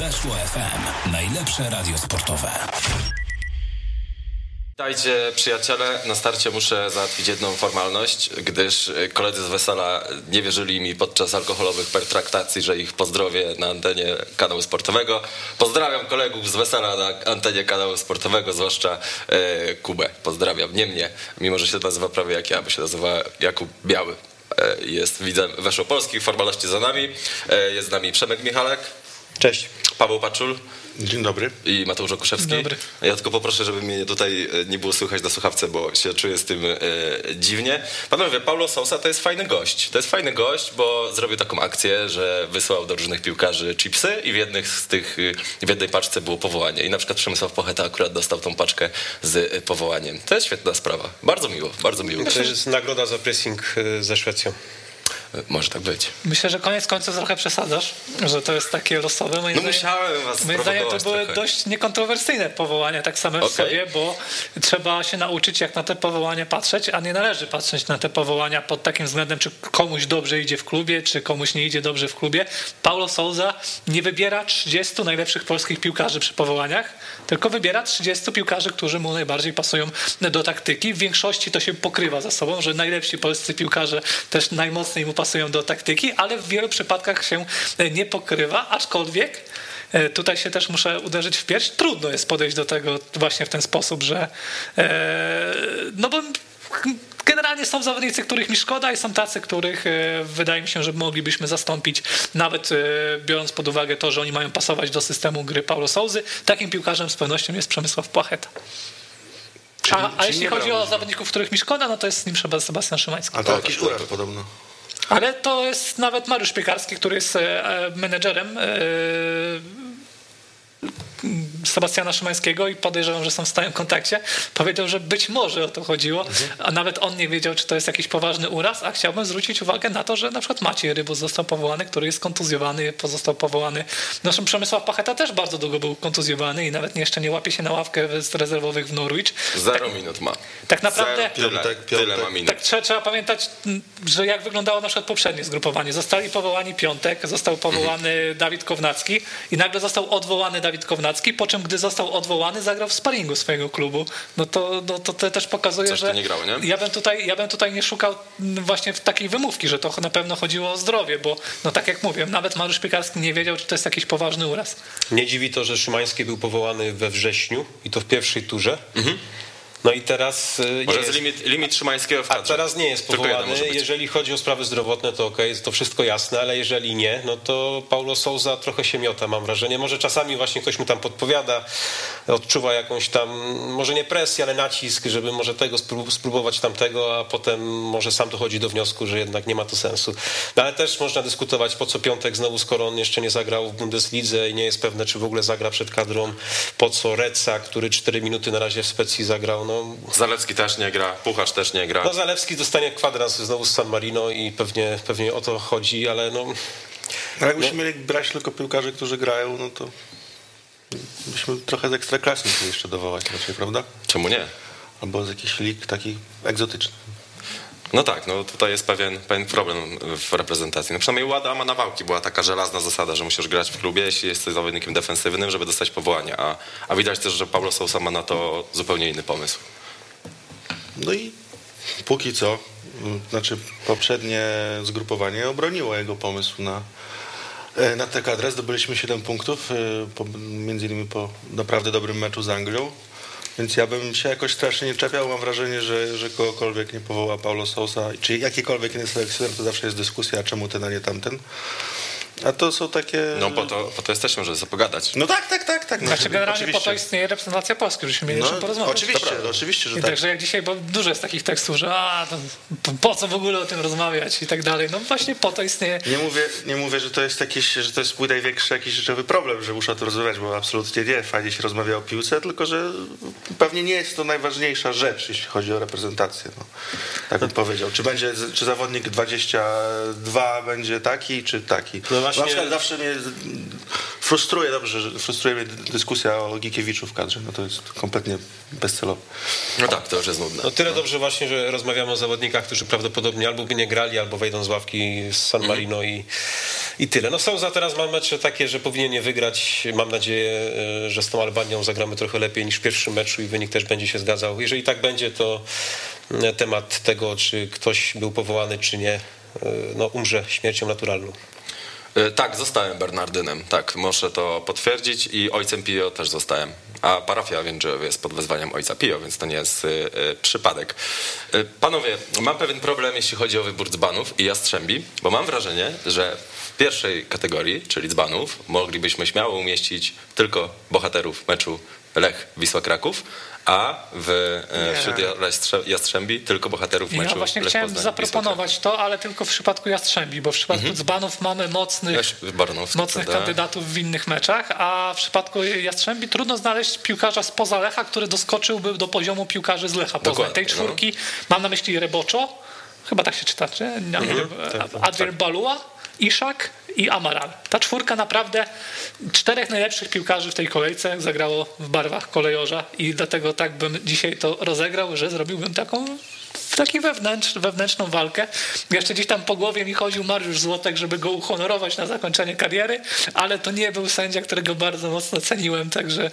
Weszło FM. Najlepsze radio sportowe. Witajcie przyjaciele, na starcie muszę załatwić jedną formalność, gdyż koledzy z Wesela nie wierzyli mi podczas alkoholowych pertraktacji, że ich pozdrowię na antenie kanału sportowego. Pozdrawiam kolegów z Wesela na antenie kanału sportowego, zwłaszcza e, Kubę. Pozdrawiam, nie mnie, mimo że się nazywa prawie jak ja, bo się nazywa Jakub Biały. E, jest widzem Weszło Polskich, formalności za nami. E, jest z nami Przemek Michalek. Cześć. Paweł Paczul. Dzień dobry. I Mateusz Okuszewski. Dobry. Ja tylko poproszę, żeby mnie tutaj e, nie było słychać na słuchawce, bo się czuję z tym e, dziwnie. Panowie, Paulo Sousa to jest fajny gość. To jest fajny gość, bo zrobił taką akcję, że wysłał do różnych piłkarzy chipsy i w jednych z tych, e, w jednej paczce było powołanie. I na przykład Przemysław Pocheta akurat dostał tą paczkę z e, powołaniem. To jest świetna sprawa. Bardzo miło, bardzo miło. To jest nagroda za pressing ze Szwecją. Może tak być. Myślę, że koniec końców trochę przesadzasz, że to jest takie losowe. Moim No zdaniem, musiałem was moim zdaniem to były trochę. dość niekontrowersyjne powołania tak same w Okej. sobie, bo trzeba się nauczyć jak na te powołania patrzeć, a nie należy patrzeć na te powołania pod takim względem, czy komuś dobrze idzie w klubie, czy komuś nie idzie dobrze w klubie. Paulo Souza nie wybiera 30 najlepszych polskich piłkarzy przy powołaniach, tylko wybiera 30 piłkarzy, którzy mu najbardziej pasują do taktyki. W większości to się pokrywa ze sobą, że najlepsi polscy piłkarze też najmocniej mu pasują do taktyki, ale w wielu przypadkach się nie pokrywa, aczkolwiek e, tutaj się też muszę uderzyć w pierś. Trudno jest podejść do tego właśnie w ten sposób, że e, no bo Generalnie są zawodnicy, których mi szkoda i są tacy, których e, wydaje mi się, że moglibyśmy zastąpić, nawet e, biorąc pod uwagę to, że oni mają pasować do systemu gry Paulo Souzy. Takim piłkarzem z pewnością jest Przemysław Płacheta. A, a czyli jeśli chodzi o brałeś. zawodników, których mi szkoda, no to jest z nim Sebastian Szymański. A to jakiś uraz podobno. Ale to jest nawet Mariusz Piekarski, który jest e, e, menedżerem e, Sebastiana Szymańskiego i podejrzewam, że są w stałym kontakcie. Powiedział, że być może o to chodziło, a nawet on nie wiedział, czy to jest jakiś poważny uraz, a chciałbym zwrócić uwagę na to, że na przykład Maciej Rybus został powołany, który jest kontuzjowany, pozostał powołany. Zresztą Przemysław Pacheta też bardzo długo był kontuzjowany i nawet jeszcze nie łapie się na ławkę z rezerwowych w Norwich. Zero minut ma. Tak naprawdę... Tyle, Piątek, tyle piątek. ma minut. Tak, trzeba, trzeba pamiętać, że jak wyglądało na przykład poprzednie zgrupowanie. Zostali powołani Piątek, został powołany Dawid Kownacki i nagle został odwołany Dawid Kownacki, po czym gdy został odwołany, zagrał w sparingu swojego klubu. No to, no to, to też pokazuje, Coś że nie grało, nie? Ja, bym tutaj, ja bym tutaj nie szukał właśnie w takiej wymówki, że to na pewno chodziło o zdrowie, bo no tak jak mówię, nawet Mariusz Piekarski nie wiedział, czy to jest jakiś poważny uraz. Nie dziwi to, że Szymański był powołany we wrześniu i to w pierwszej turze. No i teraz y, nie Może jest. limit, limit Szymańskiego w A kadrze. teraz nie jest powołany. Jeżeli chodzi o sprawy zdrowotne, to okej, to wszystko jasne, ale jeżeli nie, no to Paulo Souza trochę się miota, mam wrażenie. Może czasami właśnie ktoś mu tam podpowiada, odczuwa jakąś tam, może nie presję, ale nacisk, żeby może tego sprób- spróbować tamtego, a potem może sam dochodzi do wniosku, że jednak nie ma to sensu. No ale też można dyskutować, po co piątek znowu, skoro on jeszcze nie zagrał w Bundeslidze i nie jest pewne, czy w ogóle zagra przed kadrą, po co Reca, który 4 minuty na razie w Specji zagrał, no Zalewski też nie gra, Pucharz też nie gra. no Zalewski dostanie kwadrans znowu z San Marino i pewnie, pewnie o to chodzi, ale no Ale jakbyśmy mieli brać tylko piłkarzy, którzy grają, no to byśmy trochę z ekstraklasy jeszcze dowołać raczej, prawda? Czemu nie? Albo z jakichś lig takich egzotycznych. No tak, no tutaj jest pewien, pewien problem w reprezentacji. No przynajmniej u Adama Nawałki była taka żelazna zasada, że musisz grać w klubie, jeśli jesteś zawodnikiem defensywnym, żeby dostać powołanie. A, a widać też, że Paulo Sousa ma na to zupełnie inny pomysł. No i póki co, znaczy poprzednie zgrupowanie obroniło jego pomysł na, e, na tę kadrę. Zdobyliśmy 7 punktów, e, między innymi po naprawdę dobrym meczu z Anglią. Więc ja bym się jakoś strasznie nie czepiał. Mam wrażenie, że, że kogokolwiek nie powoła Paulo Sousa, czy jakikolwiek inny selekcjoner, to zawsze jest dyskusja, czemu ten, a nie tamten. A to są takie... No po to, po to jesteśmy, żeby sobie pogadać. No tak, tak, tak. tak. Znaczy No, generalnie po to oczywiście. istnieje reprezentacja Polski, żebyśmy mieli o czym No, porozmawiać. oczywiście, oczywiście, że I tak. Także jak dzisiaj, bo dużo jest takich tekstów, że a, to po- co w ogóle o tym rozmawiać i tak dalej. No właśnie po to istnieje. Nie mówię, nie mówię, że to jest jakiś, że to jest mój największy jakiś życiowy problem, że muszę o tym rozmawiać, bo absolutnie nie, fajnie się rozmawia o piłce, tylko że pewnie nie jest to najważniejsza rzecz, jeśli chodzi o reprezentację. No. Tak bym powiedział. Czy będzie, czy zawodnik 22 będzie taki, czy taki. No właśnie- Na przykład zawsze mnie frustruje, dobrze, że frustruje mnie dyskusja o Gikiewiczu w kadrze, no to jest kompletnie bezcelowe. No tak, to już jest nudne. No tyle dobrze właśnie, że rozmawiamy o zawodnikach, którzy prawdopodobnie albo by nie grali, albo wejdą z ławki z San Marino i, i tyle. No Souza teraz ma mecze takie, że powinien je wygrać. Mam nadzieję, e, że z tą Albanią zagramy trochę lepiej niż w pierwszym meczu i wynik też będzie się zgadzał. Jeżeli tak będzie, to e, temat tego, czy ktoś był powołany, czy nie, e, no umrze śmiercią naturalną. E, Tak, zostałem Bernardynem, tak, muszę to potwierdzić i ojcem Pio też zostałem. A parafia Więdrzejow jest pod wezwaniem ojca Pio, więc to nie jest y, y, przypadek. Panowie, mam pewien problem, jeśli chodzi o wybór dzbanów i jastrzębi, bo mam wrażenie, że w pierwszej kategorii, czyli dzbanów, moglibyśmy śmiało umieścić tylko bohaterów meczu Lech Wisła Kraków, a w, e, wśród jastrzębi tylko bohaterów meczu Ja właśnie Lech chciałem Poznań, zaproponować to, ale tylko w przypadku Jastrzębi, bo w przypadku dzbanów mamy mocnych, Barnowski, mocnych prawda? kandydatów w innych meczach, a w przypadku Jastrzębi trudno znaleźć piłkarza spoza Lecha, który doskoczyłby do poziomu piłkarzy z Lecha Poznań. Dokładnie, Tej no. czwórki mam na myśli Reboczo, chyba tak się czyta, czy? Nie, nie Mhm. wiem, Adrian Balua, Iszak i Amaral. Ta czwórka naprawdę czterech najlepszych piłkarzy w tej kolejce zagrało w barwach kolejorza i dlatego tak bym dzisiaj to rozegrał, że zrobiłbym taką taką wewnętrz, wewnętrzną walkę. Jeszcze gdzieś tam po głowie mi chodził Mariusz Złotek, żeby go uhonorować na zakończenie kariery, ale to nie był sędzia, którego bardzo mocno ceniłem, także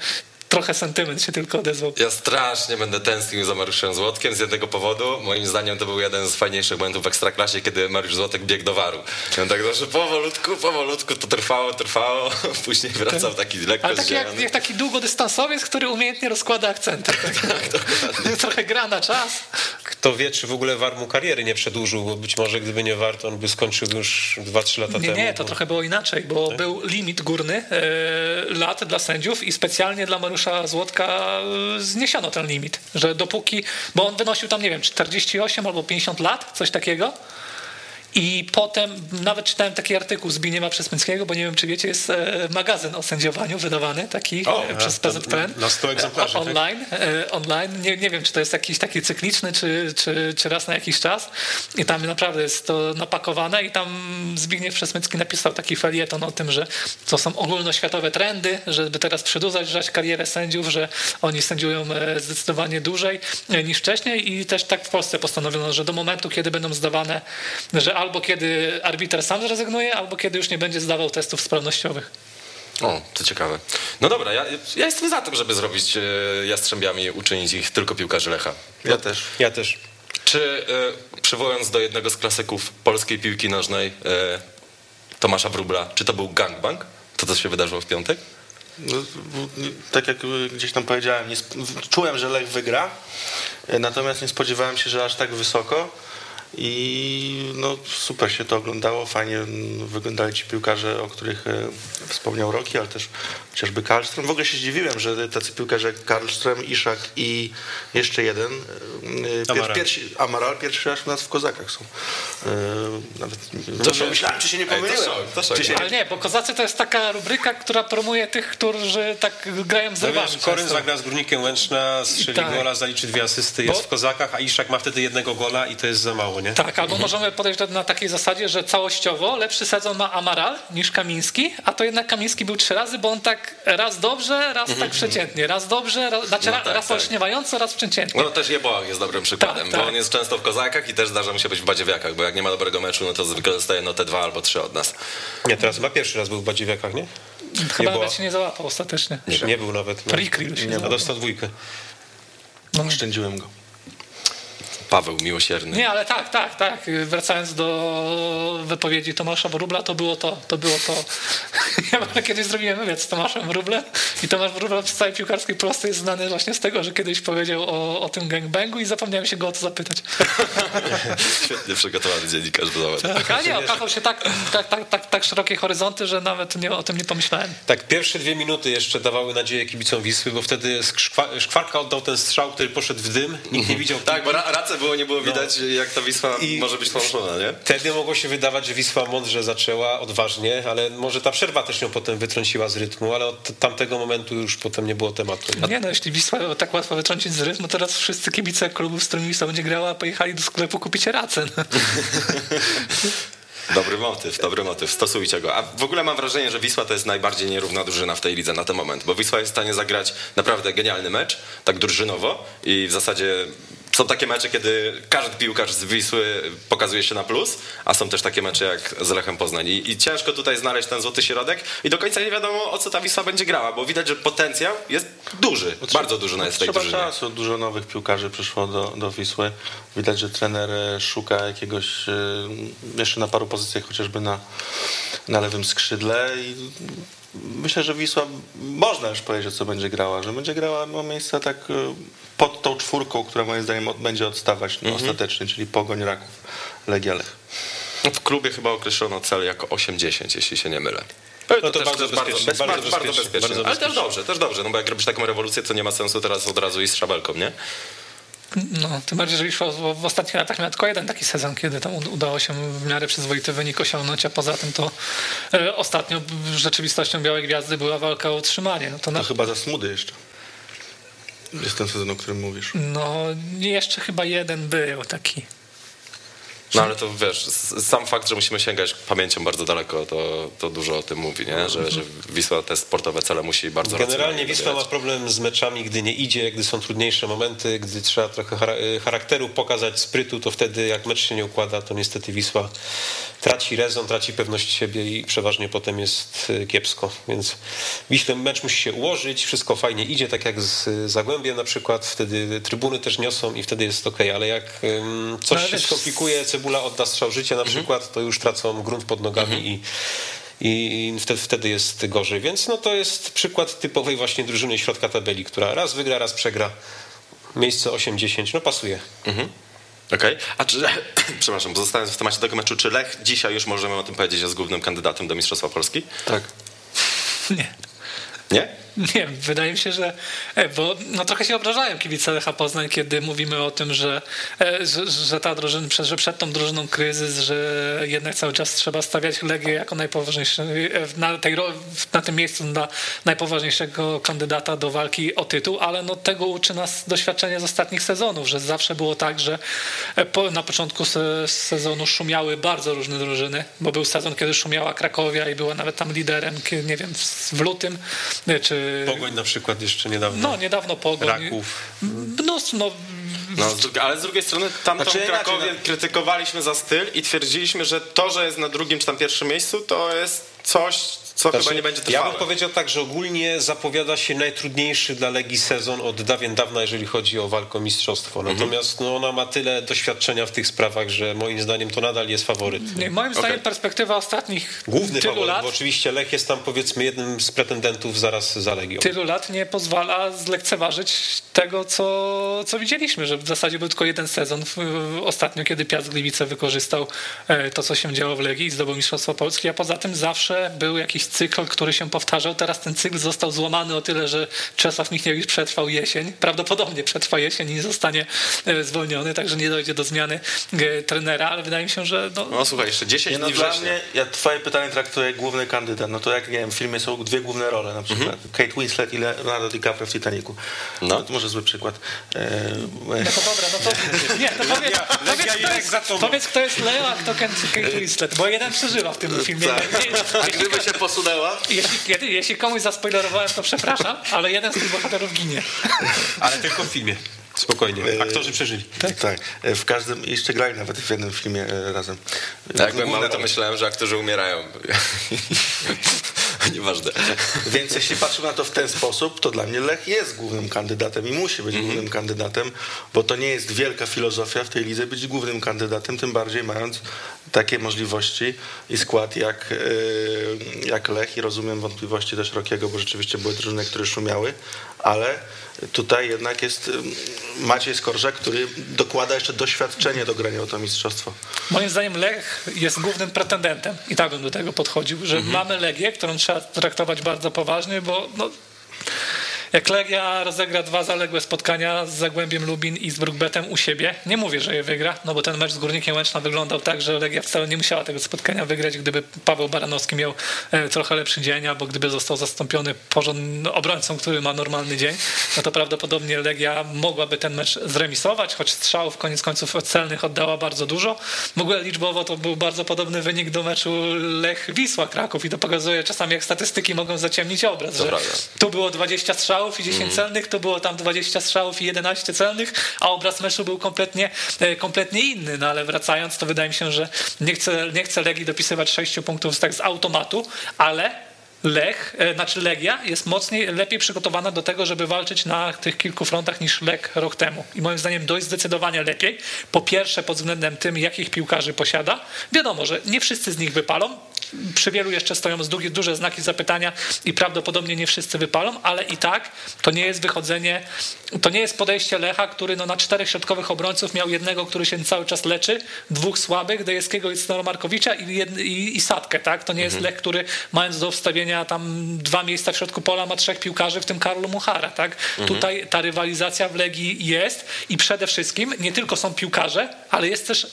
trochę sentyment się tylko odezwał. Ja strasznie będę tęsknił za Mariuszem Złotkiem z jednego powodu. Moim zdaniem to był jeden z fajniejszych momentów w Ekstraklasie, kiedy Mariusz Złotek biegł do waru. I on tak zawsze powolutku, powolutku to trwało, trwało. Później wracał taki lekko Ale taki jak, jak taki długodystansowiec, który umiejętnie rozkłada akcenty. Trochę gra na czas. Kto wie, czy w ogóle War mu kariery nie przedłużył, bo być może gdyby nie War, to on by skończył już 2-3 lata Nie, temu. nie, to bo- trochę było inaczej, bo był limit górny e, lat dla sędziów i specjalnie dla Mariusza Złotka e, zniesiono ten limit, że dopóki, bo on wynosił tam, nie wiem, 48 albo 50 lat, coś takiego. I potem nawet czytałem taki artykuł Zbigniewa Przesmyckiego, bo nie wiem, czy wiecie, jest e, magazyn o sędziowaniu wydawany, taki O, e, przez PZPN. na 100 egzemplarzy, tak? Online, e, online. Nie, nie wiem, czy to jest jakiś taki cykliczny, czy, czy, czy raz na jakiś czas. I tam naprawdę jest to napakowane i tam Zbigniew Przesmycki napisał taki felieton o tym, że to są ogólnoświatowe trendy, żeby teraz przedłużać karierę sędziów, że oni sędziują zdecydowanie dłużej niż wcześniej i też tak w Polsce postanowiono, że do momentu, kiedy będą zdawane, że albo kiedy arbiter sam zrezygnuje, albo kiedy już nie będzie zdawał testów sprawnościowych. O, to ciekawe. No dobra, ja, ja jestem za tym, żeby zrobić e, Jastrzębiami, uczynić ich tylko piłkarzy Lecha. Ja też. Ja też. Czy e, przywołując do jednego z klasyków polskiej piłki nożnej e, Tomasza Wróbla, czy to był gangbang? To, co się wydarzyło w piątek? No, tak jak y, gdzieś tam powiedziałem, czułem, że Lech wygra, y, natomiast nie spodziewałem się, że aż tak wysoko i no, super się to oglądało, fajnie wyglądali ci piłkarze, o których e, wspomniał Roki, ale też chociażby Karlström. W ogóle się zdziwiłem, że tacy piłkarze jak Karlström, Iszak i jeszcze jeden, e, pier, Amaral. pierwsi, Amaral, pierwszy raz u nas w Kozakach są. E, Nawet To to się- myślałem, czy się nie to pomyliłem. to szok. Czy się Ale nie, bo Kozacy to jest taka rubryka, która promuje tych, którzy tak grają z No rywami. wiesz, Koryn zagra z Górnikiem Łęczna, strzeli Tak. gola, zaliczy dwie asysty, jest Bo- w Kozakach, a Iszak ma wtedy jednego gola i to jest za mało, nie? Tak, albo możemy podejść na takiej zasadzie, że całościowo lepszy sezon ma Amaral niż Kamiński, a to jednak Kamiński był trzy razy, bo on tak raz dobrze, raz tak przeciętnie, raz dobrze, raz, znaczy No tak, raz tak. olśniewająco, raz przeciętnie. No też Jeboach jest dobrym przykładem, Tak, bo tak. on jest często w Kozakach i też zdarza mu się być w Badziewiakach, bo jak nie ma dobrego meczu, no to zwykle dostaje no te dwa albo trzy od nas. Nie, teraz chyba pierwszy raz był w Badziewiakach, nie? Chyba nawet się nie załapał ostatecznie. Nie, nie był nawet. No. Prikryl się A załapał. dostał dwójkę. No. Oszczędziłem go. Paweł Miłosierny. Nie, ale tak, tak, tak. Wracając do wypowiedzi Tomasza Wróbla, to było to, to było to. Ja kiedyś zrobiłem wywiad z Tomaszem Wróblem i Tomasz Wróbel w całej piłkarskiej Polsce jest znany właśnie z tego, że kiedyś powiedział o, o tym gangbangu i zapomniałem się go o to zapytać. Świetnie przygotowany dziennikarz do zawodu. Tak, a nie, okazał się tak, tak, tak, tak, tak szerokie horyzonty, że nawet nie, o tym nie pomyślałem. Tak, pierwsze dwie minuty jeszcze dawały nadzieję kibicom Wisły, bo wtedy Szkwa- Szkwarka oddał ten strzał, który poszedł w dym, nikt nie widział. Tak, bo ra- race było, nie było widać, jak ta Wisła I- może być tworzona, nie? Wtedy mogło się wydawać, że Wisła mądrze zaczęła, odważnie, ale może ta przerwa też ją potem wytrąciła z rytmu, ale od tamtego momentu już potem nie było tematu. Nie no, jeśli Wisła tak łatwo wytrącić z rytmu, teraz wszyscy kibice klubów, z którymi Wisła będzie grała, pojechali do sklepu kupić racen. Dobry motyw, dobry motyw, stosujcie go. A w ogóle mam wrażenie, że Wisła to jest najbardziej nierówna drużyna w tej lidze na ten moment, bo Wisła jest w stanie zagrać naprawdę genialny mecz, tak drużynowo i w zasadzie są takie mecze, kiedy każdy piłkarz z Wisły pokazuje się na plus, a są też takie mecze jak z Lechem Poznań. I, I ciężko tutaj znaleźć ten złoty środek i do końca nie wiadomo, o co ta Wisła będzie grała, bo widać, że potencjał jest duży, bardzo duży na tej Trzeba drużynie. czasu, dużo nowych piłkarzy przyszło do, do Wisły. Widać, że trener e, szuka jakiegoś, e, jeszcze na paru pozycjach, chociażby na, na lewym skrzydle i myślę, że Wisła, można już powiedzieć, o co będzie grała, że będzie grała o miejsce tak e, pod tą czwórką, która moim zdaniem od- będzie odstawać no, ostatecznie, czyli Pogoń, Raków, Legia, Lech. W klubie chyba określono cel jako 80, jeśli się nie mylę. No to bardzo bezpiecznie, bez- bardzo bardzo, bardzo bezpiecznie, bezpiecznie. bardzo Ale też dobrze, też dobrze, no bo jak robisz taką rewolucję, to nie ma sensu teraz od razu iść z szabelką, nie? No, tym bardziej, że Wisła w, w ostatnich latach miała tylko jeden taki sezon, kiedy tam udało się w miarę przyzwoity wynik osiągnąć, a poza tym to e, ostatnio rzeczywistością Białej Gwiazdy była walka o utrzymanie. No to na, To chyba za smudy jeszcze. Jest ten sezon, o którym mówisz. no jeszcze chyba jeden był taki. No ale to wiesz, sam fakt, że musimy sięgać pamięcią bardzo daleko, to, to dużo o tym mówi, nie? Że, że Wisła te sportowe cele musi bardzo Generalnie Wisła ma problem z meczami, gdy nie idzie, gdy są trudniejsze momenty, gdy trzeba trochę y, charakteru pokazać, sprytu, to wtedy jak mecz się nie układa, to niestety Wisła traci rezon, traci pewność siebie i przeważnie potem jest y, kiepsko. Więc Wiśle mecz musi się ułożyć, wszystko fajnie idzie, tak jak z Zagłębiem na przykład, wtedy trybuny też niosą i wtedy jest ok, ale jak coś No, ale się skomplikuje, Cebula odda strzał życia na przykład, to już tracą grunt pod nogami i i wtedy, wtedy jest gorzej. Więc no to jest przykład typowej właśnie drużyny środka tabeli, która raz wygra, raz przegra. Miejsce 8-10, no pasuje. Mhm. Okej, a czy, przepraszam, pozostając w temacie tego meczu, czy Lech dzisiaj już możemy o tym powiedzieć, jest głównym kandydatem do Mistrzostwa Polski? Tak. Nie. Nie? Nie, wydaje mi się, że. e, Bo no, trochę się obrażają kibice Lecha Poznań, kiedy mówimy o tym, że, e, że, że ta drużyna, że przed tą drużyną kryzys, że jednak cały czas trzeba stawiać Legię jako najpoważniejszy e, na, tej, na tym miejscu dla najpoważniejszego kandydata do walki o tytuł, ale no, tego uczy nas doświadczenie z ostatnich sezonów, że zawsze było tak, że po, na początku se, sezonu szumiały bardzo różne drużyny, bo był sezon, kiedy szumiała Krakowia i była nawet tam liderem, nie wiem, w, lutym, czy Pogoń na przykład jeszcze niedawno. no, niedawno Pogoń. Raków. No, no, No, z drugiej- ale z drugiej strony tamtą Znaczy, inaczej, Krakowię no- krytykowaliśmy za styl i twierdziliśmy, że to, że jest na drugim czy tam pierwszym miejscu, to jest coś, co chyba Znaczy, nie będzie ja trwałe. bym powiedział tak, że ogólnie zapowiada się najtrudniejszy dla Legii sezon od dawien dawna, jeżeli chodzi o walkę o mistrzostwo. Mhm. Natomiast no, ona ma tyle doświadczenia w tych sprawach, że moim zdaniem to nadal jest faworyt. nie, moim zdaniem Okej. perspektywa ostatnich Główny tylu faworyt, lat, bo oczywiście Lech jest tam powiedzmy jednym z pretendentów zaraz za Legią. tylu lat nie pozwala zlekceważyć tego, co, co widzieliśmy, że w zasadzie był tylko jeden sezon w, w, ostatnio, kiedy Piast Gliwice wykorzystał e, to, co się działo w Legii i zdobył Mistrzostwo Polskie, a poza tym zawsze był jakiś cykl, który się powtarzał. Teraz ten cykl został złamany o tyle, że Czesław Michniewicz przetrwał jesień, prawdopodobnie przetrwa jesień i nie zostanie e, zwolniony, także nie dojdzie do zmiany e, trenera, ale wydaje mi się, że no, No słuchaj, jeszcze 10 Nie, no dni września. mnie, ja twoje pytanie traktuję jak główny kandydat. No to jak, nie wiem, w filmie są dwie główne role na przykład. Kate Winslet i Leonardo DiCaprio w Titanicu. No. To może zły przykład. E, No to dobra, no to nie, to powiedz, powiedz, Legia kto jest, powiedz kto jest Leo, a kto Kate Winslet, bo jeden przeżywa w tym filmie. tak. Nie, nie, A gdyby się posunęła? jeśli, kiedy, jeśli komuś zaspoilerowałem, to przepraszam, ale jeden z tych bohaterów ginie. Ale tylko w filmie. Spokojnie. Aktorzy przeżyli. Tak. E, W każdym, jeszcze grali nawet w jednym filmie e, razem. Jak byłem mały, to myślałem, że aktorzy umierają. Nieważne. Więc jeśli patrzymy na to w ten sposób, to dla mnie Lech jest głównym kandydatem i musi być głównym kandydatem, bo to nie jest wielka filozofia w tej lidze być głównym kandydatem, tym bardziej mając takie możliwości i skład jak, e, jak Lech i rozumiem wątpliwości też Rokiego, bo rzeczywiście były drużyny, które szumiały, ale tutaj jednak jest Maciej Skorżak, który dokłada jeszcze doświadczenie do grania o to mistrzostwo. Moim zdaniem Lech jest głównym pretendentem i tak bym do tego podchodził, że mamy Legię, którą trzeba traktować bardzo poważnie, bo no, jak Legia rozegra dwa zaległe spotkania z Zagłębiem Lubin i z Brukbetem u siebie, nie mówię, że je wygra, no bo ten mecz z Górnikiem Łęczna wyglądał tak, że Legia wcale nie musiała tego spotkania wygrać, gdyby Paweł Baranowski miał e, trochę lepszy dzień, albo gdyby został zastąpiony porządnym obrońcą, który ma normalny dzień, no to prawdopodobnie Legia mogłaby ten mecz zremisować, choć strzałów koniec końców celnych oddała bardzo dużo. W ogóle liczbowo to był bardzo podobny wynik do meczu Lech-Wisła Kraków i to pokazuje czasami jak statystyki mogą zaciemnić obraz, że tu było 20 strzałów, strzałów i 10 Mhm. celnych, to było tam 20 strzałów i 11 celnych, a obraz meczu był kompletnie, e, kompletnie inny. No ale wracając, to wydaje mi się, że nie chcę, nie chcę Legii dopisywać 6 punktów z- tak z automatu, ale Lech, e, znaczy Legia jest mocniej, lepiej przygotowana do tego, żeby walczyć na tych kilku frontach niż Lech rok temu. I moim zdaniem dość zdecydowanie lepiej. Po pierwsze pod względem tym, jakich piłkarzy posiada. Wiadomo, że nie wszyscy z nich wypalą. Przy wielu jeszcze stoją z dugie, duże znaki zapytania i prawdopodobnie nie wszyscy wypalą, ale i tak to nie jest wychodzenie, to nie jest podejście Lecha, który no na czterech środkowych obrońców miał jednego, który się cały czas leczy, dwóch słabych, Dejewskiego i Stanomarkowicza i, jed, i, i Satkę, tak? To nie jest Lech, który mając do wstawienia tam dwa miejsca w środku pola ma trzech piłkarzy, w tym Karlu Muchara, tak? Tutaj ta rywalizacja w Legii jest i przede wszystkim nie tylko są piłkarze, ale jest też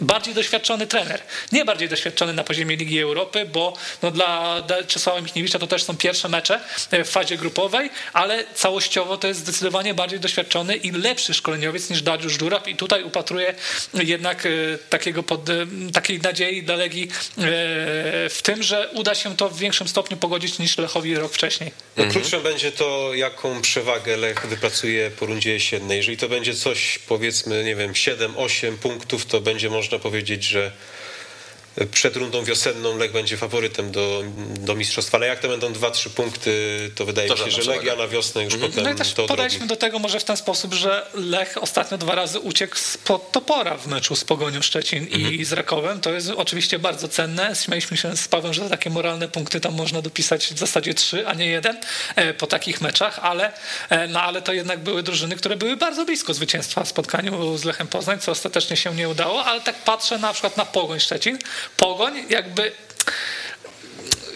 bardziej doświadczony trener. Nie bardziej doświadczony na poziomie Ligi Europy, bo no dla, Czesława Michniewicza to też są pierwsze mecze e, w fazie grupowej, ale całościowo to jest zdecydowanie bardziej doświadczony i lepszy szkoleniowiec niż Dariusz Żuraw i tutaj upatruję jednak e, takiego pod, e, takiej nadziei dla Legii w tym, że uda się to w większym stopniu pogodzić niż Lechowi rok wcześniej. No, Kluczem będzie to, jaką przewagę Lech wypracuje po rundzie jesiennej. Jeżeli to będzie coś, powiedzmy, nie wiem, 7-8 punktów, to będzie można powiedzieć, że przed rundą wiosenną Lech będzie faworytem do, do mistrzostwa. Ale jak to będą 2-3 punkty, to wydaje To mi się, że Legia przewaga. na wiosnę już potem No i też to podejdźmy do tego może w ten sposób, że Lech ostatnio dwa razy uciekł spod topora w meczu z Pogonią Szczecin i z Rakowem. To jest oczywiście bardzo cenne. Śmialiśmy się z Pawłem, że takie moralne punkty tam można dopisać w zasadzie trzy, a nie jeden e, po takich meczach, ale, e, no, ale to jednak były drużyny, które były bardzo blisko zwycięstwa w spotkaniu z Lechem Poznań, co ostatecznie się nie udało, ale tak patrzę na przykład na Pogoń Szczecin. Pogoń jakby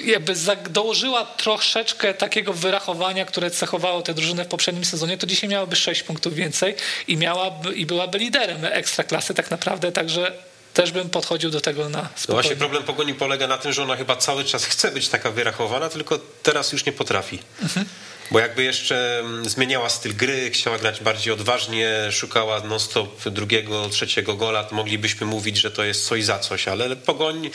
jakby dołożyła troszeczkę takiego wyrachowania, które cechowało tę drużynę w poprzednim sezonie, to dzisiaj miałaby 6 punktów więcej i miałaby i byłaby liderem ekstraklasy tak naprawdę, także też bym podchodził do tego na No spokojnie. właśnie problem Pogoni polega na tym, że ona chyba cały czas chce być taka wyrachowana, tylko teraz już nie potrafi. Bo jakby jeszcze mm, zmieniała styl gry, chciała grać bardziej odważnie, szukała non-stop drugiego, trzeciego gola, to moglibyśmy mówić, że to jest coś za coś, ale Pogoń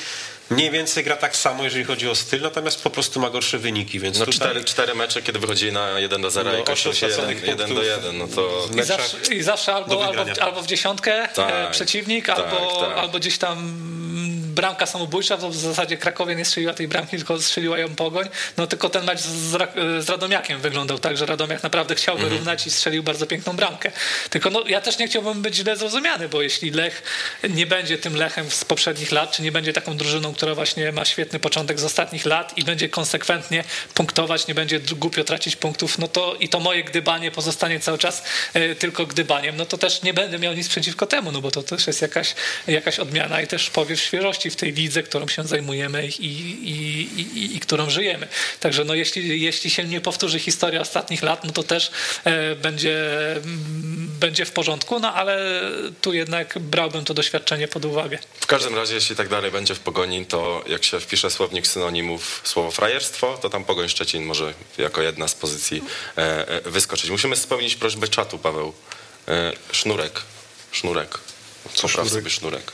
mniej więcej gra tak samo, jeżeli chodzi o styl, natomiast po prostu ma gorsze wyniki, więc No tutaj... cztery, cztery mecze, kiedy wychodzili na 1 do 0 No, i kończył się 1, straconych 1 do punktów. 1, no to... w I zawsze, I zawsze albo, albo, wygrania. albo w dziesiątkę Tak, e, przeciwnik, tak, albo, tak. albo gdzieś tam mm, bramka samobójcza, w zasadzie Krakowie nie strzeliła tej bramki, tylko strzeliła ją Pogoń. No tylko ten mecz z, z Radomiakiem wyglądał tak, że Radomiak naprawdę chciał Mhm. wyrównać i strzelił bardzo piękną bramkę. Tylko no, ja też nie chciałbym być źle zrozumiany, bo jeśli Lech nie będzie tym Lechem z poprzednich lat, czy nie będzie taką drużyną, która właśnie ma świetny początek z ostatnich lat i będzie konsekwentnie punktować, nie będzie głupio tracić punktów, no to i to moje gdybanie pozostanie cały czas e, tylko gdybaniem, no to też nie będę miał nic przeciwko temu, no bo to też jest jakaś, jakaś odmiana i też powiew świeżości w tej lidze, którą się zajmujemy i, i, i, i, i którą żyjemy. Także no jeśli, jeśli się nie powtórzy historia ostatnich lat, no to też e, będzie, mm, będzie w porządku, no ale tu jednak brałbym to doświadczenie pod uwagę. W każdym razie, jeśli tak dalej będzie w Pogoni, to jak się wpisze słownik synonimów słowo frajerstwo, to tam Pogoń Szczecin może jako jedna z pozycji e, e, wyskoczyć. Musimy spełnić prośbę czatu, Paweł. E, sznurek. Sznurek. Popraw sznurek? sobie sznurek.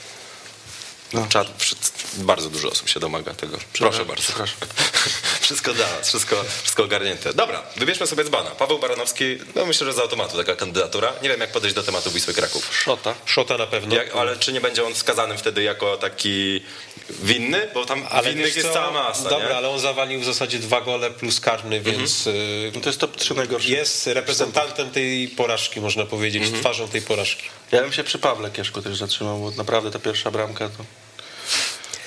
No. Przy- bardzo dużo osób się domaga tego. Proszę bardzo. przepraszam. Wszystko dla nas, wszystko, wszystko ogarnięte. Dobra, wybierzmy sobie dzbana. Paweł Baranowski, no myślę, że z automatu taka kandydatura. Nie wiem, jak podejść do tematu Wisły Kraków. Szota. Szota na pewno. Jak, ale czy nie będzie on wskazany wtedy jako taki winny? Bo tam Ale winnych jest co? cała masa, Dobra, nie? Mhm. ale on zawalił w zasadzie dwa gole plus karny, więc y, No to jest top 3 najgorsze. jest reprezentantem tej porażki, można powiedzieć, Mhm. twarzą tej porażki. Ja bym się przy Pawle Kieszku też zatrzymał, bo naprawdę ta pierwsza bramka to...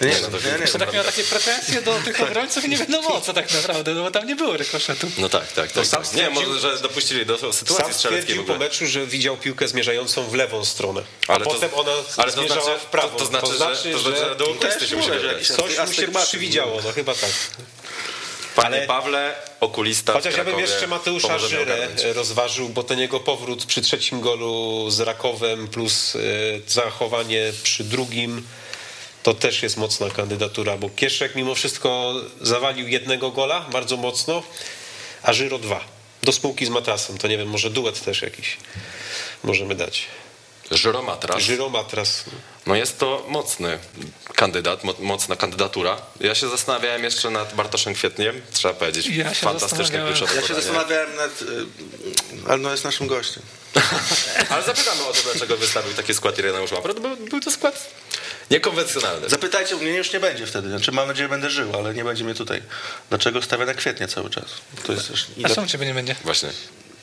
Nie, no nie, to no, ja nie Jeszcze wiem. tak miał takie pretensje do tych obrońców i nie wiadomo o co tak naprawdę, no bo tam nie było rykoszetu. No tak, tak. tak, sam tak. Nie, może, że dopuścili do Sam sytuacji strzeleckiej w stwierdził po meczu, że widział piłkę zmierzającą w lewą stronę, a Ale to- potem ona ale to zmierzała znaczy- w prawą. to- to znaczy, że- to znaczy, że do okulysty Też się musi mówię, że wybrać. jakiś coś mu się przywidziało, no chyba tak. Panie ale- Pawle, okulista Chociaż ja bym jeszcze Mateusza Żyrę rozważył, bo ten jego powrót przy trzecim golu z Rakowem plus e, zachowanie przy drugim to też jest mocna kandydatura, bo Kieszek mimo wszystko zawalił jednego gola bardzo mocno, a Żyro dwa. Do spółki z matrasem, to nie wiem, może duet też jakiś możemy dać. Żyromatras. Żyromatras. No jest to mocny kandydat, mo- mocna kandydatura. Ja się zastanawiałem jeszcze nad Bartoszem Kwietniem, trzeba powiedzieć. Ja zastanawiałem. kluczowe Ja się zastanawiałem nad... y, Ale no jest naszym gościem. Ale zapytamy o to, dlaczego wystawił taki skład Ireneusz Łapra. To był, był to skład niekonwencjonalny. Zapytajcie, mnie już nie będzie wtedy. Znaczy mam nadzieję, że będę żył, ale nie będzie mnie tutaj. Dlaczego stawia na kwietnie cały czas? To jest też... A czemu ciebie nie będzie? Właśnie.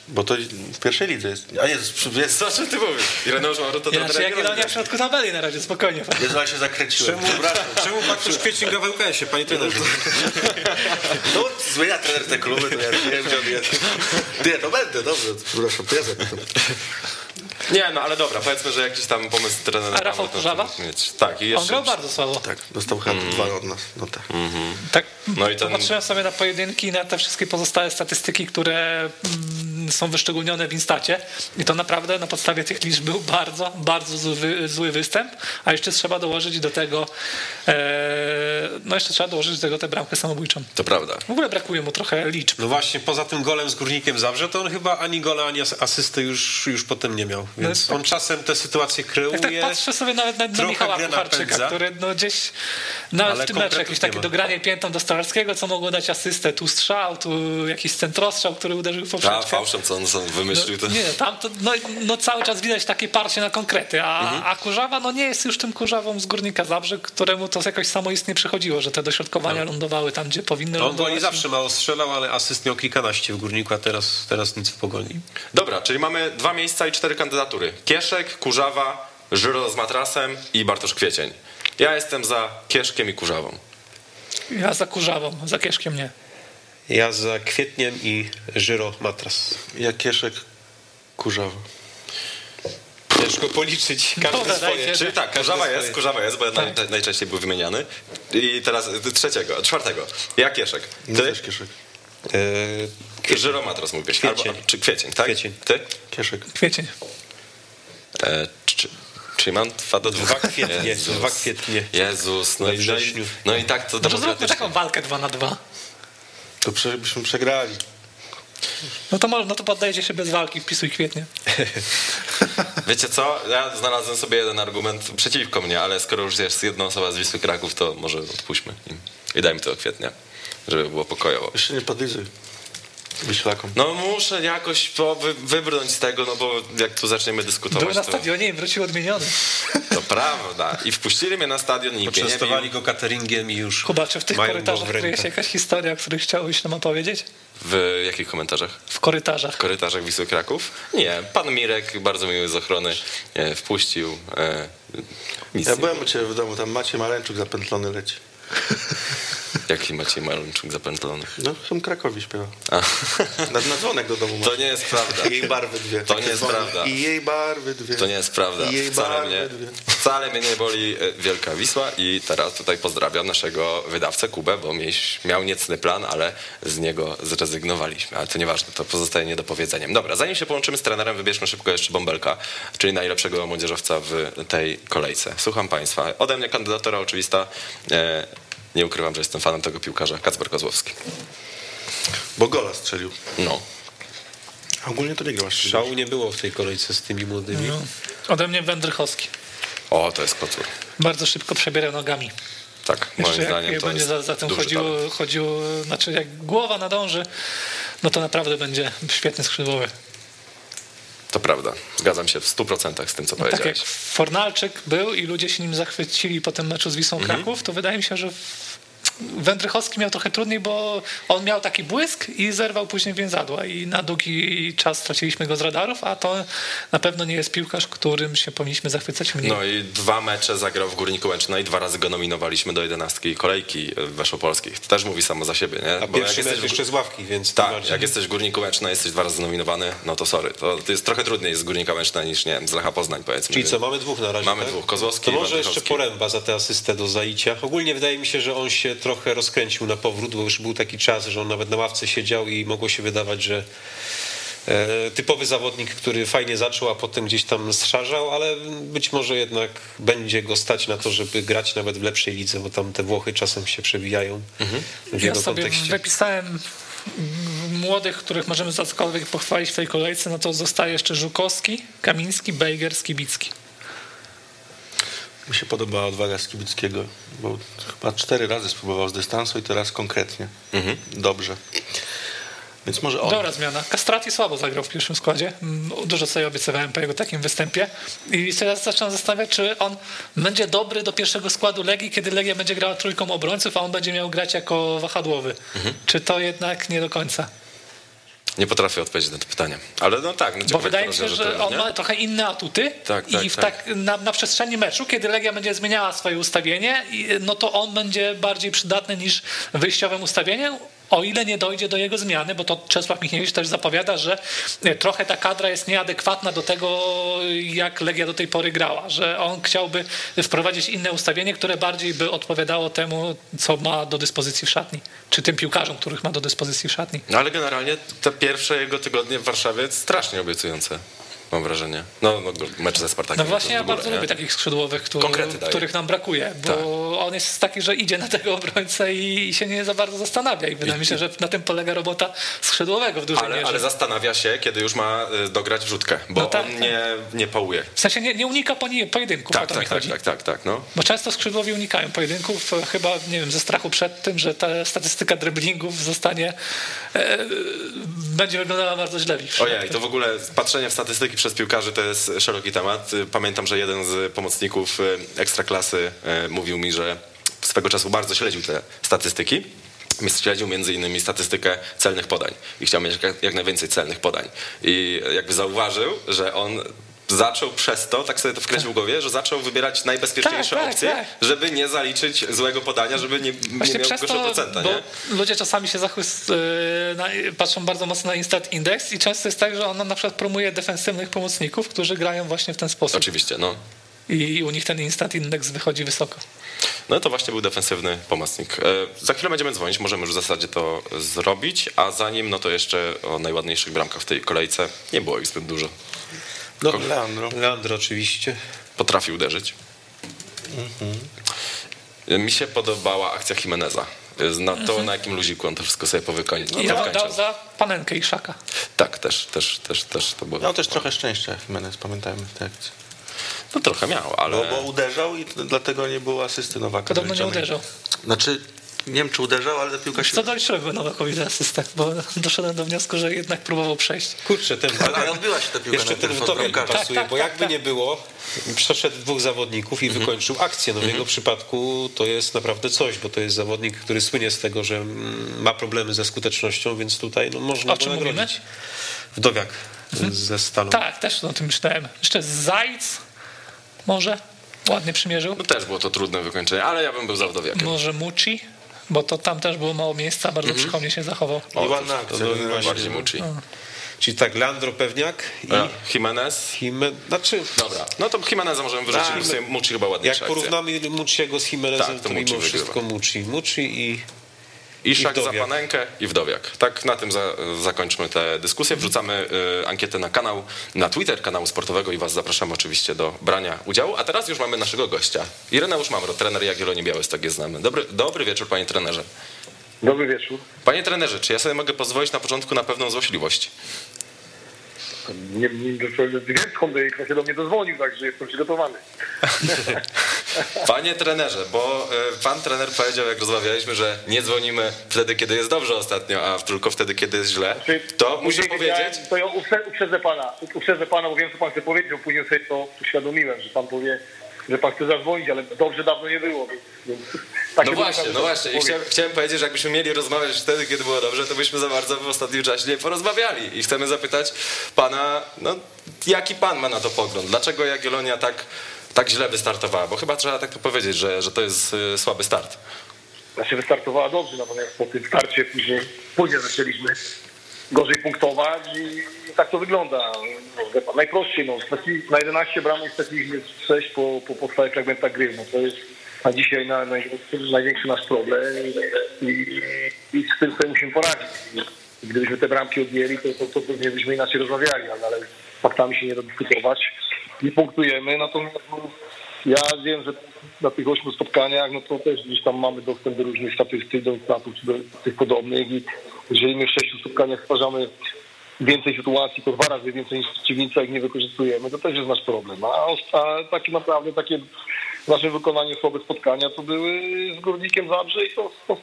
Bo to w pierwszej lidze jest. A jest, jest, Co o czym ty mówisz? Ireneusz Łapra to Ja, trener czy Jagiellonia w środku tabeli na razie, spokojnie. jest ale się zakręciłem. Czemu, czemu Bartosz Kwiecień gra w LKS-ie, panie trenerze? No, zmienia trener te kluby, to ja nie wiem, gdzie on jest. Nie, to będę, dobrze. Przepraszam, to ja zapytam. Nie, no ale dobra, powiedzmy, że jakiś tam pomysł trenera. A Rafał Kurzawa? Tak, i On jeszcze... grał bardzo słabo. Tak, dostał chyba dwa od nas. No tak. Tak, No i ten- popatrzyłem sobie na pojedynki i na te wszystkie pozostałe statystyki, które mm, są wyszczególnione w Instacie i to naprawdę na podstawie tych liczb był bardzo, bardzo zły, zły występ, a jeszcze trzeba dołożyć do tego e, no jeszcze trzeba dołożyć do tego tę bramkę samobójczą. To prawda. W ogóle brakuje mu trochę liczb. No właśnie, poza tym golem z Górnikiem Zabrze, to on chyba ani gola, ani as- asysty już, już potem nie miał. Więc jest- on czasem te sytuacje kreuje. Jak tak patrzę sobie nawet na, na Michała Kucharczyka, napędza. który no gdzieś nawet Ale w tym meczu jakieś nie takie dogranie piętą do Stolarskiego, co mogło dać asystę, tu strzał, tu jakiś centrostrzał, który uderzył w A poprzeczkę. fałszem, co on on wymyślił, to... No, nie, tam to, no, no cały czas widać takie parcie na konkrety, a, Mhm. a Kurzawa no nie jest już tym Kurzawą z Górnika Zabrze, któremu to jakoś samoistnie przychodziło, że te dośrodkowania lądowały tam, gdzie powinny No. On lądować. goli zawsze mało strzelał, ale asyst miał kilkanaście w Górniku, a teraz, teraz nic w Pogoni. Dobra, czyli mamy dwa miejsca i cztery kandydatury. Kieszek, Kurzawa, Żyro z Matrasem i Bartosz Kwiecień. Ja jestem za Kieszkiem i Kurzawą. Ja za Kurzawą, za Kieszkiem nie. Ja za Kwietniem i Żyro Matras. Jak Kieszek Kurzawa. Ciężko policzyć każde Dobra, swoje. dajcie. Czyli tak, Każdy Kurzawa swoje. jest, Kurzawa jest, bo naj, najczęściej był wymieniany. I teraz trzeciego, czwartego. Ja Kieszek. Ty? też Kieszek. E, Żyro Matras mówisz. Kwiecień. Albo, czy Kwiecień, tak? Kwiecień. Ty? Kieszek. Kwiecień. E, czy, czyli mam dwa do dwóch. Dwa kwietnie, Jezus. dwa kwietnie. Jezus, no, i, no, wrześniu. no i tak to No to zróbmy taką walkę 2 na 2. To prze, byśmy przegrali. No to może, no to poddajecie się bez walki, wpisuj kwietnie. Wiecie co? Ja znalazłem sobie jeden argument przeciwko mnie, ale skoro już jest jedna osoba z Wisły Kraków, to może odpuśćmy im. I dajmy to kwietnia, żeby było pokojowo. Jeszcze nie podlizuj. Wyślakom. No muszę jakoś po, wy, wybrnąć z tego, no bo jak tu zaczniemy Był dyskutować, na to, stadionie i wrócił odmieniony. to prawda. I wpuścili mnie na stadion i Poczęstowali go cateringiem i już Kuba, czy w tych korytarzach kryje się jakaś historia, o której chciałbyś nam opowiedzieć? W jakich komentarzach? W korytarzach. W korytarzach Wisły Kraków? Nie, pan Mirek, bardzo miły z ochrony, e, wpuścił. E, Ja byłem u Ciebie w domu, tam Maciej Maleńczuk zapętlony leci. Jaki Maciej Malunczuk zapętlony? No, w tym Krakowi śpiewa. Na, na dzwonek do domu To nie jest prawda. I jej barwy dwie. To nie jest prawda. I jej barwy dwie. To nie jest prawda. I jej Wcale barwy mnie, dwie. wcale mnie nie boli e, Wielka Wisła i teraz tutaj pozdrawiam naszego wydawcę Kubę, bo miał niecny plan, ale z niego zrezygnowaliśmy. Ale to nieważne, to pozostaje niedopowiedzeniem. Dobra, zanim się połączymy z trenerem, wybierzmy szybko jeszcze Bąbelka, czyli najlepszego młodzieżowca w tej kolejce. Słucham Państwa. Ode mnie kandydatura oczywista. Nie ukrywam, że jestem fanem tego piłkarza. Kacper Kozłowski. Bo gola strzelił. No. A ogólnie to nie grasz. Szału nie było w tej kolejce z tymi młodymi. No. Ode mnie Wędrychowski. O, to jest kocur. Bardzo szybko przebiera nogami. Tak, moim Jeszcze zdaniem jak to będzie jest za, za tym chodziło, chodziło, znaczy jak głowa nadąży, no to naprawdę będzie świetny skrzydłowy. To prawda. Zgadzam się w 100% z tym, co Tak jak powiedziałeś. Fornalczyk był i ludzie się nim zachwycili po tym meczu z Wisłą Mhm. Kraków, to wydaje mi się, że Wędrychowski miał trochę trudniej, bo on miał taki błysk i zerwał później więzadła i na długi czas straciliśmy go z radarów, a to na pewno nie jest piłkarz, którym się powinniśmy zachwycać mniej. No i dwa mecze zagrał w Górniku Łęczna i dwa razy go nominowaliśmy do jedenastki kolejki weszopolskich. To też mówi samo za siebie, nie? A Bo jak pierwszy jesteś mecz w- jeszcze z ławki, więc Tak, bardziej. jak jesteś w Górniku Łęczna, jesteś dwa razy nominowany, no to sorry. To, to jest trochę trudniej z Górnika Łęczna niż, nie wiem, z Lecha Poznań, powiedzmy. Czyli co, mamy dwóch na razie. Mamy tak? dwóch, Kozłowski To i może jeszcze. Poręba za tę asystę do Zaicia. Ogólnie wydaje mi się, że on się trochę rozkręcił na powrót, bo już był taki czas, że on nawet na ławce siedział i mogło się wydawać, że e, typowy zawodnik, który fajnie zaczął, a potem gdzieś tam strzarzał, ale być może jednak będzie go stać na to, żeby grać nawet w lepszej lidze, bo tam te Włochy czasem się przewijają w Ja sobie kontekście. wypisałem młodych, których możemy za cokolwiek pochwalić w tej kolejce, no to zostaje jeszcze Żukowski, Kamiński, Bejger, Skibicki. Mi się podobała odwaga Skibickiego, bo chyba cztery razy spróbował z dystansu i teraz konkretnie. Dobrze. Więc może on. Dobra zmiana. Kastrati słabo zagrał w pierwszym składzie. Mm, Dużo sobie obiecywałem po jego takim występie. I teraz zaczynam zastanawiać, czy on będzie dobry do pierwszego składu Legii, kiedy Legia będzie grała trójką obrońców, a on będzie miał grać jako wahadłowy. Czy to jednak nie do końca? Nie potrafię odpowiedzieć na to pytanie. Ale no tak. No, Bo wydaje mi się, że on nie? ma trochę inne atuty Tak, i tak, w tak. tak, na, na przestrzeni meczu, kiedy Legia będzie zmieniała swoje ustawienie, i- no to on będzie bardziej przydatny niż wyjściowym ustawieniem, o ile nie dojdzie do jego zmiany, bo to Czesław Michniewicz też zapowiada, że e, trochę ta kadra jest nieadekwatna do tego, jak Legia do tej pory grała, że on chciałby wprowadzić inne ustawienie, które bardziej by odpowiadało temu, co ma do dyspozycji w szatni, czy tym piłkarzom, których ma do dyspozycji w szatni. No ale generalnie te pierwsze jego tygodnie w Warszawie strasznie obiecujące. Mam wrażenie. No, no mecz ze Spartakiem. No właśnie, ja bardzo nie? lubię takich skrzydłowych, któ- Konkrety daje. których nam brakuje, bo Tak. on jest taki, że idzie na tego obrońcę i się nie za bardzo zastanawia. I wydaje mi się, że na tym polega robota skrzydłowego w dużej Ale, mierze. ale zastanawia się, kiedy już ma y, dograć wrzutkę, bo No tak, on tak. nie, nie pałuje. W sensie nie, nie unika poni- pojedynków, o Tak, to mi tak, tak, chodzi. tak, tak, tak, no. Bo często skrzydłowi unikają pojedynków, e, chyba nie wiem, ze strachu przed tym, że ta statystyka driblingów zostanie e, będzie wyglądała bardzo źle. Ojej, to w ogóle patrzenie w statystyki przez piłkarzy to jest szeroki temat. Pamiętam, że jeden z pomocników y, ekstraklasy y, mówił mi, że swego czasu bardzo śledził te statystyki. Śledził między innymi statystykę celnych podań i chciał mieć jak, jak najwięcej celnych podań. I jakby zauważył, że on zaczął przez to, tak sobie to wkręcił w głowie, że zaczął wybierać najbezpieczniejsze Tak, tak, opcje, tak. żeby nie zaliczyć złego podania, żeby nie, nie Właśnie miał gorsze to, procenta, nie? ludzie czasami się zachłys, yy, patrzą bardzo mocno na Instat Index i często jest tak, że on na przykład promuje defensywnych pomocników, którzy grają właśnie w ten sposób. Oczywiście, no. I u nich ten Instat Index wychodzi wysoko. No to właśnie był defensywny pomocnik. E, Za chwilę będziemy dzwonić, możemy już w zasadzie to zrobić, a zanim, no to jeszcze o najładniejszych bramkach w tej kolejce. Nie było ich zbyt dużo. No, Leandro. Leandro oczywiście. Potrafi uderzyć. E, Mi się podobała akcja Jimeneza. Na to, na jakim luziku on to wszystko sobie powykończył. I on dał za panenkę i szaka. Tak, też, też, też, też to było. Miał też trochę szczęścia Jimenez, pamiętajmy w tej akcji. No trochę miał, ale... No bo uderzał i dlatego nie było asysty Nowaka. Podobno nie uderzał. Znaczy, nie wiem czy uderzał, ale piłka się... Co doliczyłem Nowakowi za asystę, bo doszedłem do wniosku, że jednak próbował przejść. Kurczę, ten Ale, ale odbyła się ta piłka Jeszcze ten bramkarza. pasuje, Tak, tak, bo tak, jakby tak. nie było, przeszedł dwóch zawodników i Mhm. wykończył akcję. No w jego przypadku to jest naprawdę coś, bo to jest zawodnik, który słynie z tego, że mm, ma problemy ze skutecznością, więc tutaj no, można O go czym nagrodzić. Wdowiak ze Stalą. Tak, też o tym myślałem. Jeszcze Zajc może ładnie przymierzył. No też było to trudne wykończenie, ale ja bym był za Wdowiakiem. Może Muci, bo to tam też było mało miejsca, bardzo przychomnie się zachował. I ładna akcja. to no, właśnie- Bardziej muci. Czyli tak, Leandro Pewniak i A, Jimenez? Hime... Znaczy, Dobra, no to Jimeneza możemy wyrzucić, Tak, bo sobie Muci chyba jak ładniejsza akcja. porównamy Muciego z Jimenezem, Tak, to to, Muci mimo wszystko Muci. Muci i Iszak za Wdowiak. panenkę i wdowiak. Tak na tym za, zakończmy tę dyskusję. Wrzucamy y, ankietę na kanał, na Twitter kanału sportowego i was zapraszamy oczywiście do brania udziału. A teraz już mamy naszego gościa. Ireneusz Mamro, trener Jagiellonii Białystok jest znamy. Dobry, dobry wieczór panie trenerze. Dobry wieczór. Panie trenerze, czy ja sobie mogę pozwolić na początku na pewną złośliwość? Nie, nie, wiem skąd się do mnie dozwonił, także jestem przygotowany. Panie trenerze, bo y, pan trener powiedział, jak rozmawialiśmy, że nie dzwonimy wtedy, kiedy jest dobrze ostatnio, a tylko wtedy, kiedy jest źle. To muszę powiedzieć, To ja uprze- uprzedzę pana, uprzedzę pana, bo wiem, co pan chce powiedzieć, bo później sobie to uświadomiłem, że pan powie, że pan chce zadzwonić, ale dobrze dawno nie było. Więc, takie No właśnie, było, no właśnie. I chciałem, chciałem powiedzieć, że jakbyśmy mieli rozmawiać wtedy, kiedy było dobrze, to byśmy za bardzo w ostatnim czasie nie porozmawiali. I chcemy zapytać pana, no jaki pan ma na to pogląd? Dlaczego Jagiellonia tak, tak źle wystartowała? Bo chyba trzeba tak to powiedzieć, że, że to jest y, słaby start. Znaczy wystartowała dobrze, natomiast po tym starcie później, później zaczęliśmy gorzej punktować i, tak to wygląda. No, najprościej, no, na 11 bramek straciliśmy 6 po, po podstawie fragmentach gry. No, to jest dzisiaj na, na, największy nasz problem i, i, z tym sobie musimy poradzić. Gdybyśmy te bramki odjęli, to, to, to pewnie byśmy inaczej rozmawiali, ale, ale faktami się nie da dyskutować. Nie punktujemy, natomiast no, Ja wiem, że na tych ośmiu spotkaniach, no to też gdzieś tam mamy dostęp do różnych statystyk, do statów czy do tych podobnych i jeżeli my w sześciu spotkaniach stwarzamy więcej sytuacji, to dwa razy więcej niż przeciwnica ich nie wykorzystujemy, to też jest nasz problem. A, a tak naprawdę takie w naszym wykonaniu słabe spotkania to były z Górnikiem Zabrze i to, to.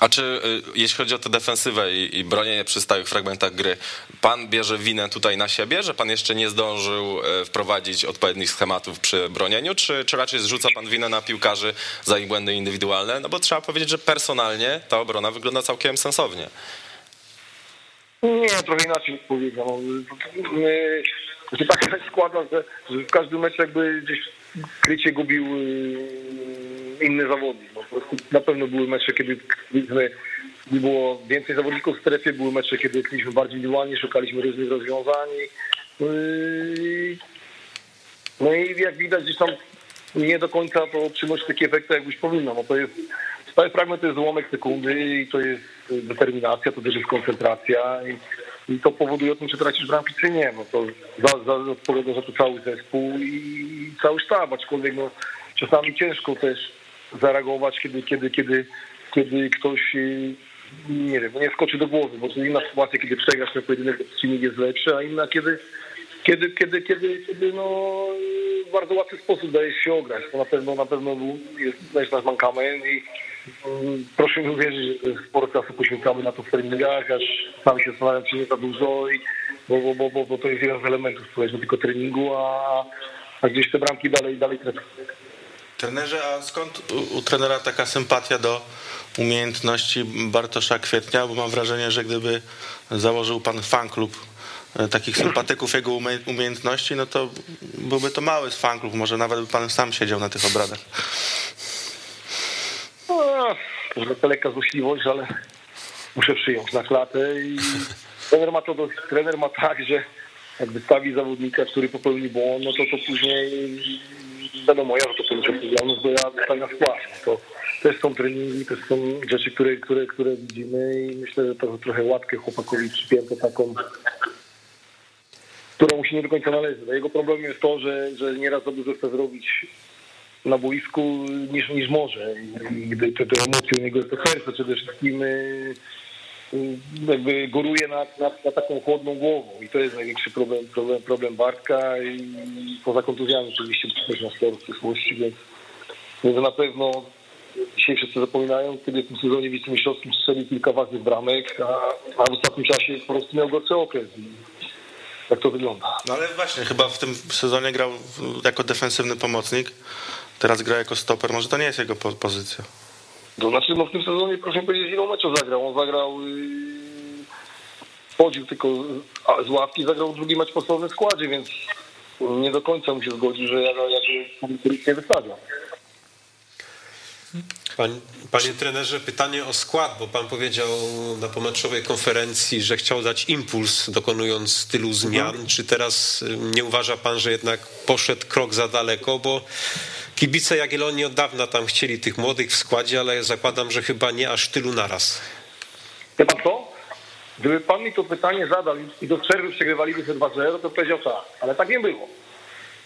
A czy y, jeśli chodzi o tę defensywę i, i bronienie przy stałych fragmentach gry, pan bierze winę tutaj na siebie, że pan jeszcze nie zdążył y, wprowadzić odpowiednich schematów przy bronieniu, czy, czy raczej zrzuca pan winę na piłkarzy za ich błędy indywidualne? No bo trzeba powiedzieć, że personalnie ta obrona wygląda całkiem sensownie. Nie, trochę inaczej powiedział. My- się tak składa, że, że w każdym meczu jakby gdzieś krycie gubił yy, inny zawodnik. Na pewno były mecze, kiedy kryliśmy, było więcej zawodników w strefie, były mecze, kiedy kryliśmy bardziej indywidualnie, szukaliśmy różnych rozwiązań. Yy, no i jak widać gdzieś tam nie do końca to przynosi takie efekty, jakbyś powinno. No to jest, stały fragment to jest złomek sekundy i to jest determinacja, to też jest koncentracja i, i to powoduje o tym, czy tracisz bramki, czy nie. No to za, za odpowiada za to cały zespół i cały sztab, aczkolwiek no, czasami ciężko też zareagować, kiedy, kiedy, kiedy, kiedy ktoś yy, nie wiem, nie skoczy do głowy, bo to inna sytuacja, kiedy przegrasz ten pojedynek, przeciwnik jest lepszy, a inna, kiedy kiedy, kiedy, kiedy, kiedy no, w bardzo łatwy sposób daje się ograć. To na pewno na pewno jest nasz mankament i mm, proszę mi uwierzyć, że sporo czasu poświęcamy na to w treningach, aż sami się zastanawiam, czy nie za dużo, i, bo, bo, bo, bo, bo to jest jeden z elementów, słuchaj, tylko treningu, a, a gdzieś te bramki dalej, dalej trenują. Trenerze, a skąd u, u trenera taka sympatia do umiejętności Bartosza Kwietnia? Bo mam wrażenie, że gdyby założył pan fanklub e, takich sympatyków jego umie- umiejętności, no to byłby to mały fanklub, może nawet by pan sam siedział na tych obradach. No, może to lekka złośliwość, ale muszę przyjąć na klatę i trener ma to do, trener ma tak, że jak wystawi zawodnika, który popełni błąd, no to to później wiadomo, ja za to ponoszę odpowiedzialność, bo ja dostaję na. To też są treningi, też są rzeczy, które, które, które widzimy i myślę, że to trochę łatkę chłopakowi przypięto taką którą mu się nie do końca należy. No Jego problemem jest to, że, że nieraz za dużo chce zrobić na boisku niż, niż może. I gdy te, te emocje u niego jest to serce przede wszystkim y, jakby góruje nad, nad, nad taką chłodną głową i to jest największy problem, problem, problem Bartka i poza kontuzjami oczywiście też na sporo w przyszłości, więc, więc na pewno dzisiaj wszyscy zapominają, kiedy w tym sezonie wicemistrzowskim strzelił kilka ważnych bramek, a, a w ostatnim czasie po prostu miał gorszy okres. Tak to wygląda. No ale właśnie, chyba w tym sezonie grał jako defensywny pomocnik, teraz gra jako stoper, może to nie jest jego po- pozycja. To znaczy, no w tym sezonie, proszę powiedzieć, ile meczów zagrał. On zagrał, yy, wchodził tylko z- ławki, zagrał drugi mecz podstawowy w składzie, więc nie do końca mu się zgodzi, że ja jakby nie wystawia. Pan, panie trenerze, pytanie o skład, bo pan powiedział na pomeczowej konferencji, że chciał dać impuls, dokonując tylu zmian. Czy teraz y, nie uważa pan, że jednak poszedł krok za daleko, bo kibice Jagiellonii od dawna tam chcieli tych młodych w składzie, ale zakładam, że chyba nie aż tylu naraz. Wie pan co? Gdyby pan mi to pytanie zadał i do przerwy przegrywalibyśmy 2-0, to powiedział tak, ale tak nie było.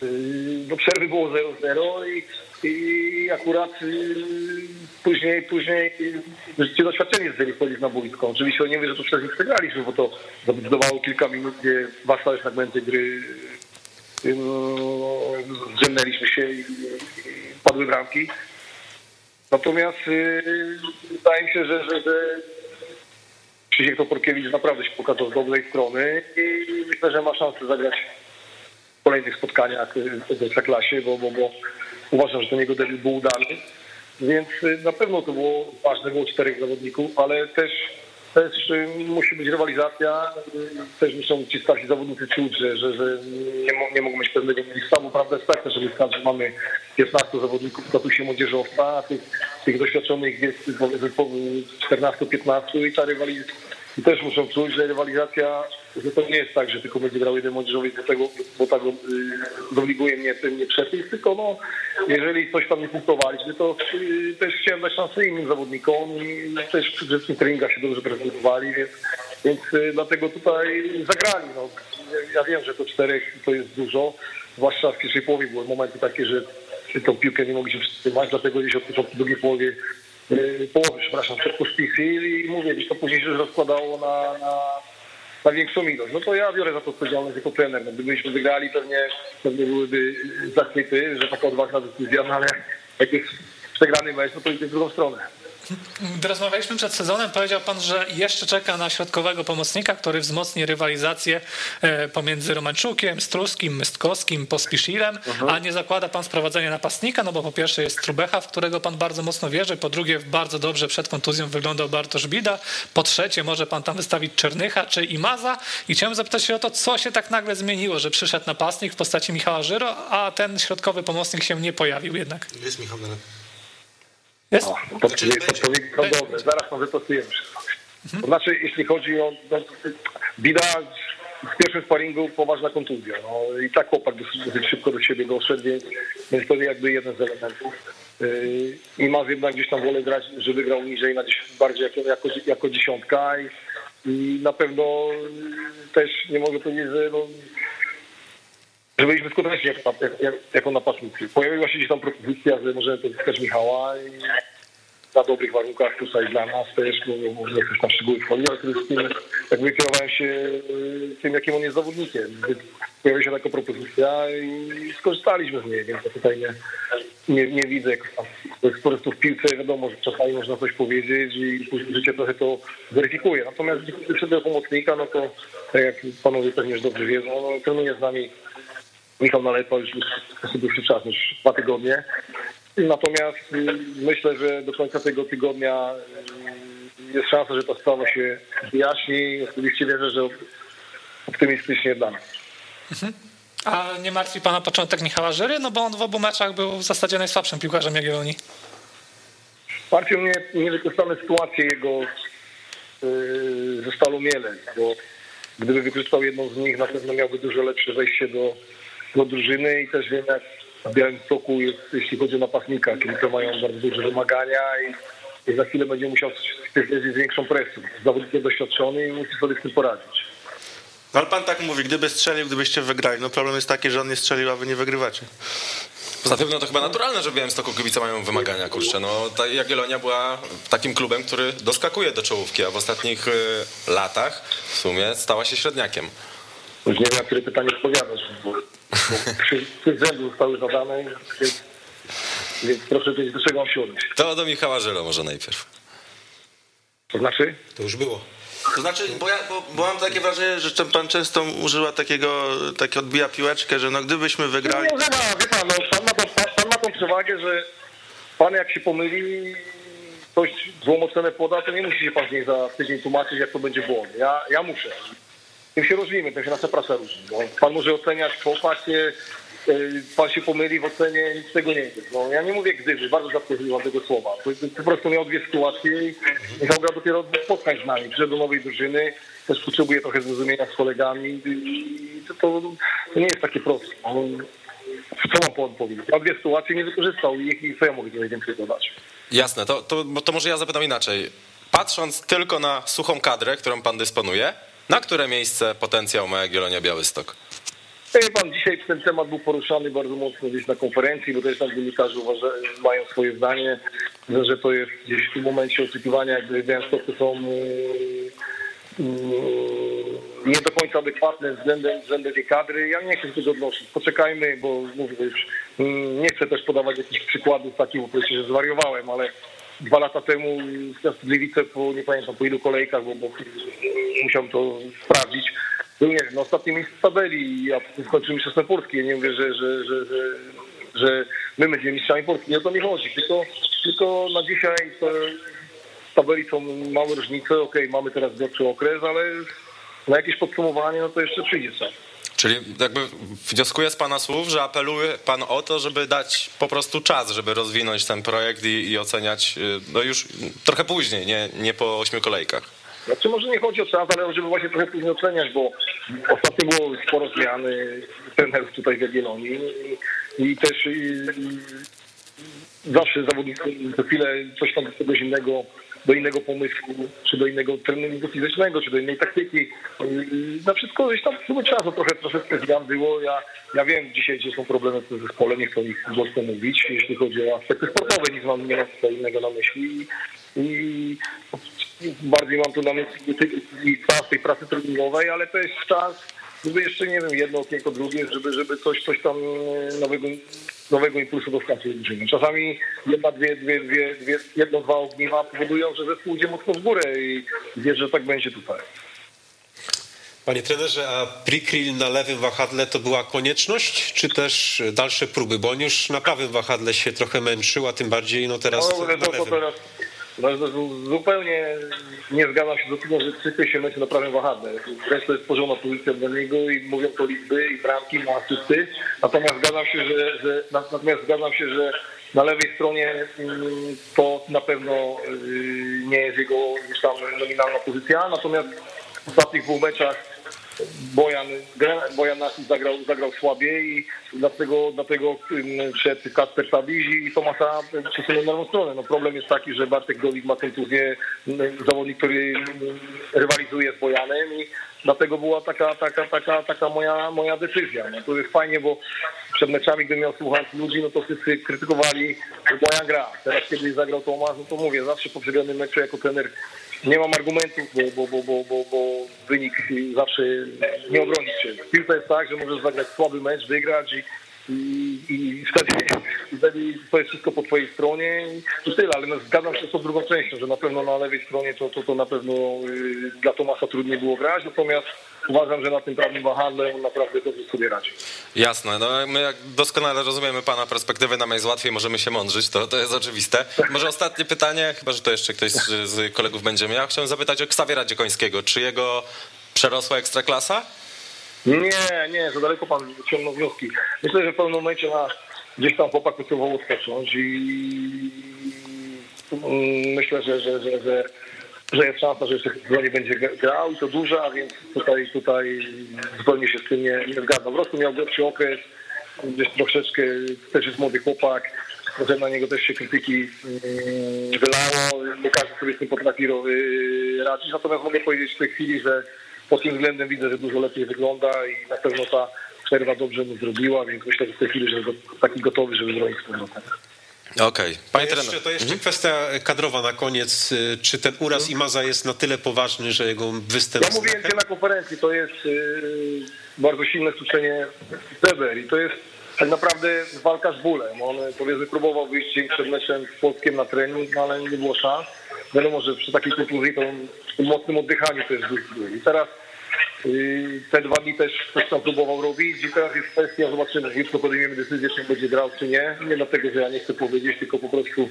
Yy, Do przerwy było 0-0 i, i akurat yy, później, później yy, ci doświadczeni jeżeli wchodzić na boisko. Oczywiście nie wiem, że to przez nich przegraliśmy, bo to zadecydowało kilka minut, gdzie dwa stałe fragmenty gry yy, no, zdrzemnęliśmy się i, padły bramki. Natomiast yy, wydaje mi się, że, że, że Krzysiek Toporkiewicz naprawdę się pokazał z dobrej strony i myślę, że ma szansę zagrać w kolejnych spotkaniach y, w Ekstraklasie, bo, bo, bo uważam, że ten jego debiut był udany. Więc y, na pewno to było ważne, było czterech zawodników, ale też, też y, musi być rywalizacja. y, Też muszą ci starsi zawodnicy czuć, że, że, że nie, nie mogą mieć pewnego stawu. Prawda jest taka, że kadrze mamy 15 zawodników w statusie młodzieżowca, a tych, tych doświadczonych jest powiedzmy po 14-15 i ta rywalizacja i też muszą czuć, że rywalizacja, że to nie jest tak, że tylko będzie grał jeden młodzieżowiec, bo tego, bo tego y, zobliguje mnie ten nie przepis, tylko no, jeżeli coś tam nie punktowaliśmy, to y, też chciałem dać szansę innym zawodnikom i też przy wszystkich treningach się dobrze prezentowali, więc, więc y, dlatego tutaj zagrali. No. Ja wiem, że to czterech to jest dużo, zwłaszcza w pierwszej połowie były momenty takie, że tą piłkę nie mogli się wstrzymać, dlatego gdzieś od początku drugiej połowie, yy, połowy, przepraszam, przed chwil i mówię, gdzieś to później się rozkładało na, na, na większą ilość. No to ja biorę za to odpowiedzialność jako trener. No, gdybyśmy wygrali, pewnie, pewnie byłyby zachwyty, że taka odważna decyzja, no ale jak jest przegrany mecz, no to idzie w drugą stronę. Gdy rozmawialiśmy przed sezonem, powiedział pan, że jeszcze czeka na środkowego pomocnika, który wzmocni rywalizację e, pomiędzy Romanczukiem, Struskim, Mystkowskim, Pospiszilem, a nie zakłada pan sprowadzenia napastnika, no bo po pierwsze jest Trubecha, w którego pan bardzo mocno wierzy, po drugie bardzo dobrze przed kontuzją wyglądał Bartosz Bida, po trzecie może pan tam wystawić Czernycha czy Imaza i chciałem zapytać się o to, co się tak nagle zmieniło, że przyszedł napastnik w postaci Michała Żyro, a ten środkowy pomocnik się nie pojawił jednak. Jest Michał. Jest? O, podpowiedź, podpowiedź są dobre, zaraz tam wyprostujemy wszystko. To znaczy, jeśli chodzi o... No, Bida w pierwszym sparingu poważna kontuzja. No, I tak chłopak dosyć, dosyć szybko do siebie doszedł, więc, więc to jakby jeden z elementów. Yy, I ma jednak gdzieś tam wolę grać, żeby grał niżej, na bardziej jako, jako, jako dziesiątka i, i na pewno też nie mogę powiedzieć, że no, że byliśmy skuteczni jako, jako, jako napastnicy. Pojawiła się gdzieś tam propozycja, że możemy pozyskać Michała i na dobrych warunkach tutaj dla nas też, może nie chcę tam szczegóły wchodzić, ale przede wszystkim jakby kierowałem się y, tym, jakim on jest zawodnikiem. Pojawiła się taka propozycja i skorzystaliśmy z niej, więc ja tutaj nie, nie, nie widzę jak po prostu w piłce wiadomo, że czasami można coś powiedzieć i później życie trochę to weryfikuje. Natomiast jeśli chodzi o pomocnika, no to tak jak panowie pewnie już dobrze wiedzą, no, trenuje z nami Michał Nalepa już dłuższy czas niż dwa tygodnie. Natomiast y, myślę, że do końca tego tygodnia y, jest szansa, że ta sprawa się wyjaśni. Oczywiście wierzę, że optymistycznie dla nas. A nie martwi pana początek Michała Żyry? No bo on w obu meczach był w zasadzie najsłabszym piłkarzem Jagiellonii. Martwią mnie niewykorzystane sytuacje jego yy, ze Stalą Mielec, bo gdyby wykorzystał jedną z nich, na pewno miałby dużo lepsze wejście do, do drużyny i też wiem, jak w Białymstoku jest, jeśli chodzi o napastnika, kibice mają bardzo duże wymagania i, i za chwilę będzie musiał z większą presją. Zawodnik jest doświadczony i musi sobie z tym poradzić. No ale pan tak mówi, gdyby strzelił, gdybyście wygrali. No problem jest taki, że on nie strzelił, a wy nie wygrywacie. Poza tym no to chyba naturalne, że w Białymstoku kibice mają wymagania, kurczę. No ta Jagiellonia była takim klubem, który doskakuje do czołówki, a w ostatnich y, latach w sumie stała się średniakiem. Już nie wiem, na które pytanie odpowiadasz, bo, bo trzy, trzy z rzędu zostały zadane, więc, więc proszę wiedzieć, do czego mam się odnieść. To do Michała Żylo może najpierw. To znaczy? To już było. To znaczy, bo, ja, bo, bo mam takie wrażenie, że pan często użyła takiego, takie odbija piłeczkę, że no gdybyśmy wygrali... No, chyba, wie pan, no, pan, ma tą, pan, pan ma tą przewagę, że pan jak się pomyli, coś złą ocenę poda, to nie musi się pan z niej za tydzień tłumaczyć, jak to będzie błąd. Ja, ja muszę. Tym się różnimy, tym się nasza praca różni. No, pan może oceniać po fakcie, y, pan się pomyli w ocenie, nic tego nie jest. No, ja nie mówię gdyby, bardzo rzadko używam tego słowa. Po prostu miał dwie sytuacje i Michał gra dopiero dwóch spotkań z nami. Przyszedł do nowej drużyny, też potrzebuje trochę zrozumienia z kolegami i to, to, nie jest takie proste. No, co mam pan powiedzieć? Miał dwie sytuacje, nie wykorzystał i co ja mogę więcej dodać? Jasne, to, to, to może ja zapytam inaczej. Patrząc tylko na suchą kadrę, którą pan dysponuje, na które miejsce potencjał ma Jagiellonia Białystok? Wie pan, dzisiaj ten temat był poruszany bardzo mocno gdzieś na konferencji, bo też tam dziennikarze mają swoje zdanie, że, to jest gdzieś w tym momencie oczekiwania, jakby Białymstoku są yy, yy, nie do końca adekwatne względem, względem tej kadry. Ja nie chcę tego odnosić. Poczekajmy, bo mówię już, yy, nie chcę też podawać jakichś przykładów takich, bo że zwariowałem, ale dwa lata temu Gliwice po, nie pamiętam po ilu kolejkach, bo, bo musiałem to sprawdzić, był nie wiem, na ostatnim miejscu w tabeli, a skończył mistrzostwem Polski. Ja nie mówię, że, że, że, że, my będziemy mistrzami Polski. Nie o to mi chodzi. Tylko, tylko na dzisiaj w tabeli są małe różnice. Okej, mamy teraz gorszy okres, ale na jakieś podsumowanie, no to jeszcze przyjdzie czas. Czyli jakby wnioskuję z pana słów, że apeluje pan o to, żeby dać po prostu czas, żeby rozwinąć ten projekt i, i oceniać y, no już trochę później, nie, nie po ośmiu kolejkach. Znaczy może nie chodzi o czas, ale żeby właśnie trochę później oceniać, bo ostatnio było sporo zmiany trenerów tutaj w Jagiellonii i, i też i, zawsze zawodnicy za chwilę coś tam czegoś innego do innego pomysłu, czy do innego treningu fizycznego, czy do innej taktyki. Yy, Na wszystko gdzieś tam cały czas no, trochę, troszeczkę zmian było. Ja, ja wiem dzisiaj, gdzie są problemy w tym zespole, nie chcę o nich głośno mówić, jeśli chodzi o aspekty sportowe, nic mam, nie mam co innego na myśli. I bardziej mam tu na myśli czas tej pracy treningowej, ale to jest czas, żeby jeszcze, nie wiem, jedno okienko, drugie, żeby, żeby coś, coś tam e, nowego, nowego impulsu dostarczyć drużynie. Czasami jedna, dwie, dwie, dwie, dwie, jedno, dwa ogniwa powodują, że zespół idzie mocno w górę i wierzę, że tak będzie tutaj. Panie trenerze, a Prikryl na lewym wahadle to była konieczność, czy też dalsze próby? Bo on już na prawym wahadle się trochę męczył, a tym bardziej no teraz No, to, to teraz no, zu- zupełnie nie zgadzam się z opinią, że Cypy się męczy na prawym wahadle. Wreszcie to jest porządna pozycja dla niego i mówią to liczby i bramki, ma asysty. Natomiast zgadzam się, że, że natomiast zgadzam się, że na lewej stronie mm, to na pewno y, nie jest jego tam nominalna pozycja. Natomiast w ostatnich dwóch meczach Bojan, Bojan zagrał, zagrał słabiej i dlatego, dlatego przed Kasper Tabiś i Tomasa przesunął na lewą stronę. No problem jest taki, że Bartek Dolik ma kontuzję, zawodnik, który rywalizuje z Bojanem i dlatego była taka, taka, taka, taka moja, moja decyzja. No to jest fajnie, bo przed meczami, gdy miał słuchać ludzi, no to wszyscy krytykowali, że Bojan gra. Teraz, kiedy zagrał Tomasz, no to mówię, zawsze po przegranym meczu jako trener nie mam argumentów, bo, bo, bo, bo, bo, wynik zawsze nie obroni się. W piłce jest tak, że możesz zagrać słaby mecz, wygrać i, i, i wtedy, wtedy to jest wszystko po twojej stronie i, i tyle, ale no, zgadzam się z tą drugą częścią, że na pewno na lewej stronie to, to, to na pewno y, dla Tomasa trudniej było grać, natomiast uważam, że na tym prawym wahadle on naprawdę dobrze sobie radzi. Jasne, no my jak doskonale rozumiemy pana perspektywy, nam jest łatwiej, możemy się mądrzyć, to, to jest oczywiste. Może ostatnie pytanie, chyba że to jeszcze ktoś z, z kolegów będzie miał. Chciałem zapytać o Ksawiera Dziekońskiego. Czy jego przerosła ekstraklasa? Nie, nie, za daleko pan wyciągnął wnioski. Myślę, że w pewnym momencie na, gdzieś tam chłopak próbował odpocząć i mm, myślę, że, że, że, że, że jest szansa, że jeszcze sezonie będzie grał i to duża, więc tutaj, tutaj zupełnie się z tym nie, nie zgadzam. Po prostu miał gorszy okres, gdzieś troszeczkę, też jest młody chłopak, trochę na niego też się krytyki mm, wylało, nie każdy sobie z tym potrafi ro- y, radzić, natomiast mogę powiedzieć w tej chwili, że pod tym względem widzę, że dużo lepiej wygląda i na pewno ta przerwa dobrze mu zrobiła, więc myślę, że w tej chwili, że jest taki gotowy, żeby zrobić z powrotem. Okej, To panie jeszcze, trener. to jeszcze kwestia kadrowa na koniec. Y, Czy ten uraz Imaza jest na tyle poważny, że jego występ... Ja mówiłem dzisiaj na konferencji, to jest yy, bardzo silne skuczenie Weber i to jest tak naprawdę walka z bólem. On powiedzmy próbował wyjść dzień przed meczem z Polskiem na trening, no, ale nie było szans. Wiadomo, że przy takiej kontuzji to mocnym oddychaniu to jest duży ból. I teraz te dwa dni też coś tam próbował robić i teraz jest kwestia, zobaczymy, jutro podejmiemy decyzję, czy będzie grał, czy nie. Nie dlatego, że ja nie chcę powiedzieć, tylko po prostu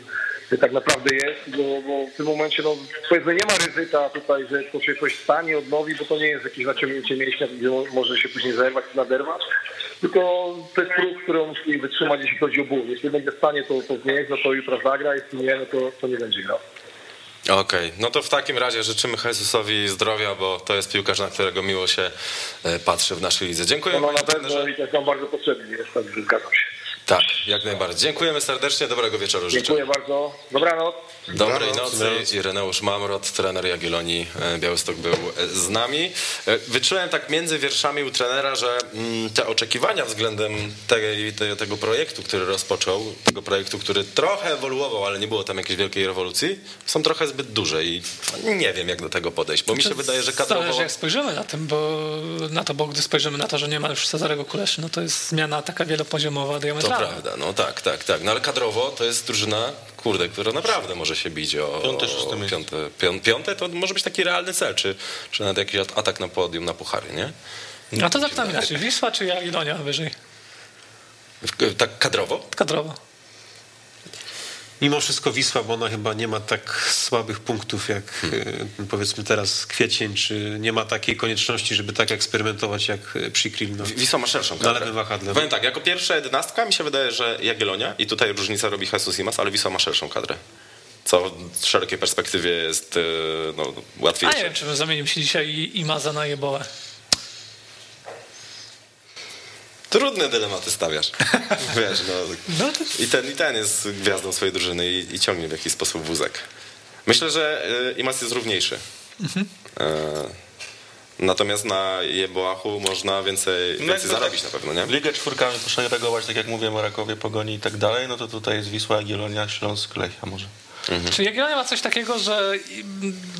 tak naprawdę jest, bo, bo w tym momencie, no powiedzmy, nie ma ryzyka tutaj, że to się coś stanie, odnowi, bo to nie jest jakieś naciągnięcie mięśnia, gdzie mo- może się później zerwać, naderwać, tylko to jest próg, który on musi wytrzymać, jeśli chodzi o ból. Jeśli będzie w stanie, to, to niech, no to jutro zagra, jeśli nie, no to, to nie będzie grał. Okej, no to w takim razie życzymy Jezusowi zdrowia, bo to jest piłkarz, na którego miło się e, patrzy w naszej lidze. Dziękuję No panie na pewno trenerze. tak bardzo potrzebny jest, także zgadzam się. Tak, jak najbardziej. Dziękujemy serdecznie, dobrego wieczoru życzę. Dziękuję bardzo. Dobranoc. Dobrej Dobranoc. nocy. Ireneusz Mamrot, trener Jagiellonii e, Białystok był e, z nami. E, Wyczułem tak między wierszami u trenera, że mm, te oczekiwania względem tej, te, tego projektu, który rozpoczął, tego projektu, który trochę ewoluował, ale nie było tam jakiejś wielkiej rewolucji, są trochę zbyt duże i nie wiem jak do tego podejść, bo mi się wydaje, że kadrowo... Zależy jak spojrzymy na, tym, bo, na to, bo gdy spojrzymy na to, że nie ma już Cezarego Kuleszy, no to jest zmiana taka wielopoziomowa, diametralna. Prawda, no tak, tak, tak. No ale kadrowo to jest drużyna, kurde, która naprawdę może się bić o Piąte, szóste miejsce. piąte, pią, piąte, to może być taki realny cel, czy, czy nawet jakiś at- atak na podium, na puchary, nie? A to zapytam inaczej, Wisła czy Jagiellonia wyżej? Tak kadrowo? Kadrowo. Mimo wszystko Wisła, bo ona chyba nie ma tak słabych punktów jak y, powiedzmy teraz kwiecień, czy nie ma takiej konieczności, żeby tak eksperymentować jak y, Przykril. No. Wisła ma szerszą Na kadrę. lewym wahadle. Powiem tak, jako pierwsza jedenastka mi się wydaje, że Jagiellonia i tutaj różnica robi Jesus Imas, ale Wisła ma szerszą kadrę. Co w szerokiej perspektywie jest e, no, A łatwiejsze. nie wiem, czy bym zamienił się dzisiaj Imaza na Jebołę. Trudne dylematy stawiasz. Wiesz, no. No to I ten, I ten jest gwiazdą swojej drużyny i, i ciągnie w jakiś sposób wózek. Myślę, że y, Imas jest równiejszy. E, Natomiast na Jeboachu można więcej, więcej jakby zarobić na pewno, nie? Ligę czwórkami poszeregować, tak jak mówiłem o Rakowie, Pogoni i tak dalej, no to tutaj jest Wisła, Jagiellonia, Śląsk, Lechia może. Czy Jagiellonia ma coś takiego, że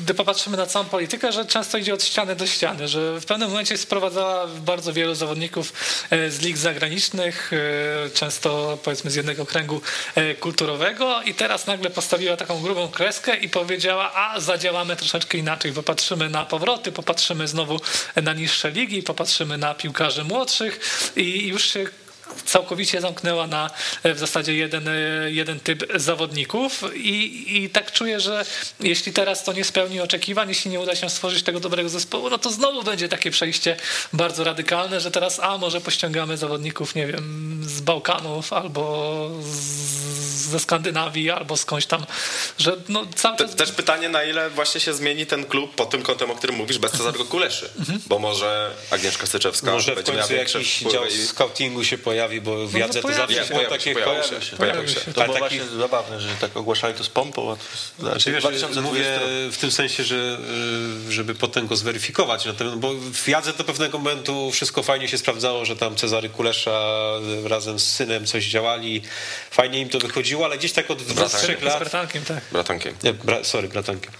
gdy popatrzymy na całą politykę, że często idzie od ściany do ściany, że w pewnym momencie sprowadzała bardzo wielu zawodników e, z lig zagranicznych, e, często powiedzmy z jednego kręgu e, kulturowego i teraz nagle postawiła taką grubą kreskę i powiedziała, a zadziałamy troszeczkę inaczej, popatrzymy na powroty, popatrzymy znowu na niższe ligi, popatrzymy na piłkarzy młodszych i już się całkowicie zamknęła na e, w zasadzie jeden, e, jeden typ zawodników i, i tak czuję, że jeśli teraz to nie spełni oczekiwań, jeśli nie uda się stworzyć tego dobrego zespołu, no to znowu będzie takie przejście bardzo radykalne, że teraz a może pościągamy zawodników, nie wiem, z Bałkanów albo z, ze Skandynawii albo skądś tam, że no cały Te, czas... też pytanie, na ile właśnie się zmieni ten klub pod tym kątem, o którym mówisz, bez Cezarego Kuleszy. Bo może Agnieszka Syczewska Może będzie miała większe jakiś wpływy dział i- scoutingu się pojawi, bo w no Jadze to pojawi zawsze się, było pojawi się, takie pojawi kojarzy- się, pojawi się. To było taki- właśnie zabawne, że tak ogłaszali to z pompą, a to jest, Znaczy, wiesz, 2020 mówię w tym sensie, że y, żeby potem go zweryfikować, Natomiast- bo w Jadze do pewnego momentu wszystko fajnie się sprawdzało, że tam Cezary Kulesza y, razem z synem coś działali, fajnie im to wychodziło, ale gdzieś tak od dwóch, Bratankiem. trzech Z lat, bratankiem, tak. Bratankiem. nie, bra, sorry, bratankiem.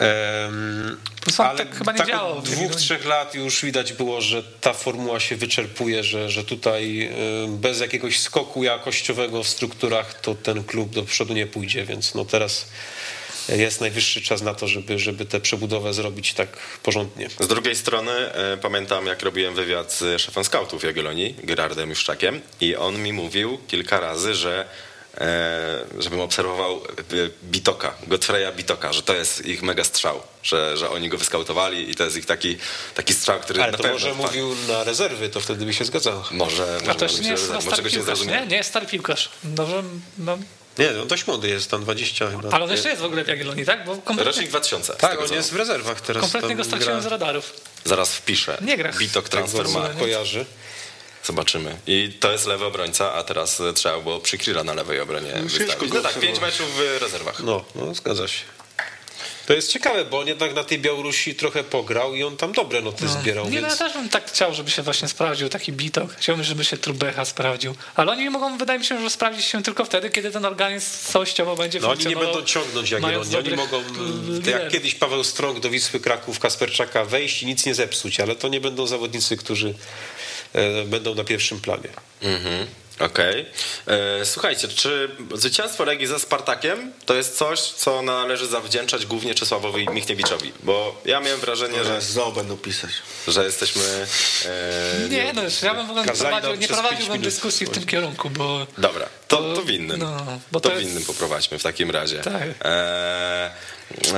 Um, są- tak chyba nie działało od w dwóch, trzech lat już widać było, że ta formuła się wyczerpuje, że, że tutaj bez jakiegoś skoku jakościowego w strukturach to ten klub do przodu nie pójdzie, więc no teraz jest najwyższy czas na to, żeby, żeby tę przebudowę zrobić tak porządnie. Z drugiej strony e, pamiętam, jak robiłem wywiad z szefem scoutów Jagiellonii, Gerardem Juszczakiem i on mi mówił kilka razy, że żebym obserwował e, Bitoka, Godfreya Bitoka, że to jest ich mega strzał, że, że oni go wyskautowali i to jest ich taki, taki strzał, który Ale na to pewno... może mówił na rezerwy, to wtedy by się zgadzało. Może, A może, to nie jest no, może go nie piłkarz, nie? jest stary piłkarz. Dobrze, no, Nie, on dość młody jest, tam 20 chyba. ale on jeszcze jest w ogóle w Jagiellonii, tak? Bo kompletnie, Rocznik 2000. z tak, on co- jest w rezerwach teraz. kompletnie go straciłem gra. z radarów. Zaraz wpiszę. Nie gra. Bitok transfer Tak go ma. kojarzy. Zobaczymy. I to jest lewy obrońca, a teraz e, trzeba było Przykrila na lewej obronie ciężko wystawić. No tak, pięć meczów w rezerwach. No, no, zgadza się. To jest ciekawe, bo on jednak na tej Białorusi trochę pograł i on tam dobre noty zbierał, Nie, no ja więc... też bym tak chciał, żeby się właśnie sprawdził taki bitok. Chciałbym, żeby się Trubecha sprawdził. Ale oni mogą, wydaje mi się, że sprawdzić się tylko wtedy, kiedy ten organizm całościowo będzie No oni nie funkcjonował. będą ciągnąć Jagiellonii, oni dobrych mogą, l- tak jak kiedyś Paweł Strąg do Wisły Kraków, Kasperczaka wejść i nic nie zepsuć, ale to nie będą zawodnicy, którzy e, będą na pierwszym planie. Mhm. Okej. E, Słuchajcie, czy zwycięstwo Legii ze Spartakiem to jest coś, co należy zawdzięczać głównie Czesławowi Michniewiczowi? Bo ja miałem wrażenie, że, Że znowu będą pisać. że jesteśmy... E, Nie, no już ja bym w ogóle prowadził, nie prowadziłbym dyskusji w tym kierunku, bo Dobra, to, to w innym. no, bo to, to w jest- innym poprowadźmy w takim razie. Tak. E,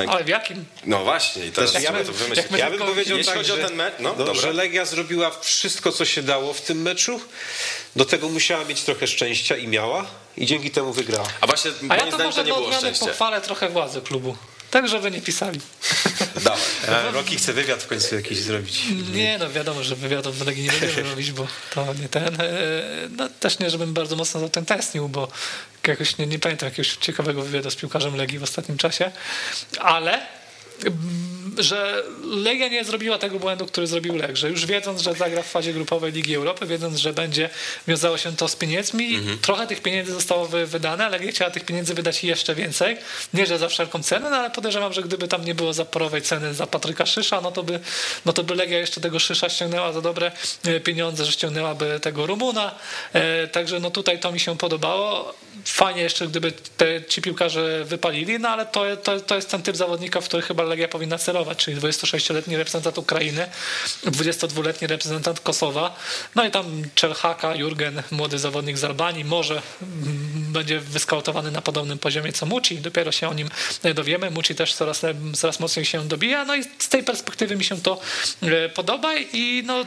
ale w jakim? no właśnie, i teraz my- to jak wymyślić. my Ja bym powiedział Jeśli tak, chodzi o że, ten mecz, no, no, że Legia zrobiła wszystko, co się dało w tym meczu. Do tego musiała mieć trochę szczęścia i miała i dzięki temu wygrała. A właśnie A ja to zdaniem może to nie było szczęście. pochwalę trochę władzy klubu. Tak, żeby nie pisali. Dawaj. A Roki chce wywiad w końcu jakiś zrobić. Nie, no wiadomo, że wywiadów w Legii nie będziemy robić, bo to nie ten. e, No też nie, żebym bardzo mocno za ten testnił, bo jakoś nie, nie pamiętam jakiegoś ciekawego wywiadu z piłkarzem Legii w ostatnim czasie, ale że Legia nie zrobiła tego błędu, który zrobił Lech, że już wiedząc, że zagra w fazie grupowej Ligi Europy, wiedząc, że będzie wiązało się to z pieniędzmi, trochę tych pieniędzy zostało wy- wydane, ale Legia chciała tych pieniędzy wydać jeszcze więcej, nie, że za wszelką cenę, no ale podejrzewam, że gdyby tam nie było zaporowej ceny za Patryka Szysza, no to by, no to by Legia jeszcze tego Szysza ściągnęła za dobre e, pieniądze, że ściągnęłaby tego Rumuna, e, także no tutaj to mi się podobało. Fajnie jeszcze, gdyby te, ci piłkarze wypalili, no ale to, to, to jest ten typ zawodnika, w który chyba Legia powinna celować, czyli 26-letni reprezentant Ukrainy, 22-letni reprezentant Kosowa, no i tam Czelhaka, Jurgen, młody zawodnik z Albanii, może mm, będzie wyskautowany na podobnym poziomie co Muci, dopiero się o nim dowiemy. Muci też coraz, coraz mocniej się dobija, no i z tej perspektywy mi się to e, podoba i no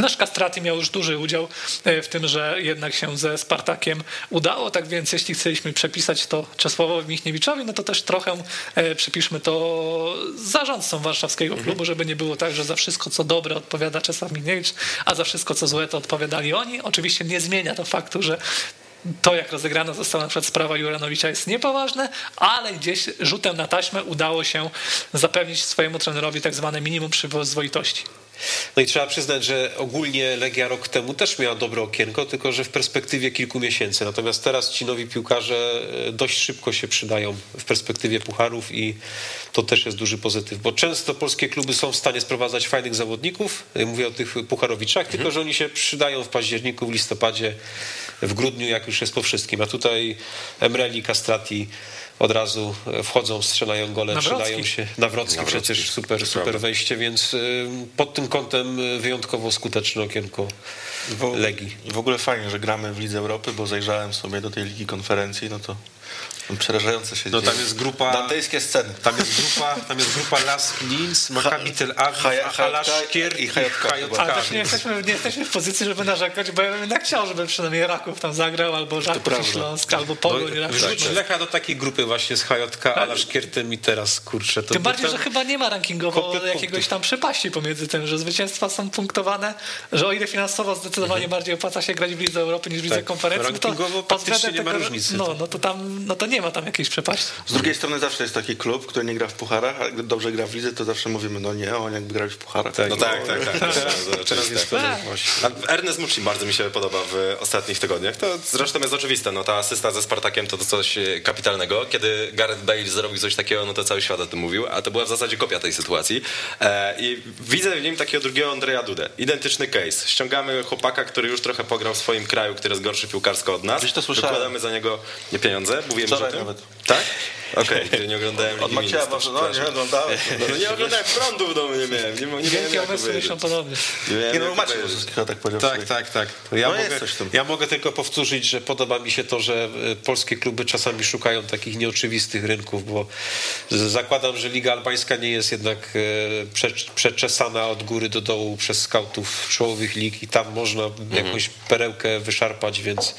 Nasz Kastraty miał już duży udział e, w tym, że jednak się ze Spartakiem udało, tak więc jeśli chcieliśmy przepisać to Czesławowi Michniewiczowi, no to też trochę e, przypiszmy to zarządcom warszawskiego klubu, żeby nie było tak, że za wszystko co dobre odpowiada Czesław Michniewicz, a za wszystko co złe to odpowiadali oni. Oczywiście nie zmienia to faktu, że to, jak rozegrana została na przykład sprawa Juranowicza jest niepoważne, ale gdzieś rzutem na taśmę udało się zapewnić swojemu trenerowi tak zwane minimum przyzwoitości. No i trzeba przyznać, że ogólnie Legia rok temu też miała dobre okienko, tylko że w perspektywie kilku miesięcy. Natomiast teraz ci nowi piłkarze e, dość szybko się przydają w perspektywie pucharów i to też jest duży pozytyw, bo często polskie kluby są w stanie sprowadzać fajnych zawodników, mówię o tych pucharowiczach, mhm. tylko że oni się przydają w październiku, w listopadzie, w grudniu, jak już jest po wszystkim. A tutaj Emreli, Castrati, od razu wchodzą, strzelają gole, trzymają się. Nawrocki, Nawrocki przecież super, super wejście, więc y, pod tym kątem y, wyjątkowo skuteczne okienko Legii. I w ogóle fajnie, że gramy w Lidze Europy, bo zajrzałem sobie do tej Ligi Konferencji, no to przerażające się No dzieje. tam jest grupa... Dantejskie sceny. Tam jest grupa, tam jest grupa Lask Linz, Maccabi Tel Aviv, Alaszkier i Hajotka. Ale też nie jesteśmy, nie jesteśmy w pozycji, żeby narzekać, bo ja bym jednak chciał, żeby przynajmniej Raków tam zagrał, albo Żarków Śląsk, albo Pogoń. No, wrzuć Lecha do takiej grupy właśnie z Hajotka, Alaszkiertem i teraz, kurczę. To Tym bardziej, tam... że chyba nie ma rankingowo jakiegoś tam przepaści pomiędzy tym, że zwycięstwa są punktowane, że o ile finansowo zdecydowanie bardziej opłaca się grać w Lidze Europy niż w Lidze Tak, Konferencji, no to rankingowo pod względem nie ma różnicy. No, no to tam, no to nie ma tam jakiejś przepaści. Z drugiej strony zawsze jest taki klub, który nie gra w pucharach, a gdy dobrze gra w lidze, to zawsze mówimy, no nie, on jakby grać w pucharach. No tak, tak, tak. Teraz, Teraz teraz jest Tak. A Ernest Mucci bardzo mi się podoba w ostatnich tygodniach. To zresztą jest oczywiste. No, ta asysta ze Spartakiem to, to coś e, kapitalnego. Kiedy Gareth Bale zrobił coś takiego, no to cały świat o tym mówił, a to była w zasadzie kopia tej sytuacji. E, I widzę w nim takiego drugiego Andrea Dudę. Identyczny case. Ściągamy chłopaka, który już trochę pograł w swoim kraju, który jest gorszy piłkarsko od nas. Gdzieś to słyszałem. Wykładamy za niego nie pieniądze. Mówiłem już o Wczoraj tym. nawet. Tak? Okej, okay, nie oglądałem Od Macieja może, no nie oglądałem. No, no nie oglądałem prądu w domu, nie miałem. Nie, nie Wielkie powiedzieć. myślą podobnie. Nie, miałem Nie no, Maciej tak powiedział. Tak, wczoraj. tak, tak. To Ja, No mogę, ja mogę tylko powtórzyć, że podoba mi się to, że e, polskie kluby czasami szukają takich nieoczywistych rynków, bo zakładam, że Liga Albańska nie jest jednak e, prze, przeczesana od góry do dołu przez skautów czołowych lig i tam można Mhm. jakąś perełkę wyszarpać, więc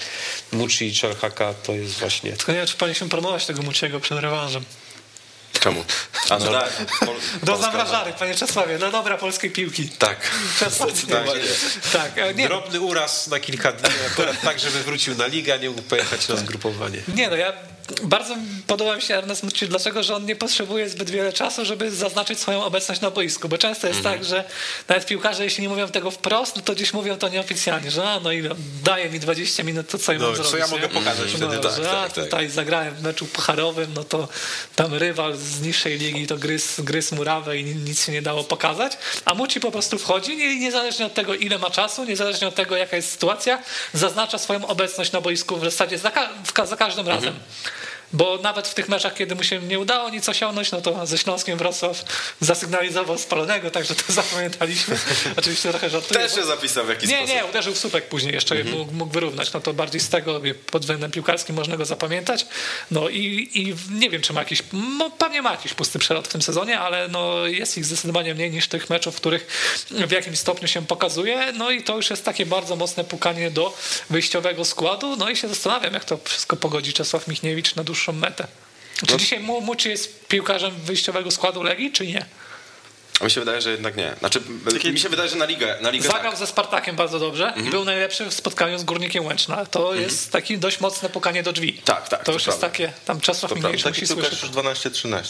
Muci i Czarhaka to jest właśnie... Tylko nie wiem, czy powinniśmy promować tego Muciego przed rewanżem. Czemu? A no tak. Pol- Do Polska- zamrażarek, panie Czesławie, no dobra polskiej piłki. Tak. Tak. tak, e, nie, Drobny uraz na kilka dni, akurat tak, żeby wrócił na ligę, a nie mógł pojechać na zgrupowanie. Nie, no ja bardzo podoba mi się Ernest Mucci, dlaczego, że on nie potrzebuje zbyt wiele czasu, żeby zaznaczyć swoją obecność na boisku, bo często jest Mhm. tak, że nawet piłkarze, jeśli nie mówią tego wprost, no to gdzieś mówią to nieoficjalnie, że a, no i daje mi 20 minut, to co ja No, mam co zrobić? ja nie? mogę pokazać no, wtedy, tak, że tak, a, tak. tutaj zagrałem w meczu pucharowym, no to tam rywal z niższej ligi to gryz, gryz murawę i nic się nie dało pokazać, a Muci po prostu wchodzi i niezależnie od tego, ile ma czasu, niezależnie od tego, jaka jest sytuacja, zaznacza swoją obecność na boisku w zasadzie za, ka- za każdym razem. Bo nawet w tych meczach, kiedy mu się nie udało nic osiągnąć, no to ze Śląskiem Wrocław zasygnalizował spalonego, także to zapamiętaliśmy. Oczywiście trochę żartuję. Też się zapisał w jakiś Nie, sposób. nie, uderzył w słupek później, jeszcze Mhm. mógł, mógł wyrównać. No to bardziej z tego pod względem piłkarskim można go zapamiętać. No i, i nie wiem, czy ma jakiś, no pewnie ma jakiś pusty przelot w tym sezonie, ale no jest ich zdecydowanie mniej niż tych meczów, w których w jakimś stopniu się pokazuje. No i to już jest takie bardzo mocne pukanie do wyjściowego składu. No i się zastanawiam, jak to wszystko pogodzi Czesław Michniewicz na dłuższą metę. No. Czy dzisiaj Mu- Muci jest piłkarzem wyjściowego składu Legii, czy nie? A mi się wydaje, że jednak nie. Znaczy, mi się wydaje, że na ligę, na ligę Zagrał tak. ze Spartakiem bardzo dobrze Mhm. i był najlepszy w spotkaniu z Górnikiem Łęczna. To jest taki dość mocne pukanie do drzwi. Tak, tak, To to już jest prawda. takie, tam Czesław prawda. musi słyszeć. już 12-13.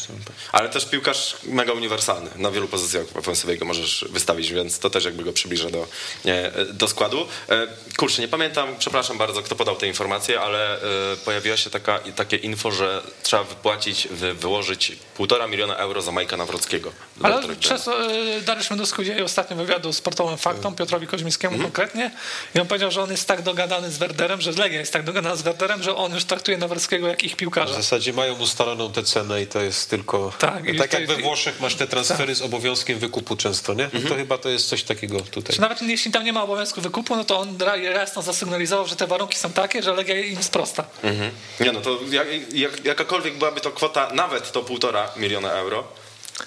Ale też piłkarz mega uniwersalny. Na wielu pozycjach w ofensywie go możesz wystawić, więc to też jakby go przybliża do, nie, do składu. E, Kurczę, nie pamiętam, przepraszam bardzo, kto podał te informacje, ale e, pojawiła się taka, takie info, że trzeba wypłacić, wy, wyłożyć półtora miliona euro za Majka Nawrockiego. Ale Czes, e, Dariusz Mendusku udzielił ostatnio wywiadu sportowym Faktom, Piotrowi Koźmińskiemu Mhm. konkretnie i on powiedział, że on jest tak dogadany z Werderem, że Legia jest tak dogadana z Werderem, że on już traktuje Nawrockiego jak ich W piłkarza. zasadzie mają ustaloną tę cenę i to jest tylko... Tak, i tak jak we Włoszech masz te transfery z obowiązkiem wykupu często, nie? To chyba to jest coś takiego tutaj. Czy nawet jeśli tam nie ma obowiązku wykupu, no to on jasno zasygnalizował, że te warunki są takie, że Legia im sprosta. Mhm. Nie no, to jak, jak, jakakolwiek byłaby to kwota, nawet to półtora miliona euro,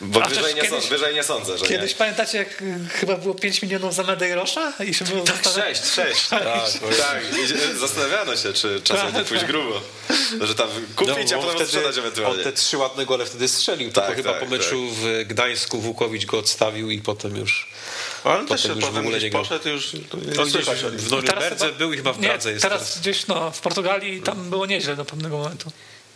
bo A wyżej nie, kiedyś- sądzę, wyżej nie sądzę, że Kiedyś nie. pamiętacie, jak y, chyba było 5 milionów za Medeirosza? I się było Tak, zastanawiać- sześć, sześć. Tak, tak. I zastanawiano się, czy czasem nie Tak, pójść tak. grubo. Że tam kupić, a on potem sprzedać on ewentualnie. te trzy ładne gole wtedy strzelił, Tak, tylko chyba tak, po meczu w Gdańsku Włukowicz go odstawił i potem już Ale on też Potem już w ogóle gdzieś nie poszedł już to nie, No gdzieś w Norymberdze był i chyba w nie, Pradze jest teraz, teraz. gdzieś no, w Portugalii tam było nieźle do pewnego momentu.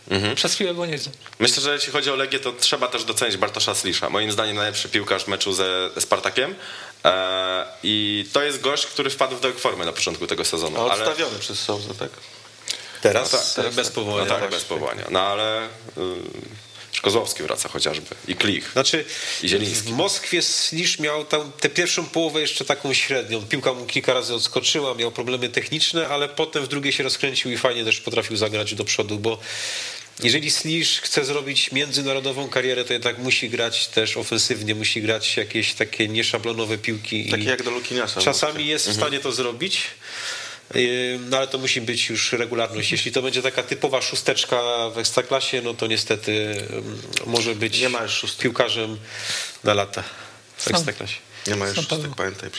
Mhm. Przez chwilę było nieźle. Myślę, że jeśli chodzi o Legię, to trzeba też docenić Bartosza Slisza. Moim zdaniem najlepszy piłkarz meczu ze Spartakiem. E, I to jest gość, który wpadł w dołek formy na początku tego sezonu. A Ale, odstawiony przez Souza, tak? Teraz, No tak, teraz bez no powołania. tak, bez powołania. No ale y, Kozłowski wraca chociażby i Klich. Znaczy, I Zieliński. w Moskwie Slisz miał tam tę pierwszą połowę jeszcze taką średnią. Piłka mu kilka razy odskoczyła, miał problemy techniczne, ale potem w drugiej się rozkręcił i fajnie też potrafił zagrać do przodu, bo jeżeli Slisz chce zrobić międzynarodową karierę, to jednak musi grać też ofensywnie, musi grać jakieś takie nieszablonowe piłki. Takie i jak do Lukiniasa. Czasami jest w stanie to zrobić. No ale to musi być już regularność. Jeśli to będzie taka typowa szósteczka w ekstraklasie, no to niestety może być Nie ma już szóstek. piłkarzem na lata w ekstraklasie. Nie ma już szóstek, pamiętaj.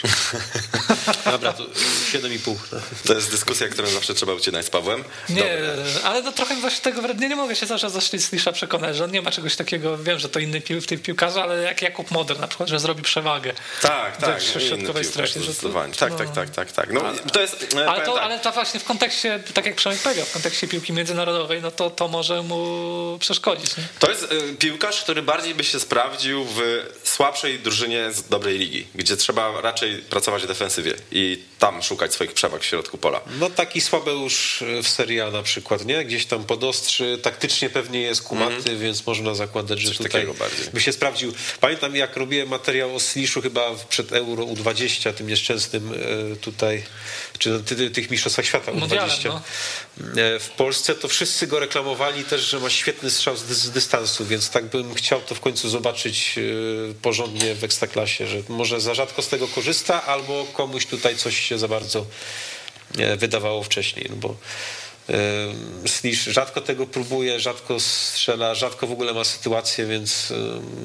Dobra, to 7,5. To jest dyskusja, którą zawsze trzeba ucinać z Pawłem. Nie, Dobra. ale no trochę właśnie tego wrednie nie mogę się zawsze za Slisza przekonać, że on nie ma czegoś takiego, wiem, że to inny pił, w tej piłkarze, ale jak Jakub Moder na przykład, że zrobi przewagę. Tak, tak. w inny środkowej strefie, zdecydowanie. Tak, no. tak, tak, tak, tak. No, to jest, e, Ale to, tak. ale to właśnie w kontekście, tak jak Przemek powiedział, w kontekście piłki międzynarodowej, no to to może mu przeszkodzić. Nie? To jest y, piłkarz, który bardziej by się sprawdził w słabszej drużynie z dobrej ligi, gdzie trzeba raczej pracować w defensywie i tam szukać swoich przewag w środku pola. No taki Słabeusz w Serie A na przykład, nie? Gdzieś tam podostrzy, taktycznie pewnie jest kumaty, więc można zakładać, że Coś tutaj by się sprawdził. Pamiętam jak robiłem materiał o Sliszu chyba przed Euro U20, tym nieszczęsnym e, tutaj, czy tych mistrzostwach świata Mundialem, U20 no. e, w Polsce, to wszyscy go reklamowali też, że ma świetny strzał z, dystansu, więc tak bym chciał to w końcu zobaczyć e, porządnie w Ekstraklasie, że może za rzadko z tego korzysta, albo komuś tutaj coś się za bardzo e, wydawało wcześniej, no bo Slisz rzadko tego próbuje, rzadko strzela, rzadko w ogóle ma sytuację, więc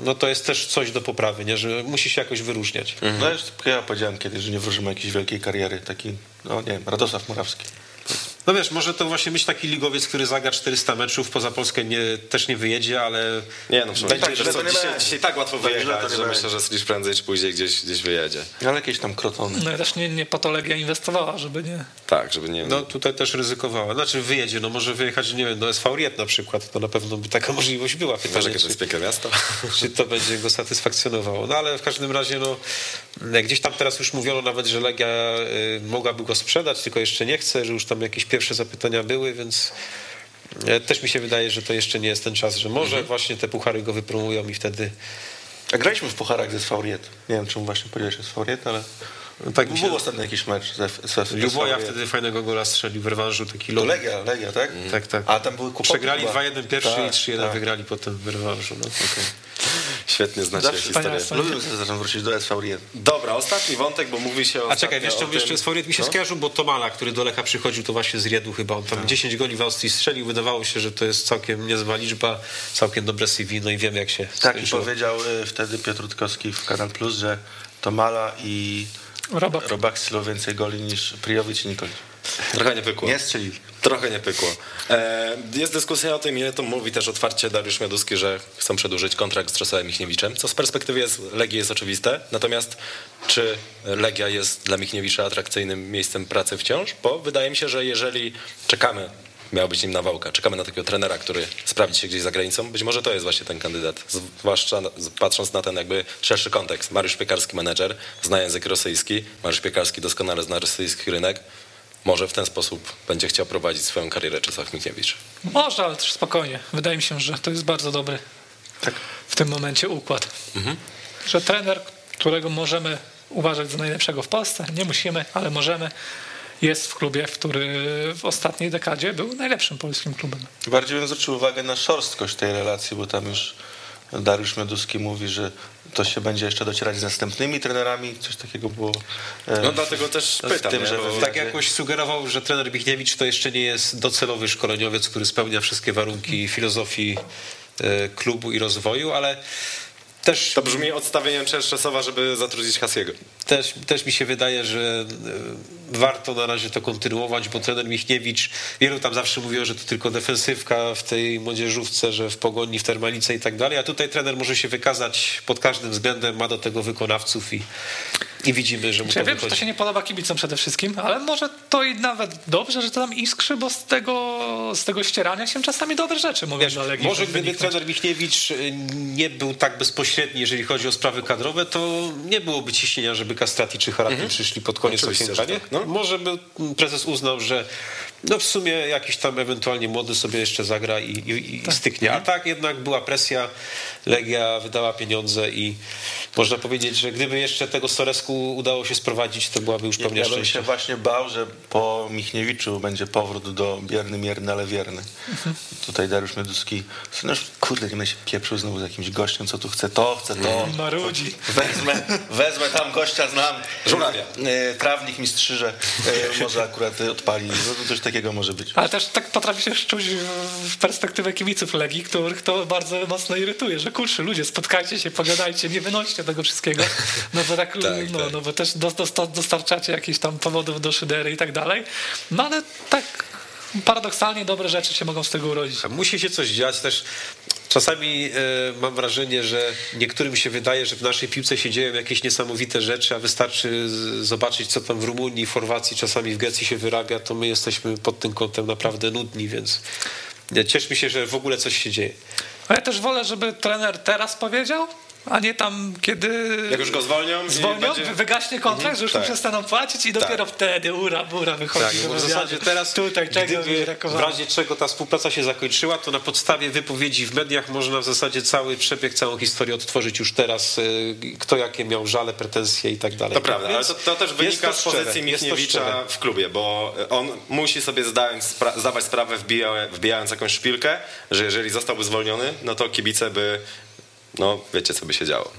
no to jest też coś do poprawy, nie? że musi się jakoś wyróżniać. No już ja powiedziałem kiedyś, że nie wróżymy jakiejś wielkiej kariery. Taki, no nie wiem, Radosław Morawski. No wiesz, może to właśnie być taki ligowiec, który zagra 400 meczów, poza Polskę nie, też nie wyjedzie, ale Nie no, Będzie tak, co, nie dzisiaj, będzie. dzisiaj tak łatwo Tak wyjechać, to nie że myślę, że Slisz prędzej czy później gdzieś, gdzieś wyjedzie. Ale jakieś tam krotony. No i też nie, nie patologia inwestowała, żeby nie... Tak, żeby nie... no tutaj też ryzykowała. Znaczy wyjedzie, no może wyjechać, nie wiem, do SV Riet na przykład, to na pewno by taka możliwość była. Pytanie, jakie to jest piękne miasto? czy to będzie go satysfakcjonowało. No ale w każdym razie, no gdzieś tam teraz już mówiono nawet, że Legia y, mogłaby go sprzedać, tylko jeszcze nie chce, że już tam jakieś pierwsze zapytania były, więc e, też mi się wydaje, że to jeszcze nie jest ten czas, że może właśnie te puchary go wypromują i wtedy A graliśmy w pucharach ze Sfauriet. Nie wiem, czemu właśnie powiedziałeś, że Sfauriet, ale tak mi się... był ostatnio jakiś mecz ze, ze, ze Luboja wtedy fajnego gola strzelił w rewanżu, taki. Legia, Legia, tak? Tak, tak. A tam były kłopoty Przegrali chyba. 2-1 pierwszy Tak, i 3-1 tak. wygrali potem w rewanżu. No, okej. Świetnie znacie Zawsze historię. sobie zacząć wrócić do SV1. Dobra, ostatni wątek, bo mówi się o A czekaj, wiesz co, jeszcze z Foriet mi się No? skojarzył, bo Tomala, który do Lecha przychodził, to właśnie z Riedu chyba. On tam 10 goli w Austrii strzelił, wydawało się, że to jest całkiem niezła liczba, całkiem dobre CV, no i wiemy jak się Tak, i skończyło. powiedział y, wtedy Piotr Rutkowski w Kanal Plus, że Tomala i Robak. Robak więcej goli niż Prijowicz i Nikolic. Trochę nie pykło. Nie strzelili. Trochę nie pykło. E, jest dyskusja o tym, ile to mówi też otwarcie Dariusz Mioduski, że chcą przedłużyć kontrakt z Czesławem Michniewiczem, co z perspektywy jest, Legii jest oczywiste. Natomiast czy Legia jest dla Michniewicza atrakcyjnym miejscem pracy wciąż? Bo wydaje mi się, że jeżeli czekamy, miała być nim nawałka, czekamy na takiego trenera, który sprawdzi się gdzieś za granicą, być może to jest właśnie ten kandydat. Zwłaszcza patrząc na ten jakby szerszy kontekst. Mariusz Piekarski, menedżer, zna język rosyjski. Mariusz Piekarski doskonale zna rosyjski rynek. Może w ten sposób będzie chciał prowadzić swoją karierę Czesław Michniewicz. Może, ale też spokojnie. Wydaje mi się, że to jest bardzo dobry Tak. w tym momencie układ. Że trener, którego możemy uważać za najlepszego w Polsce, nie musimy, ale możemy, jest w klubie, który w ostatniej dekadzie był najlepszym polskim klubem. Bardziej bym zwrócił uwagę na szorstkość tej relacji, bo tam już Dariusz Mioduski mówi, że to się będzie jeszcze docierać z następnymi trenerami. Coś takiego było. e, No dlatego też pytam, tym, nie? że Bo- Tak jakoś sugerował, że trener Michniewicz to jeszcze nie jest docelowy szkoleniowiec, który spełnia wszystkie warunki filozofii e, klubu i rozwoju, ale też To brzmi odstawieniem Czerczesowa, żeby zatrudnić Hasiego. Też, też mi się wydaje, że e, warto na razie to kontynuować, bo trener Michniewicz, wielu tam zawsze mówiło, że to tylko defensywka w tej młodzieżówce, że w Pogoni, w Termalice i tak dalej, a tutaj trener może się wykazać pod każdym względem, ma do tego wykonawców i i widzimy, że mu Czy ja to wiem, że to się nie podoba kibicom przede wszystkim, ale może to i nawet dobrze, że to tam iskrzy, bo z tego, z tego ścierania się czasami dobre rzeczy mogą Wiesz, dla Legii może gdyby wyniknąć. trener Michniewicz y, nie był tak bezpośredni, jeżeli chodzi o sprawy kadrowe, to nie byłoby ciśnienia, żeby Kastrati czy Haraki przyszli pod koniec okienka. Nie? tak, no. Może by prezes uznał, że no w sumie jakiś tam ewentualnie młody sobie jeszcze zagra i, i, i styknie. A tak jednak była presja, Legia wydała pieniądze i można powiedzieć, że gdyby jeszcze tego Soresku udało się sprowadzić, to byłaby już pewnie Ja bym szczęście. się właśnie bał, że po Michniewiczu będzie powrót do bierny, mierny, ale wierny. Tutaj Dariusz Mioduski, no kurde, nie będę się pieprzył znowu z jakimś gościem, co tu chce to, chce to. Marudzi. Wezmę, wezmę tam gościa, znam. Żurawia. E, Trawnik mi strzyże, e, może akurat e, odpali. No, to coś takiego może być. Ale też tak potrafi się szczuć w perspektywę kibiców Legii, których to bardzo mocno irytuje, że kurczę, ludzie, spotkajcie się, pogadajcie, nie wynoście tego wszystkiego, no bo tak, no, tak. no bo też dos- dos- dostarczacie jakichś tam powodów do szydery i tak dalej, no ale tak paradoksalnie dobre rzeczy się mogą z tego urodzić. Musi się coś dziać też. Czasami e, mam wrażenie, że niektórym się wydaje, że w naszej piłce się dzieją jakieś niesamowite rzeczy, a wystarczy zobaczyć, co tam w Rumunii, w Chorwacji, czasami w Grecji się wyrabia, to my jesteśmy pod tym kątem naprawdę nudni, więc cieszmy się, że w ogóle coś się dzieje. A ja też wolę, żeby trener teraz powiedział, a nie tam, kiedy Jak już go zwolnią zwolnią, będzie- wygaśnie kontrakt, że już tak. przestaną płacić i dopiero wtedy ura, bura wychodzi Tak, w zasadzie teraz, Tutaj czego w razie czego ta współpraca się zakończyła, to na podstawie wypowiedzi w mediach można w zasadzie cały przebieg, całą historię odtworzyć już teraz, y, kto jakie miał żale, pretensje i tak dalej. To prawda, ale Więc to, to też wynika to z pozycji Michniewicza w klubie, bo on musi sobie zdając, spra- zdawać sprawę, wbija, wbijając jakąś szpilkę, że jeżeli zostałby zwolniony, no to kibice by, no wiecie co by się działo.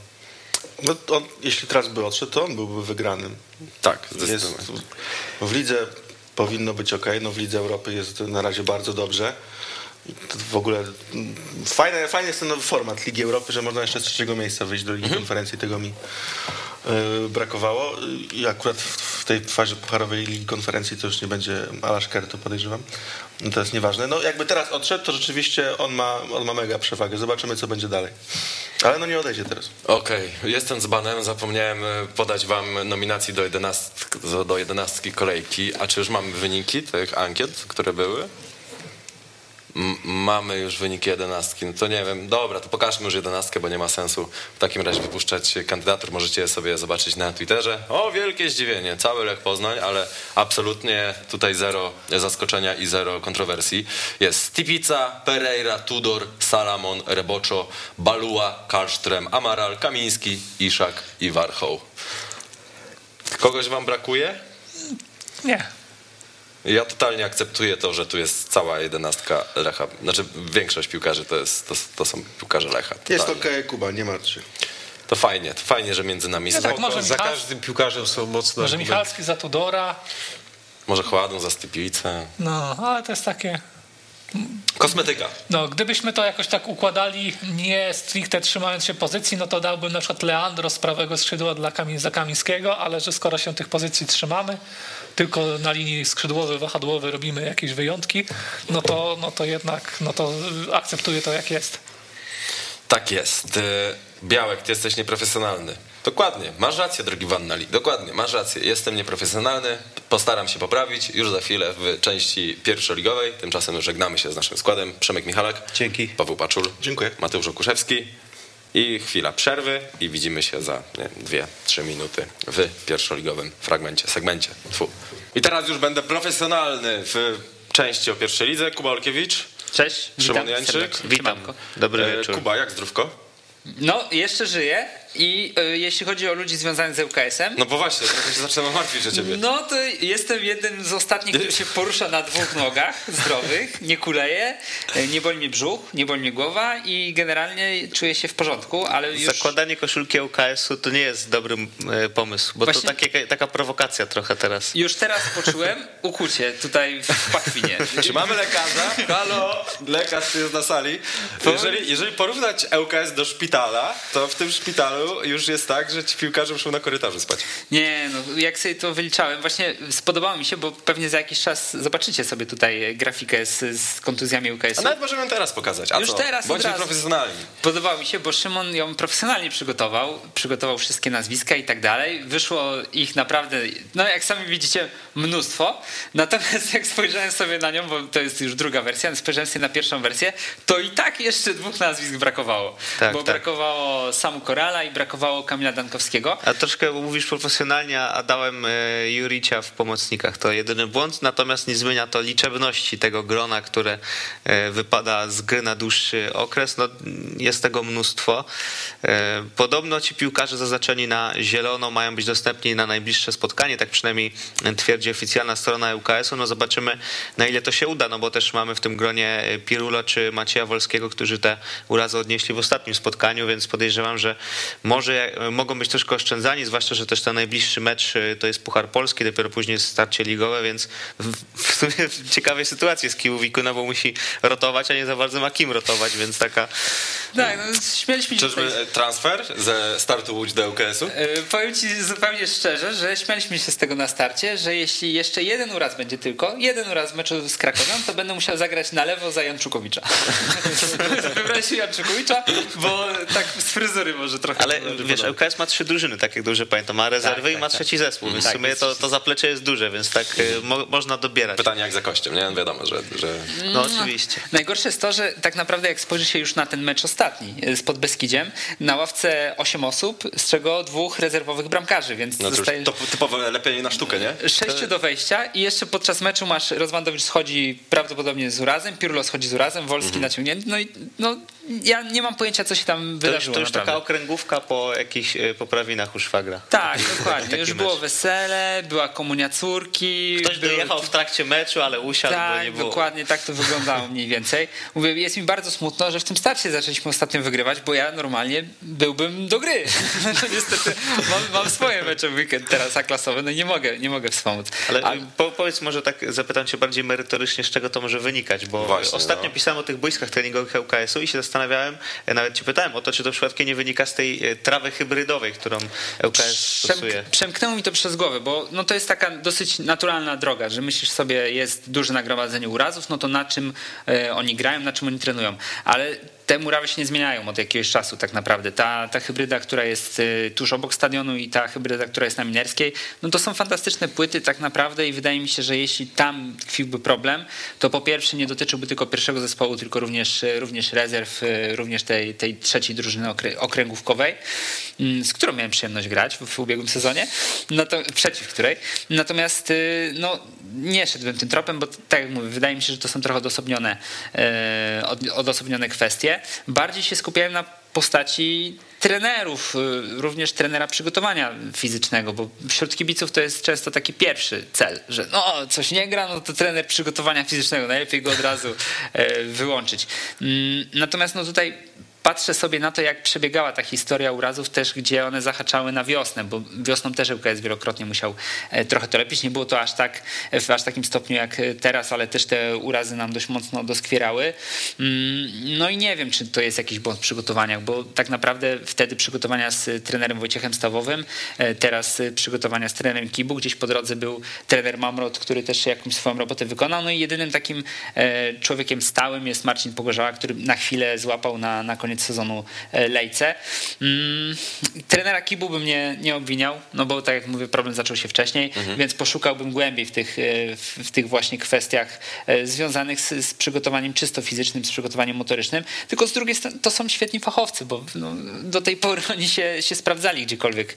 No, on, jeśli teraz by odszedł, to on byłby wygranym. Tak, Jest, zdecydowanie. w lidze powinno być ok, no w lidze Europy jest na razie bardzo dobrze. W ogóle mm, fajny, fajny jest ten nowy format Ligi Europy, że można jeszcze z trzeciego miejsca wyjść do Ligi Konferencji, tego mi e, brakowało. I akurat w, w tej fazie pucharowej Ligi Konferencji to już nie będzie Alasz Kerr, to podejrzewam. No to jest nieważne. No jakby teraz odszedł, to rzeczywiście on ma, on ma mega przewagę. Zobaczymy, co będzie dalej. Ale no nie odejdzie teraz. Okej, jestem z banem, zapomniałem e, podać wam nominacji do, jedenastk, do- do jedenastki kolejki. A czy już mamy wyniki tych ankiet, które były? Mamy już wyniki jedenastki, no to nie wiem, dobra, to pokażmy już jedenastkę, bo nie ma sensu w takim razie wypuszczać kandydatur, możecie sobie zobaczyć na Twitterze. O, wielkie zdziwienie, cały Lech Poznań, ale absolutnie tutaj zero zaskoczenia i zero kontrowersji. Jest Stipica, Pereira, Tudor, Salamon, Reboczo, Balua, Karlström, Amaral, Kamiński, Iszak i Warchoł. Kogoś wam brakuje? Nie. Ja totalnie akceptuję to, że tu jest cała jedenastka Lecha. Znaczy większość piłkarzy to, jest, to, to są piłkarze Lecha. Jest Totalnie. ok, Kuba, nie martw się. To fajnie, to fajnie, że między nami Ja są. tak, może Za każdym piłkarzem są mocne Może. Michalski za Tudora, Może Chładą za Stypicę. no ale to jest takie... Kosmetyka. No, gdybyśmy to jakoś tak układali, nie stricte trzymając się pozycji, no to dałbym na przykład Leandro z prawego skrzydła dla Kami- za Kamińskiego, ale że skoro się tych pozycji trzymamy, tylko na linii skrzydłowy, wahadłowy robimy jakieś wyjątki, no to, no to jednak no to akceptuję to jak jest. Tak jest. E, Białek, ty jesteś nieprofesjonalny. Dokładnie, masz rację, drogi Wannali. Dokładnie, masz rację. Jestem nieprofesjonalny, postaram się poprawić już za chwilę w części pierwszoligowej. Tymczasem żegnamy się z naszym składem. Przemek Michalak, Dzięki. Paweł Paczul, Dziękuję. Mateusz Okuszewski i chwila przerwy i widzimy się za nie, dwie, trzy minuty w pierwszoligowym fragmencie, segmencie. Tfu. I teraz już będę profesjonalny w części o pierwszej lidze. Kuba Olkiewicz. Cześć, Szymon witam Jańczyk. serdecznie. Witam. Dobry E, wieczór. Kuba, jak zdrówko? No, jeszcze żyję i y, jeśli chodzi o ludzi związanych z ŁKS-em, No bo właśnie, trochę się zaczynam martwić o ciebie. no to jestem jednym z ostatnich, który się porusza na dwóch nogach zdrowych, nie kuleję, y, nie boli mnie brzuch, nie boli mnie głowa i generalnie czuję się w porządku, ale już... Zakładanie koszulki UKS-u to nie jest dobry e, pomysł, bo Właśnie- to takie, taka prowokacja trochę teraz. Już teraz poczułem ukucie tutaj w pachwinie. Czy mamy lekarza? Halo, lekarz tu jest na sali. Jeżeli, jeżeli porównać ŁKS do szpitala, to w tym szpitalu Już jest tak, że ci piłkarze muszą na korytarzu spać. Nie, no jak sobie to wyliczałem, właśnie spodobało mi się, bo pewnie za jakiś czas zobaczycie sobie tutaj grafikę z, z kontuzjami A UKS-u. nawet możemy ją teraz pokazać. A Już co? teraz Bądźmy profesjonalni. Podobało mi się, bo Szymon ją profesjonalnie przygotował, przygotował wszystkie nazwiska i tak dalej. Wyszło ich naprawdę, no jak sami widzicie, mnóstwo. Natomiast jak spojrzałem sobie na nią, bo to jest już druga wersja, spojrzałem sobie na pierwszą wersję, to i tak jeszcze dwóch nazwisk brakowało. Tak, bo tak. brakowało Samu Korala i brakowało Kamila Dankowskiego. A troszkę mówisz profesjonalnie, a dałem e, Juricia w pomocnikach. To jedyny błąd, natomiast nie zmienia to liczebności tego grona, które e, wypada z gry na dłuższy okres. No, jest tego mnóstwo. E, Podobno ci piłkarze zaznaczeni na zielono mają być dostępni na najbliższe spotkanie, tak przynajmniej twierdzi oficjalna strona UKS-u. No zobaczymy, na ile to się uda, no bo też mamy w tym gronie Pirula czy Macieja Wolskiego, którzy te urazy odnieśli w ostatnim spotkaniu, więc podejrzewam, że może e, mogą być troszkę oszczędzani, zwłaszcza, że też ten najbliższy mecz e, to jest Puchar Polski, dopiero później jest starcie ligowe, więc w, w sumie w ciekawej sytuacji jest Kiłowiko, no bo musi rotować, a nie za bardzo ma kim rotować, więc taka Tak, no, śmialiśmy się tutaj. Czyżby transfer ze startu Łódź do UKS-u? E, Powiem ci zupełnie szczerze, że śmialiśmy się z tego na starcie, że jeśli jeszcze jeden uraz będzie tylko, jeden uraz w meczu z Krakowią, to będę musiał zagrać na lewo za Janczukowicza. Wybrać Janczukowicza, bo tak z fryzury może trochę. Ale wiesz. LKS ma trzy drużyny, tak jak dobrze pamiętam, ma rezerwy Tak, i ma tak, trzeci zespół, więc Tak, w sumie jest- to, to zaplecze jest duże, więc tak e, mo, można dobierać. Pytanie jak za kościem, nie? Wiadomo, że... że... No oczywiście. Najgorsze jest to, że tak naprawdę jak spojrzy się już na ten mecz ostatni z Podbeskidziem, na ławce 8 osób, z czego dwóch rezerwowych bramkarzy, więc No to zostaje to typowe lepienie na sztukę, nie? sześciu do wejścia i jeszcze podczas meczu masz Rozwandowicz schodzi prawdopodobnie z urazem, Pirlo schodzi z urazem, Wolski Mhm. naciągnięty, no i no, ja nie mam pojęcia co się tam To już, wydarzyło to już naprawdę. taka okręgówka po jakichś e, poprawinach u szwagra. Tak, dokładnie. Już mecz. było wesele, była komunia córki. Ktoś był- dojechał w trakcie meczu, ale usiadł, bo Tak, nie było. dokładnie tak to wyglądało mniej więcej. Mówię, jest mi bardzo smutno, że w tym starcie zaczęliśmy ostatnio wygrywać, bo ja normalnie byłbym do gry. Niestety mam, mam swoje mecze w weekend teraz A-klasowe, no i nie mogę, nie mogę wspomóc. Ale A- po, powiedz może tak, zapytam cię bardziej merytorycznie, z czego to może wynikać, bo Właśnie, ostatnio no. pisałem o tych boiskach treningowych ŁKS-u i się zastanawiałem, e, nawet cię pytałem o to, czy to przypadkiem nie wynika z tej e, trawy hybrydowej, którą ŁKS stosuje. Przemk- przemknęło mi to przez głowę, bo no to jest taka dosyć naturalna droga, że myślisz sobie, jest duże nagromadzenie urazów, no to na czym e, oni grają, na czym oni trenują. Ale te murawy się nie zmieniają od jakiegoś czasu tak naprawdę. Ta, ta hybryda, która jest e, tuż obok stadionu i ta hybryda, która jest na Minerskiej, no to są fantastyczne płyty tak naprawdę i wydaje mi się, że jeśli tam tkwiłby problem, to po pierwsze nie dotyczyłby tylko pierwszego zespołu, tylko również, e, również rezerw, e, również tej, tej trzeciej drużyny okrę- okręgówkowej, mm, z którą miałem przyjemność grać w, w ubiegłym sezonie, no to, przeciw której. Natomiast y, no, nie szedłbym tym tropem, bo tak jak mówię, wydaje mi się, że to są trochę odosobnione, e, od- odosobnione kwestie. Bardziej się skupiałem na postaci trenerów, y, również trenera przygotowania fizycznego, bo wśród kibiców to jest często taki pierwszy cel, że no coś nie gra, no to trener przygotowania fizycznego, najlepiej go od razu e, wyłączyć. Mm, Natomiast no tutaj patrzę sobie na to, jak przebiegała ta historia urazów też, gdzie one zahaczały na wiosnę, bo wiosną też ŁKS wielokrotnie musiał e, trochę to lepić. Nie było to aż tak w aż takim stopniu jak e, teraz, ale też te urazy nam dość mocno doskwierały. Mm, No i nie wiem, czy to jest jakiś błąd w przygotowaniach, bo tak naprawdę wtedy przygotowania z trenerem Wojciechem Stawowym, e, teraz przygotowania z trenerem Kibu, gdzieś po drodze był trener Mamrot, który też jakąś swoją robotę wykonał. No i jedynym takim człowiekiem stałym jest Marcin Pogorzała, który na chwilę złapał na, na koniec sezonu e, lejce. Mm, trenera Kibu bym nie, nie obwiniał, no bo tak jak mówię, problem zaczął się wcześniej, więc poszukałbym głębiej w tych, e, w, tych właśnie kwestiach e, związanych z, z przygotowaniem czysto fizycznym, z przygotowaniem motorycznym. Tylko z drugiej strony to są świetni fachowcy, bo no, do tej pory oni się, się sprawdzali gdziekolwiek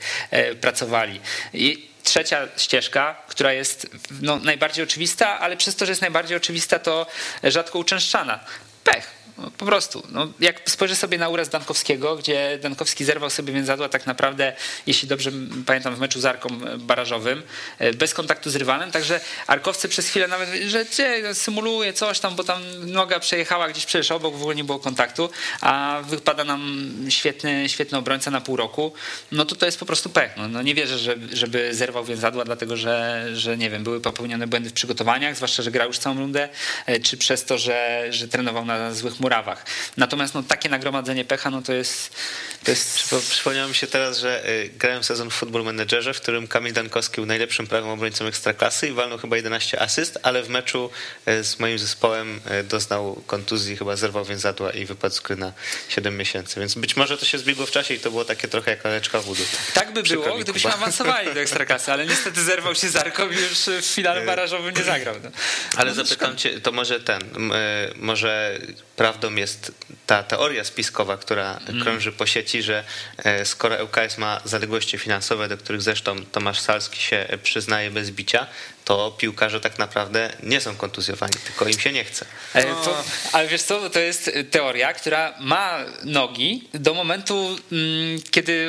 pracowali. I trzecia ścieżka, która jest no, najbardziej oczywista, ale przez to, że jest najbardziej oczywista, to rzadko uczęszczana. Pech. No, po prostu. No, jak spojrzę sobie na uraz Dankowskiego, gdzie Dankowski zerwał sobie więzadła tak naprawdę, jeśli dobrze pamiętam, w meczu z Arką barażowym, e, bez kontaktu z rywalem, także Arkowcy przez chwilę nawet, że gdzie symuluje coś tam, bo tam noga przejechała gdzieś przecież obok, w ogóle nie było kontaktu, a wypada nam świetny, świetny obrońca na pół roku, no to to jest po prostu pech. No, no nie wierzę, żeby, żeby zerwał więzadła, dlatego że, że nie wiem, były popełnione błędy w przygotowaniach, zwłaszcza, że grał już całą rundę, e, czy przez to, że, że trenował na złych murach, murawach. Natomiast no, takie nagromadzenie pecha, no to jest... To jest... Przypomniało mi się teraz, że y, grałem sezon w Football Managerze, w którym Kamil Dankowski był najlepszym prawym obrońcą Ekstraklasy i walnął chyba 11 asyst, ale w meczu y, z moim zespołem y, doznał kontuzji, chyba zerwał więzadła i wypadł z gry na 7 miesięcy, więc być może to się zbiegło w czasie i to było takie trochę jak laleczka wody. Tak by Przykro było, gdybyśmy Kuba. awansowali do Ekstraklasy, ale niestety zerwał się Zarkow i już w finale barażowym nie zagrał. No. Ale zapytam cię, to może ten, może prawdą jest ta teoria spiskowa, która krąży po sieci, że e, skoro ŁKS ma zaległości finansowe, do których zresztą Tomasz Salski się e, przyznaje bez bicia, to piłkarze tak naprawdę nie są kontuzjowani, tylko im się nie chce. E, po, ale wiesz co, to jest teoria, która ma nogi do momentu, mm, kiedy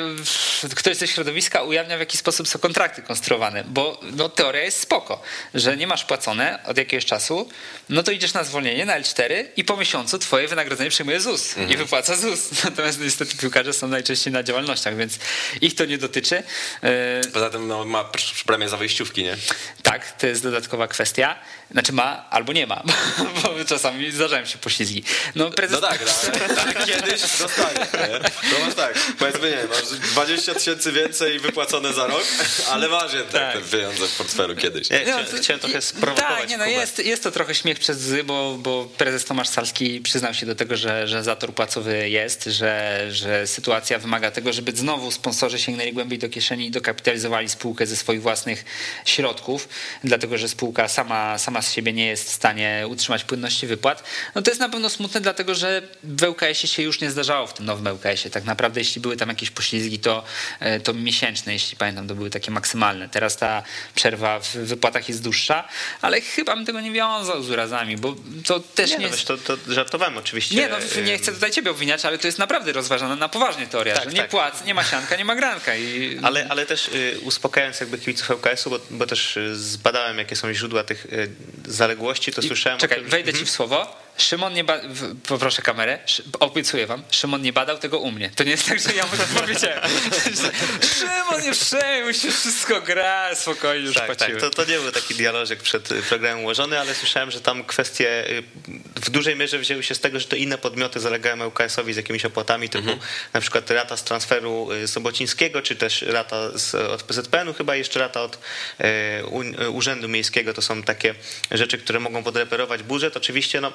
ktoś ze środowiska ujawnia w jaki sposób są kontrakty konstruowane, bo no, teoria jest spoko, że nie masz płacone od jakiegoś czasu, no to idziesz na zwolnienie na L4 i po miesiącu twoje wynagrodzenie przyjmuje ZUS i wypłaca ZUS. Natomiast niestety piłkarze są najczęściej na działalnościach, więc ich to nie dotyczy. E, Poza tym no, ma pr- premię za wejściówki, nie? tak, to jest dodatkowa kwestia. Znaczy ma albo nie ma, bo czasami zdarzają się poślizgi. No, prezes... No tak, no, ale kiedyś dostaniesz, nie? To masz tak, powiedzmy nie, masz 20 tysięcy więcej wypłacone za rok, ale masz jednak Tak. te pieniądze w portfelu kiedyś. Nie, No, chciałem, to- chciałem trochę sprowokować Tak, nie, no jest, jest to trochę śmiech przez łzy, bo, bo prezes Tomasz Salski przyznał się do tego, że, że zator płacowy jest, że, że sytuacja wymaga tego, żeby znowu sponsorzy sięgnęli głębiej do kieszeni i dokapitalizowali spółkę ze swoich własnych środków, dlatego że spółka sama, sama z siebie nie jest w stanie utrzymać płynności wypłat. No to jest na pewno smutne, dlatego że w ŁKS-ie się już nie zdarzało w tym nowym ŁKS-ie. Tak naprawdę jeśli były tam jakieś poślizgi, to, e, to miesięczne, jeśli pamiętam, to były takie maksymalne. Teraz ta przerwa w wypłatach jest dłuższa, ale chyba bym tego nie wiązał z urazami, bo to też Nie, nie, no, jest... to, to żartowałem oczywiście. Nie, no nie chcę tutaj ciebie obwiniać, ale to jest naprawdę rozważana na poważnie teoria, Tak, że nie tak. płac, nie ma sianka, nie ma granka. I... Ale, ale też y, uspokajając jakby kibiców ŁKS-u, bo, bo też y, zbadałem, jakie są źródła tych y, zaległości, to słyszałem Czekaj, tym, wejdę ci w słowo. Szymon nie badał, poproszę kamerę, obiecuję wam, Szymon nie badał tego u mnie. To nie jest tak, że ja mu to powiedziałem. Szymon, nie przejmuj się, wszystko gra, spokojnie już Tak, tak, to, to nie był taki dialożek przed y, programem ułożony, ale słyszałem, że tam kwestie y, w dużej mierze wzięły się z tego, że to inne podmioty zalegają ŁKS-owi z jakimiś opłatami, typu na przykład rata z transferu y, Sobocińskiego, czy też rata z, od PZPN-u, chyba jeszcze rata od u- Urzędu Miejskiego. To są takie rzeczy, które mogą podreperować budżet. Oczywiście no,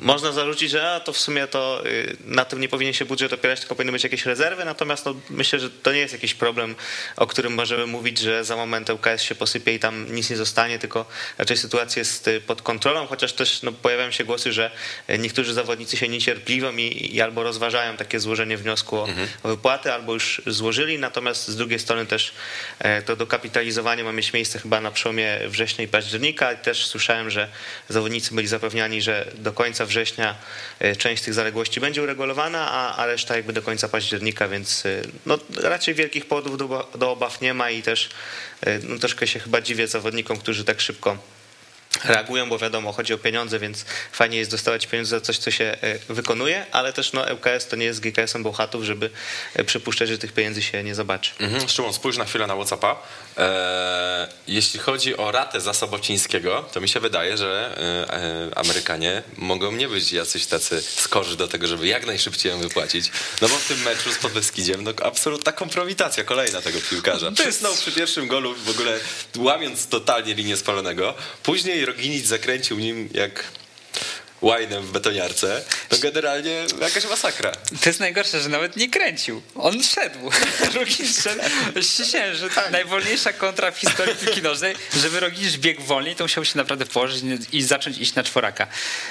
można zarzucić, że a, to w sumie to y, na tym nie powinien się budżet opierać, tylko powinny być jakieś rezerwy, natomiast no, myślę, że to nie jest jakiś problem, o którym możemy mówić, że za moment ŁKS się posypie i tam nic nie zostanie, tylko raczej sytuacja jest y, pod kontrolą, chociaż też no, pojawiają się głosy, że y, niektórzy zawodnicy się niecierpliwią i, i albo rozważają takie złożenie wniosku o, o wypłatę, albo już złożyli, natomiast z drugiej strony też e, to dokapitalizowanie ma mieć miejsce chyba na przełomie września i października. I też słyszałem, że zawodnicy byli zapewniani, że do końca września e, część tych zaległości będzie uregulowana, a, a reszta jakby do końca października, więc e, no, raczej wielkich powodów do, do obaw nie ma i też e, no, troszkę się chyba dziwię zawodnikom, którzy tak szybko reagują, bo wiadomo, chodzi o pieniądze, więc fajnie jest dostawać pieniądze za coś, co się wykonuje, ale też no, ŁKS to nie jest GKS-em Bełchatów, żeby przypuszczać, że tych pieniędzy się nie zobaczy. Mhm. Szymon, spójrz na chwilę na Whatsappa. Eee, jeśli chodzi o ratę za Sobocińskiego, to mi się wydaje, że e, e, Amerykanie mogą nie być jacyś tacy skorzy do tego, żeby jak najszybciej ją wypłacić. No bo w tym meczu z Podbeskidziem, no absolutna kompromitacja kolejna tego piłkarza. Przysnął przy pierwszym golu w ogóle łamiąc totalnie linię spalonego. Później Roginic zakręcił nim jak łajnem w betoniarce. No generalnie jakaś masakra. To jest najgorsze, że nawet nie kręcił. On szedł. Rogin szedł. Ściśniałem, że najwolniejsza kontra w historii piłki nożnej, żeby Rogin biegł wolniej, to musiał się naprawdę położyć i zacząć iść na czworaka.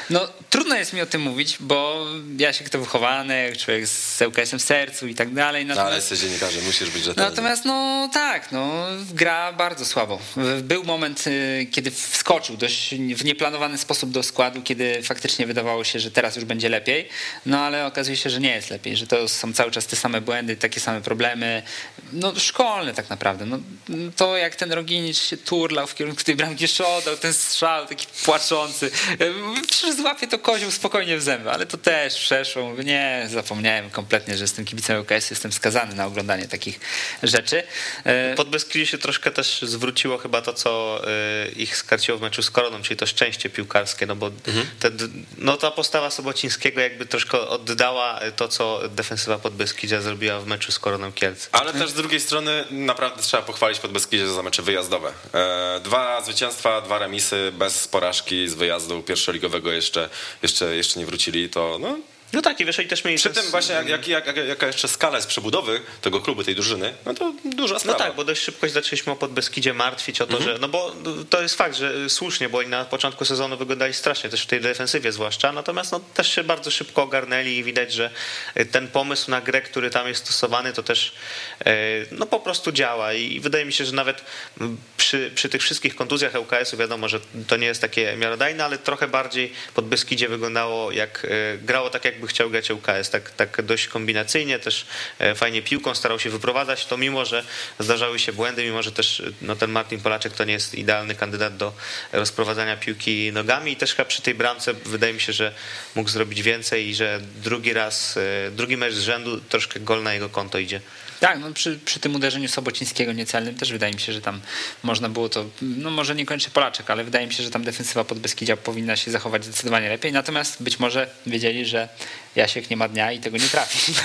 No, trudno jest mi o tym mówić, bo ja się kto wychowany, człowiek z ŁKS-em w sercu i tak dalej. No ale Natomiast, jesteś dziennikarzem, musisz być rzetelny. natomiast no tak, no, gra bardzo słabo. Był moment, y, kiedy wskoczył dość w nieplanowany sposób do składu, kiedy faktycznie wydawało się, że teraz już będzie lepiej, no ale okazuje się, że nie jest lepiej, że to są cały czas te same błędy, takie same problemy, no szkolne tak naprawdę. No, to jak ten Roginicz się turlał w kierunku tej bramki, jeszcze oddał ten strzał taki płaczący. Przecież złapie to kozioł spokojnie w zęby, ale to też przeszło. Mówię, Nie, zapomniałem kompletnie, że jestem kibicem ŁKS, jestem skazany na oglądanie takich rzeczy. E, Pod Beskidzie się troszkę też zwróciło chyba to, co y, ich skarciło w meczu z Koroną, czyli to szczęście piłkarskie, no bo te d- no ta postawa Sobocińskiego jakby troszkę oddała to, co defensywa Podbeskidzia zrobiła w meczu z Koroną Kielce. Ale też z drugiej strony naprawdę trzeba pochwalić Podbeskidzie za mecze wyjazdowe. E, dwa zwycięstwa, dwa remisy bez porażki z wyjazdu pierwszoligowego jeszcze, jeszcze, jeszcze nie wrócili, to no, No tak, i wiesz, oni też mieli... Przy tym właśnie jak, jak, jak, jak, jaka jeszcze skala jest przebudowy tego klubu, tej drużyny, no to duża No sprawa. tak, bo dość szybko zaczęliśmy o Podbeskidzie martwić o to, Mhm. że, no bo to jest fakt, że słusznie, bo oni na początku sezonu wyglądali strasznie, też w tej defensywie zwłaszcza, natomiast no, też się bardzo szybko ogarnęli i widać, że ten pomysł na grę, który tam jest stosowany, to też no po prostu działa i wydaje mi się, że nawet przy, przy tych wszystkich kontuzjach ŁKS-u wiadomo, że to nie jest takie miarodajne, ale trochę bardziej Podbeskidzie wyglądało jak, y, grało tak, jakby chciał grać ŁKS, tak, tak dość kombinacyjnie, też e, fajnie piłką starał się wyprowadzać, to mimo, że zdarzały się błędy, mimo, że też no, ten Martin Polaczek to nie jest idealny kandydat do rozprowadzania piłki nogami i też chyba przy tej bramce wydaje mi się, że mógł zrobić więcej i że drugi raz, e, drugi mecz z rzędu troszkę gol na jego konto idzie. Tak, no przy, przy tym uderzeniu Sobocińskiego niecelnym też wydaje mi się, że tam można było to, no może niekoniecznie Polaczek, ale wydaje mi się, że tam defensywa Podbeskidzia powinna się zachować zdecydowanie lepiej, natomiast być może wiedzieli, że Jasiek nie ma dnia i tego nie trafi.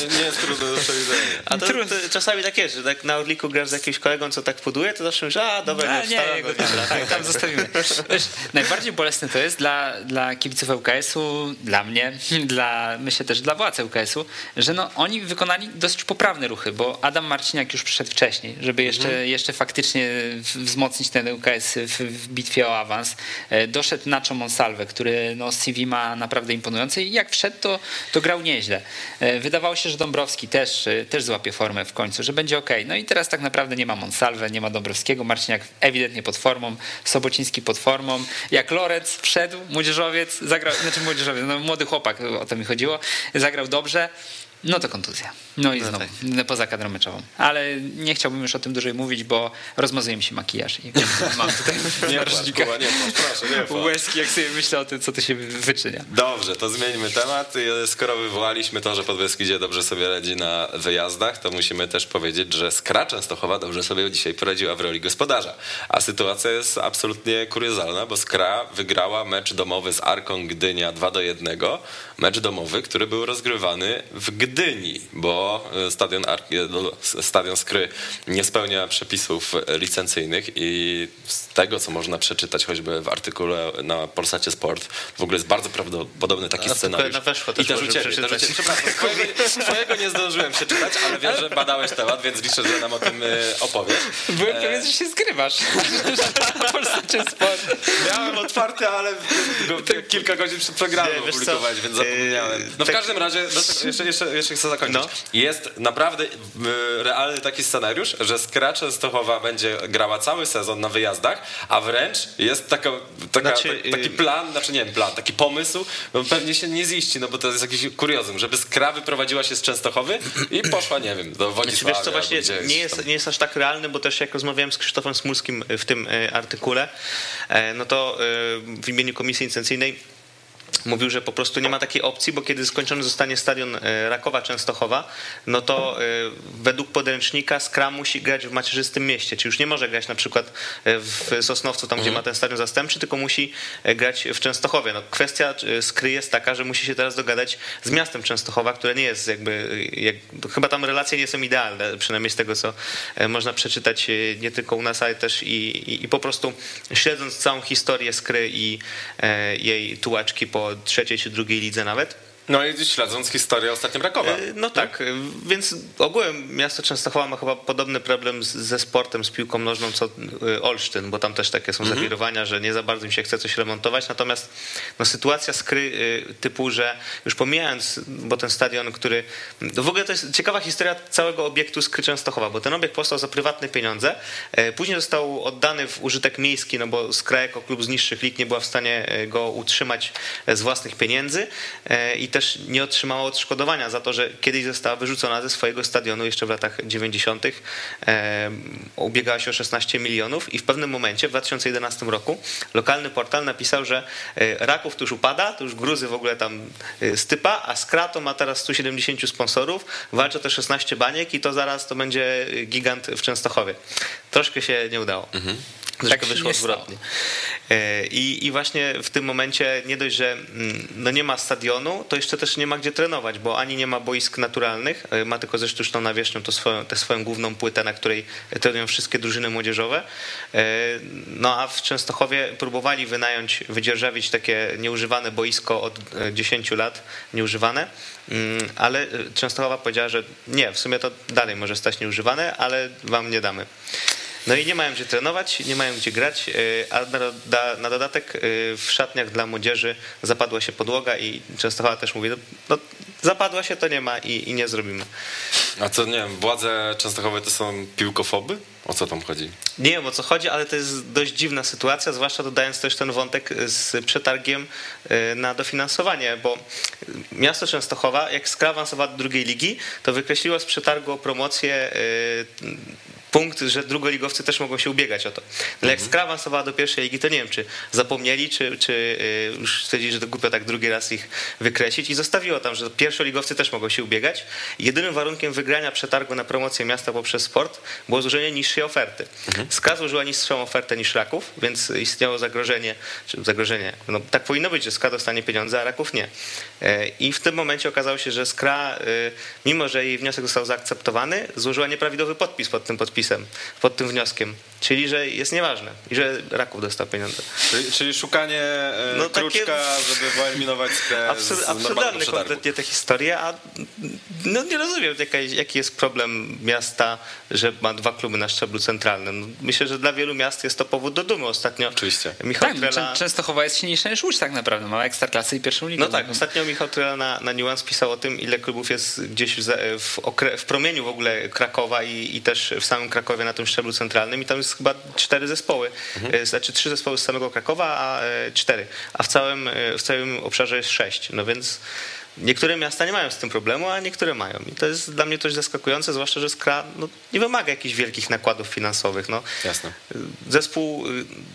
Nie, nie jest trudno do przewidzenia. A to, to czasami tak jest, że tak na Orliku grasz z jakimś kolegą, co tak puduje, to zawsze mówisz, a dobra, A, nie, nie, jego nie tak, tam zostawimy. Wiesz, najbardziej bolesne to jest dla, dla kibiców ŁKS-u, dla mnie, dla, myślę też dla władz ŁKS-u, że no, oni wykonali dosyć poprawne ruchy, bo Adam Marciniak już przyszedł wcześniej, żeby jeszcze, jeszcze faktycznie wzmocnić ten ŁKS w, w bitwie o awans. E, Doszedł Nacho Monsalve, który no, CV ma naprawdę imponujące i jak wszedł, to, to grał nieźle. E, Wydawało się, że Dąbrowski też, e, też złapie formę w końcu, że będzie ok. No i teraz tak naprawdę nie ma Monsalve, nie ma Dąbrowskiego, Marciniak ewidentnie pod formą, Sobociński pod formą. Jak Lorec wszedł, młodzieżowiec, zagrał, znaczy młodzieżowiec, no młody chłopak, o to mi chodziło, zagrał dobrze. No to kontuzja. No i No znowu, tak. poza kadrą meczową. Ale nie chciałbym już o tym dłużej mówić, bo rozmazuje mi się makijaż i mam tutaj Kuba, nie proszę, nie łezki, jak sobie myślę o tym, co to się wyczynia. Dobrze, to zmieńmy temat. Skoro wywołaliśmy to, że Podbeskidzie dobrze sobie radzi na wyjazdach, to musimy też powiedzieć, że Skra Częstochowa dobrze sobie dzisiaj poradziła w roli gospodarza. A sytuacja jest absolutnie kuriozalna, bo Skra wygrała mecz domowy z Arką Gdynia 2 do 1. Mecz domowy, który był rozgrywany w Gdyni, bo e, stadion, e, stadion Skry nie spełnia przepisów licencyjnych i z tego, co można przeczytać choćby w artykule na Polsacie Sport, w ogóle jest bardzo prawdopodobny taki Artykuł scenariusz. na Weszło też I też u możemy ciebie, też u przeczytać. ciebie. Przepraszam, twojego, twojego nie zdążyłem przeczytać, ale wiem, że badałeś temat, więc liczę, że nam o tym e, opowiesz. Byłem pewien, że się zgrywasz. Na Polsacie Sport. Miałem otwarty, ale go kilka godzin przed programem opublikować, więc zapomniałem. No w tak- każdym razie, tego- jeszcze, jeszcze, jeszcze chcę zakończyć. No. Jest naprawdę y, realny taki scenariusz, że Skra Częstochowa będzie grała cały sezon na wyjazdach, a wręcz jest taka, taka, Znaczy, tak- taki y- plan, znaczy nie wiem, plan, taki pomysł, no pewnie się nie ziści, no bo to jest jakiś kuriozum, żeby Skra wyprowadziła się z Częstochowy i poszła, nie wiem, do Znaczy, Wodzisławia. wiesz co, właśnie nie jest, nie jest aż tak realny, bo też jak rozmawiałem z Krzysztofem Smulskim w tym artykule, e, no to w imieniu Komisji Licencyjnej mówił, że po prostu nie ma takiej opcji, bo kiedy skończony zostanie stadion e, Rakowa Częstochowa, no to e, według podręcznika Skra musi grać w macierzystym mieście, czyli już nie może grać na przykład e, w Sosnowcu, tam gdzie ma ten stadion zastępczy, tylko musi grać w Częstochowie. No, kwestia Skry jest taka, że musi się teraz dogadać z miastem Częstochowa, które nie jest jakby, jak, chyba tam relacje nie są idealne, przynajmniej z tego, co można przeczytać nie tylko u nas, ale też i, i, i po prostu śledząc całą historię Skry i jej tułaczki po trzeciej czy drugiej lidze nawet. No i śledząc historię ostatnio Rakowa. E, No tak, e, więc ogółem miasto Częstochowa ma chyba podobny problem z, ze sportem, z piłką nożną co e, Olsztyn, bo tam też takie są zawirowania, że nie za bardzo mi się chce coś remontować, natomiast no, sytuacja skry e, typu, że już pomijając, bo ten stadion, który... No w ogóle to jest ciekawa historia całego obiektu Skry Częstochowa, bo ten obiekt powstał za prywatne pieniądze, później został oddany w użytek miejski, no bo Skra jako klub z niższych lig nie była w stanie go utrzymać z własnych pieniędzy. I też nie otrzymała odszkodowania za to, że kiedyś została wyrzucona ze swojego stadionu jeszcze w latach 90. E, ubiegała się o 16 milionów i w pewnym momencie w 2011 roku lokalny portal napisał, że e, Raków to już upada, to już Gruzy w ogóle tam e, stypa, a Skrato ma teraz 170 sponsorów, walczy te 16 baniek i to zaraz to będzie gigant w Częstochowie. Troszkę się nie udało. Troszkę Tak się wyszło odwrotnie. E, I, I właśnie w tym momencie nie dość, że mm, no nie ma stadionu, to jeszcze też nie ma gdzie trenować, bo ani nie ma boisk naturalnych, e, ma tylko ze sztuczną nawierzchnią to swoją, tę swoją główną płytę, na której trenują wszystkie drużyny młodzieżowe. E, no a w Częstochowie próbowali wynająć, wydzierżawić takie nieużywane boisko od 10 lat, nieużywane, mm, ale Częstochowa powiedziała, że nie, w sumie to dalej może stać nieużywane, ale wam nie damy. No i nie mają gdzie trenować, nie mają gdzie grać, a na dodatek w szatniach dla młodzieży zapadła się podłoga i Częstochowa też mówi, no, no zapadła się, to nie ma i, i nie zrobimy. A co, nie wiem, władze Częstochowe to są piłkofoby? O co tam chodzi? Nie wiem o co chodzi, ale to jest dość dziwna sytuacja, zwłaszcza dodając też ten wątek z przetargiem na dofinansowanie, bo miasto Częstochowa, jak Skra awansowała do drugiej ligi, to wykreśliło z przetargu o promocję punkt, że drugoligowcy też mogą się ubiegać o to. Ale jak mhm. Skra awansowała do pierwszej ligi, to nie wiem, czy zapomnieli, czy, czy y, już stwierdzili, że to głupio tak drugi raz ich wykreślić i zostawiło tam, że pierwszoligowcy też mogą się ubiegać. Jedynym warunkiem wygrania przetargu na promocję miasta poprzez sport było złożenie niższej oferty. Mhm. Skra złożyła niższą ofertę niż Raków, więc istniało zagrożenie, zagrożenie, no tak powinno być, że Skra dostanie pieniądze, a Raków nie. E, I w tym momencie okazało się, że Skra, y, mimo że jej wniosek został zaakceptowany, złożyła nieprawidłowy podpis pod tym podpisem pod tym wnioskiem. Czyli, że jest nieważne i że Raków dostał pieniądze. Czyli, czyli szukanie e, no, kruczka, takie... żeby wyeliminować skrę Absur, Absurdalne kompletnie te historie, a no, nie rozumiem, jaka, jaki jest problem miasta, że ma dwa kluby na szczeblu centralnym. No, myślę, że dla wielu miast jest to powód do dumy ostatnio. Oczywiście. Michał tak, Trela... Częstochowa jest silniejsza niż Łódź tak naprawdę, ma ekstraklasy i pierwszą ligę. No tak, ostatnio Michał Trela na, na Niuans pisał o tym, ile klubów jest gdzieś w, w, w promieniu w ogóle Krakowa i, i też w samym Krakowie na tym szczeblu centralnym i tam jest chyba cztery zespoły, mhm. znaczy trzy zespoły z samego Krakowa, a e, cztery, a w całym, w całym obszarze jest sześć, no więc Niektóre miasta nie mają z tym problemu, a niektóre mają. I to jest dla mnie coś zaskakujące, zwłaszcza, że Skra no, nie wymaga jakichś wielkich nakładów finansowych. No. Jasne. Zespół,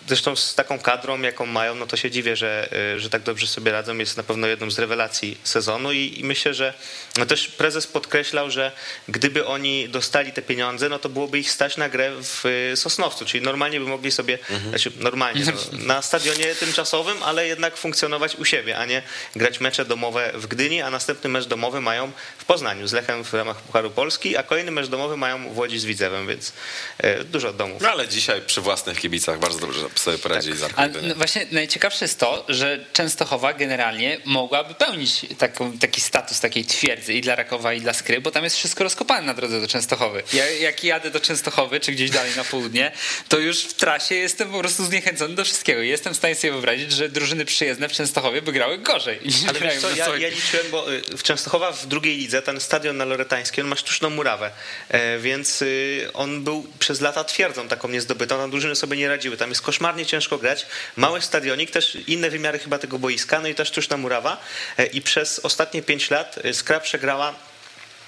zresztą z taką kadrą, jaką mają, no to się dziwię, że, że tak dobrze sobie radzą. Jest na pewno jedną z rewelacji sezonu i, i myślę, że no też prezes podkreślał, że gdyby oni dostali te pieniądze, no to byłoby ich stać na grę w Sosnowcu, czyli normalnie by mogli sobie, mhm. znaczy normalnie, no, na stadionie tymczasowym, ale jednak funkcjonować u siebie, a nie grać mecze domowe w Gdyni Gdyni, a następny mecz domowy mają w Poznaniu z Lechem w ramach Pucharu Polski, a kolejny mecz domowy mają w Łodzi z Widzewem, więc e, dużo domów. No ale dzisiaj przy własnych kibicach bardzo dobrze sobie poradzili tak. z no Właśnie najciekawsze jest to, że Częstochowa generalnie mogłaby pełnić taką, taki status takiej twierdzy i dla Rakowa i dla Skry, bo tam jest wszystko rozkopane na drodze do Częstochowy. Ja, jak jadę do Częstochowy, czy gdzieś dalej na południe, to już w trasie jestem po prostu zniechęcony do wszystkiego. Jestem w stanie sobie wyobrazić, że drużyny przyjezdne w Częstochowie by grały gorzej. Ale wiesz co, ja, ja liczyłem bo y, w Częstochowa w drugiej lidze, ten stadion na Loretańskiej, on ma sztuczną murawę, e, więc y, on był przez lata twierdzą taką niezdobytą, tam drużyny sobie nie radziły, tam jest koszmarnie ciężko grać, mały stadionik, też inne wymiary chyba tego boiska, no i ta sztuczna murawa e, i przez ostatnie pięć lat y, Skra przegrała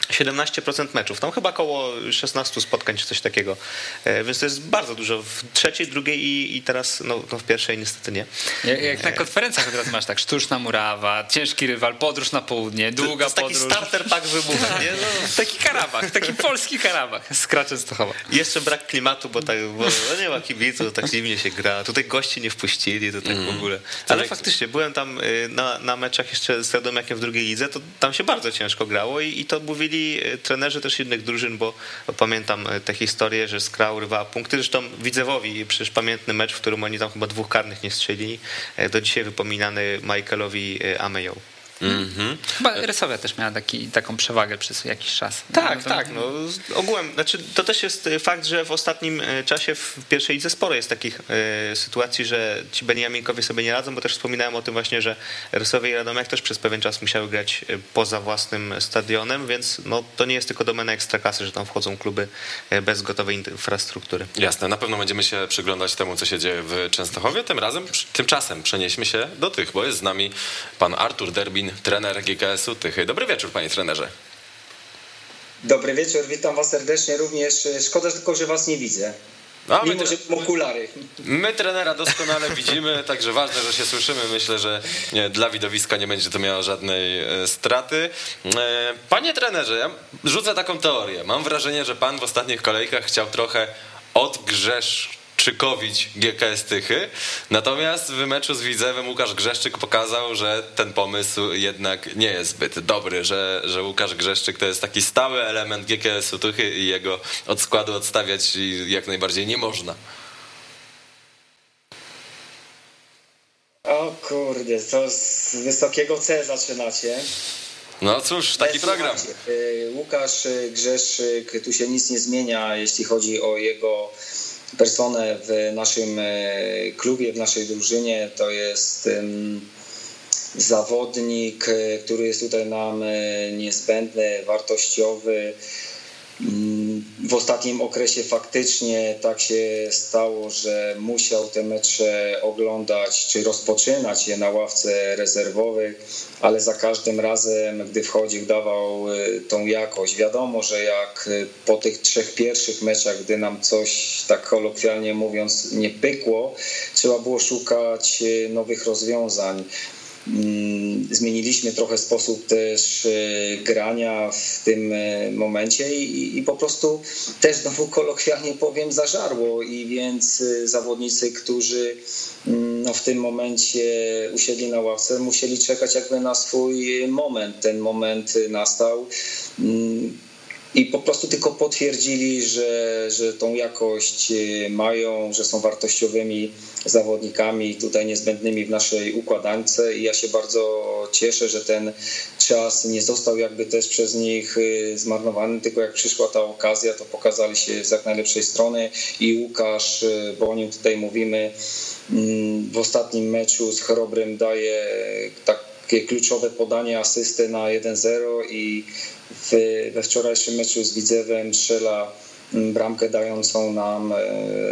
17% meczów. Tam chyba około 16 spotkań czy coś takiego. E, więc to jest bardzo dużo. W trzeciej, drugiej i, i teraz no, no, w pierwszej niestety nie. Jak, jak na konferencjach teraz masz tak, sztuczna murawa, ciężki rywal, podróż na południe, długa to, to podróż. Taki starter pack wybuchu. Nie? No. Taki karabach, taki polski karabach z Częstochowa. Jeszcze brak klimatu, bo, tak, bo no nie ma kibiców, tak zimnie się gra. Tutaj gości nie wpuścili, to tak mm. w ogóle. Ale tak. faktycznie, byłem tam y, na, na meczach jeszcze z Radomiakiem w drugiej lidze, to tam się bardzo ciężko grało i, i to mówili byli e, trenerzy też innych drużyn, bo pamiętam e, tę historię, że Skra urywała punkty. Zresztą Widzewowi, przecież pamiętny mecz, w którym oni tam chyba dwóch karnych nie strzelili, e, do dzisiaj wypominany Michaelowi Ameją. Mm-hmm. Chyba Rysowia też miała taki, taką przewagę przez jakiś czas. Tak, no, tak. No, ogółem, znaczy, to też jest fakt, że w ostatnim czasie w pierwszej lidze sporo jest takich y, sytuacji, że ci Beniaminkowie sobie nie radzą, bo też wspominałem o tym właśnie, że Rysowie i Radomiak też przez pewien czas musiały grać poza własnym stadionem, więc no, to nie jest tylko domena ekstraklasy, że tam wchodzą kluby bez gotowej infrastruktury. Jasne, na pewno będziemy się przyglądać temu, co się dzieje w Częstochowie. Tym razem, tymczasem przenieśmy się do tych, bo jest z nami pan Artur Derbin, trener GKS-u Tychy. Dobry wieczór, panie trenerze. Dobry wieczór, witam was serdecznie również. Szkoda tylko, że was nie widzę. A Mimo, że mam okulary. My trenera doskonale widzimy, także ważne, że się słyszymy. Myślę, że nie, dla widowiska nie będzie to miało żadnej e, straty. E, panie trenerze, ja rzucę taką teorię. Mam wrażenie, że pan w ostatnich kolejkach chciał trochę odgrzesz czykowić GKS Tychy. Natomiast w meczu z Widzewem Łukasz Grzeszczyk pokazał, że ten pomysł jednak nie jest zbyt dobry, że, że Łukasz Grzeszczyk to jest taki stały element GKS-u Tychy i jego od składu odstawiać jak najbardziej nie można. O kurde, to z wysokiego C zaczynacie. No cóż, taki program. Y, Łukasz Grzeszczyk, tu się nic nie zmienia, jeśli chodzi o jego personę w naszym y, klubie, w naszej drużynie. To jest zawodnik, y, który jest tutaj nam niezbędny, wartościowy w ostatnim okresie faktycznie tak się stało, że musiał te mecze oglądać czy rozpoczynać je na ławce rezerwowych, ale za każdym razem, gdy wchodził, dawał y, tą jakość. Wiadomo, że jak y, po tych trzech pierwszych meczach, gdy nam coś tak kolokwialnie mówiąc nie pykło, trzeba było szukać y, nowych rozwiązań. Zmieniliśmy trochę sposób też e, grania w tym e, momencie i, i po prostu też znowu kolokwialnie powiem zażarło i więc e, zawodnicy, którzy mm, no, w tym momencie usiedli na ławce, musieli czekać jakby na swój moment. Ten moment nastał mm, i po prostu tylko potwierdzili, że, że tą jakość mają, że są wartościowymi zawodnikami tutaj niezbędnymi w naszej układance. I ja się bardzo cieszę, że ten czas nie został jakby też przez nich y, zmarnowany, tylko jak przyszła ta okazja, to pokazali się z jak najlepszej strony. I Łukasz, y, bo o nim tutaj mówimy, mm, w ostatnim meczu z Chorobrym daje takie kluczowe podanie, asystę na 1-0 i we wczorajszym meczu z Widzewem strzela bramkę dającą nam e,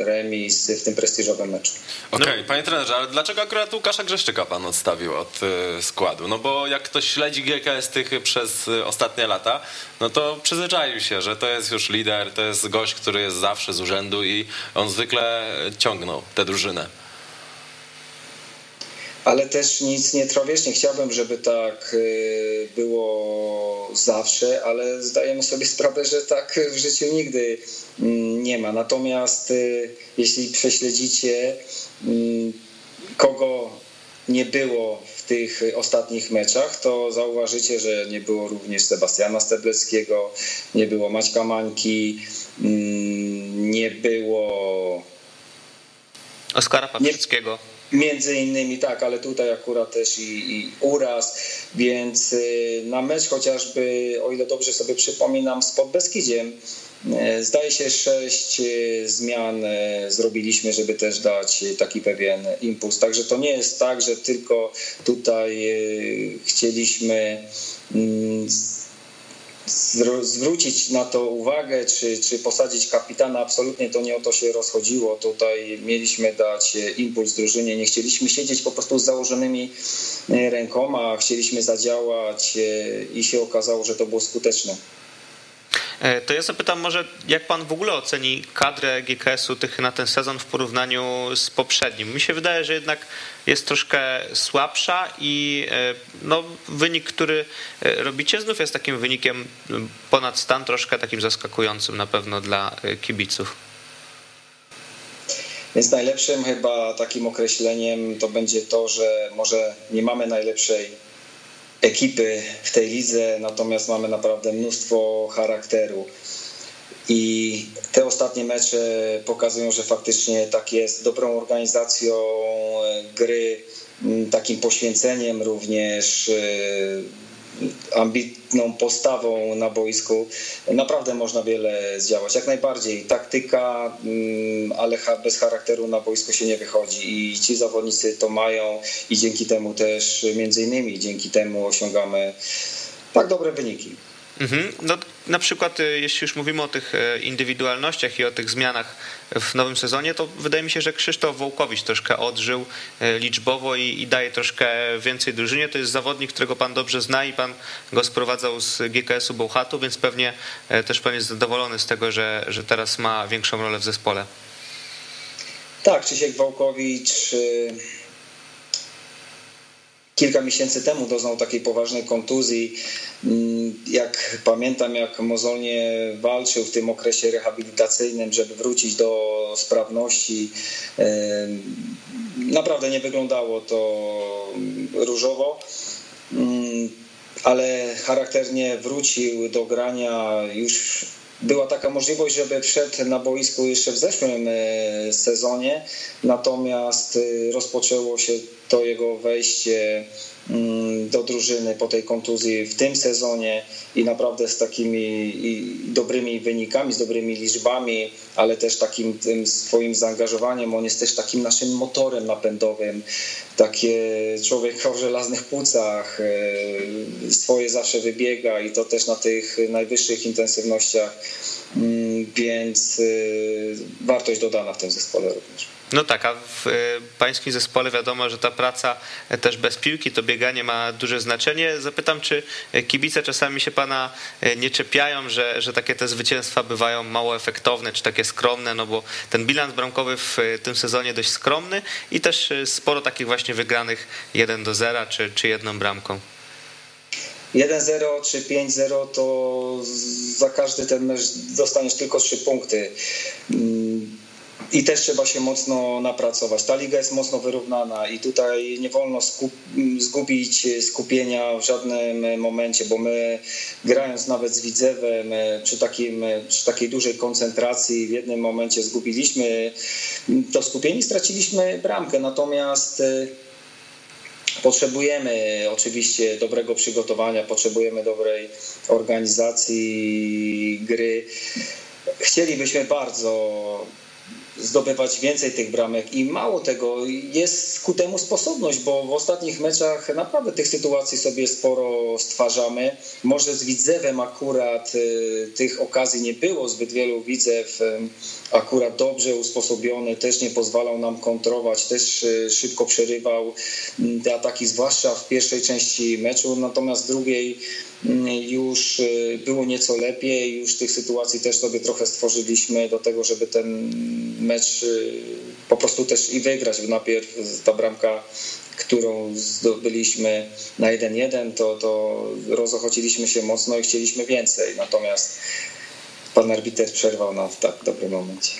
remis w tym prestiżowym meczu. Okej, okay, panie trenerze, ale dlaczego akurat Łukasza Grzeszczyka pan odstawił od e, składu? No bo jak ktoś śledzi GKS tych przez e, ostatnie lata, no to przyzwyczaił się, że to jest już lider, to jest gość, który jest zawsze z urzędu i on zwykle ciągnął tę drużynę ale też nic nie trwa wiecznie. Chciałbym, żeby tak y, było zawsze, ale zdajemy sobie sprawę, że tak w życiu nigdy mm, nie ma. Natomiast y, jeśli prześledzicie, mm, kogo nie było w tych ostatnich meczach, to zauważycie, że nie było również Sebastiana Stebleckiego, nie było Maćka Mańki, mm, nie było Oskara Paprzyckiego. Nie Między innymi tak, ale tutaj akurat też i, i, uraz, więc y, na mecz chociażby, o ile dobrze sobie przypominam, z Podbeskidziem, y, zdaje się sześć y, zmian zrobiliśmy, żeby też dać taki pewien impuls. Także to nie jest tak, że tylko tutaj chcieliśmy mm, zwrócić na to uwagę, czy, czy posadzić kapitana, absolutnie to nie o to się rozchodziło. Tutaj mieliśmy dać e, impuls drużynie, nie chcieliśmy siedzieć po prostu z założonymi e, rękoma, chcieliśmy zadziałać e, i się okazało, że to było skuteczne. E, to ja zapytam może, jak pan w ogóle oceni kadrę GKS-u tych na ten sezon w porównaniu z poprzednim? Mi się wydaje, że jednak jest troszkę słabsza i e, no, wynik, który e, robicie znów jest takim wynikiem ponad stan, troszkę takim zaskakującym na pewno dla kibiców. Więc najlepszym chyba takim określeniem to będzie to, że może nie mamy najlepszej ekipy w tej lidze, natomiast mamy naprawdę mnóstwo charakteru. I te ostatnie mecze pokazują, że faktycznie tak jest. Dobrą organizacją gry, takim poświęceniem również ambitną postawą na boisku naprawdę można wiele zdziałać. Jak najbardziej taktyka, mm, ale bez charakteru na boisku się nie wychodzi i ci zawodnicy to mają i dzięki temu też między innymi dzięki temu osiągamy tak dobre wyniki. Mhm. No, na przykład, y, jeśli już mówimy o tych e, indywidualnościach i o tych zmianach w nowym sezonie, to wydaje mi się, że Krzysztof Wołkowicz troszkę odżył e, liczbowo i, i, daje troszkę więcej drużynie. To jest zawodnik, którego pan dobrze zna i pan go sprowadzał z GKS-u Bełchatu, więc pewnie też pan jest zadowolony z tego, że, że teraz ma większą rolę w zespole. Tak, Krzysiek Wołkowicz kilka miesięcy temu doznał takiej poważnej kontuzji. Mm, jak pamiętam, jak mozolnie walczył w tym okresie rehabilitacyjnym, żeby wrócić do sprawności. Naprawdę nie wyglądało to różowo, mm, ale charakternie wrócił do grania już była taka możliwość, żeby wszedł na boisku jeszcze w zeszłym e, sezonie, natomiast e, rozpoczęło się to jego wejście do drużyny po tej kontuzji w tym sezonie i naprawdę z takimi dobrymi wynikami, z dobrymi liczbami, ale też takim tym swoim zaangażowaniem. On jest też takim naszym motorem napędowym. Takie człowiek o żelaznych płucach, e, swoje zawsze wybiega i to też na tych najwyższych intensywnościach, mm, więc wartość dodana w tym zespole również. No tak, a w e, pańskim zespole wiadomo, że ta praca e, też bez piłki, to bieganie ma duże znaczenie. Zapytam, czy kibice czasami się pana nie czepiają, że, że takie te zwycięstwa bywają mało efektowne, czy takie skromne, no bo ten bilans bramkowy w tym sezonie dość skromny i też sporo takich właśnie wygranych 1 do 0 czy, czy jedną bramką. 1-0 czy 5-0 to za każdy ten mecz dostaniesz tylko 3 punkty mm, i też trzeba się mocno napracować. Ta liga jest mocno wyrównana i tutaj nie wolno skup, zgubić skupienia w żadnym momencie, bo my grając nawet z Widzewem przy, takim, przy takiej dużej koncentracji w jednym momencie zgubiliśmy to skupienie straciliśmy bramkę. Natomiast e, Potrzebujemy oczywiście dobrego przygotowania, potrzebujemy dobrej organizacji gry. Chcielibyśmy bardzo zdobywać więcej tych bramek i mało tego, jest ku temu sposobność, bo w ostatnich meczach naprawdę tych sytuacji sobie sporo stwarzamy. Może z Widzewem akurat y, tych okazji nie było, zbyt wielu Widzew y, akurat dobrze usposobiony, też nie pozwalał nam kontrolować, też y, szybko przerywał mm, te ataki, zwłaszcza w pierwszej części meczu, natomiast w drugiej mm, już było nieco lepiej, już tych sytuacji też sobie trochę stworzyliśmy do tego, żeby ten mecz y, po prostu też i wygrać. Najpierw ta bramka, którą zdobyliśmy na 1-1, to, to rozochociliśmy się mocno i chcieliśmy więcej. Natomiast pan arbiter przerwał nam w tak dobrym momencie.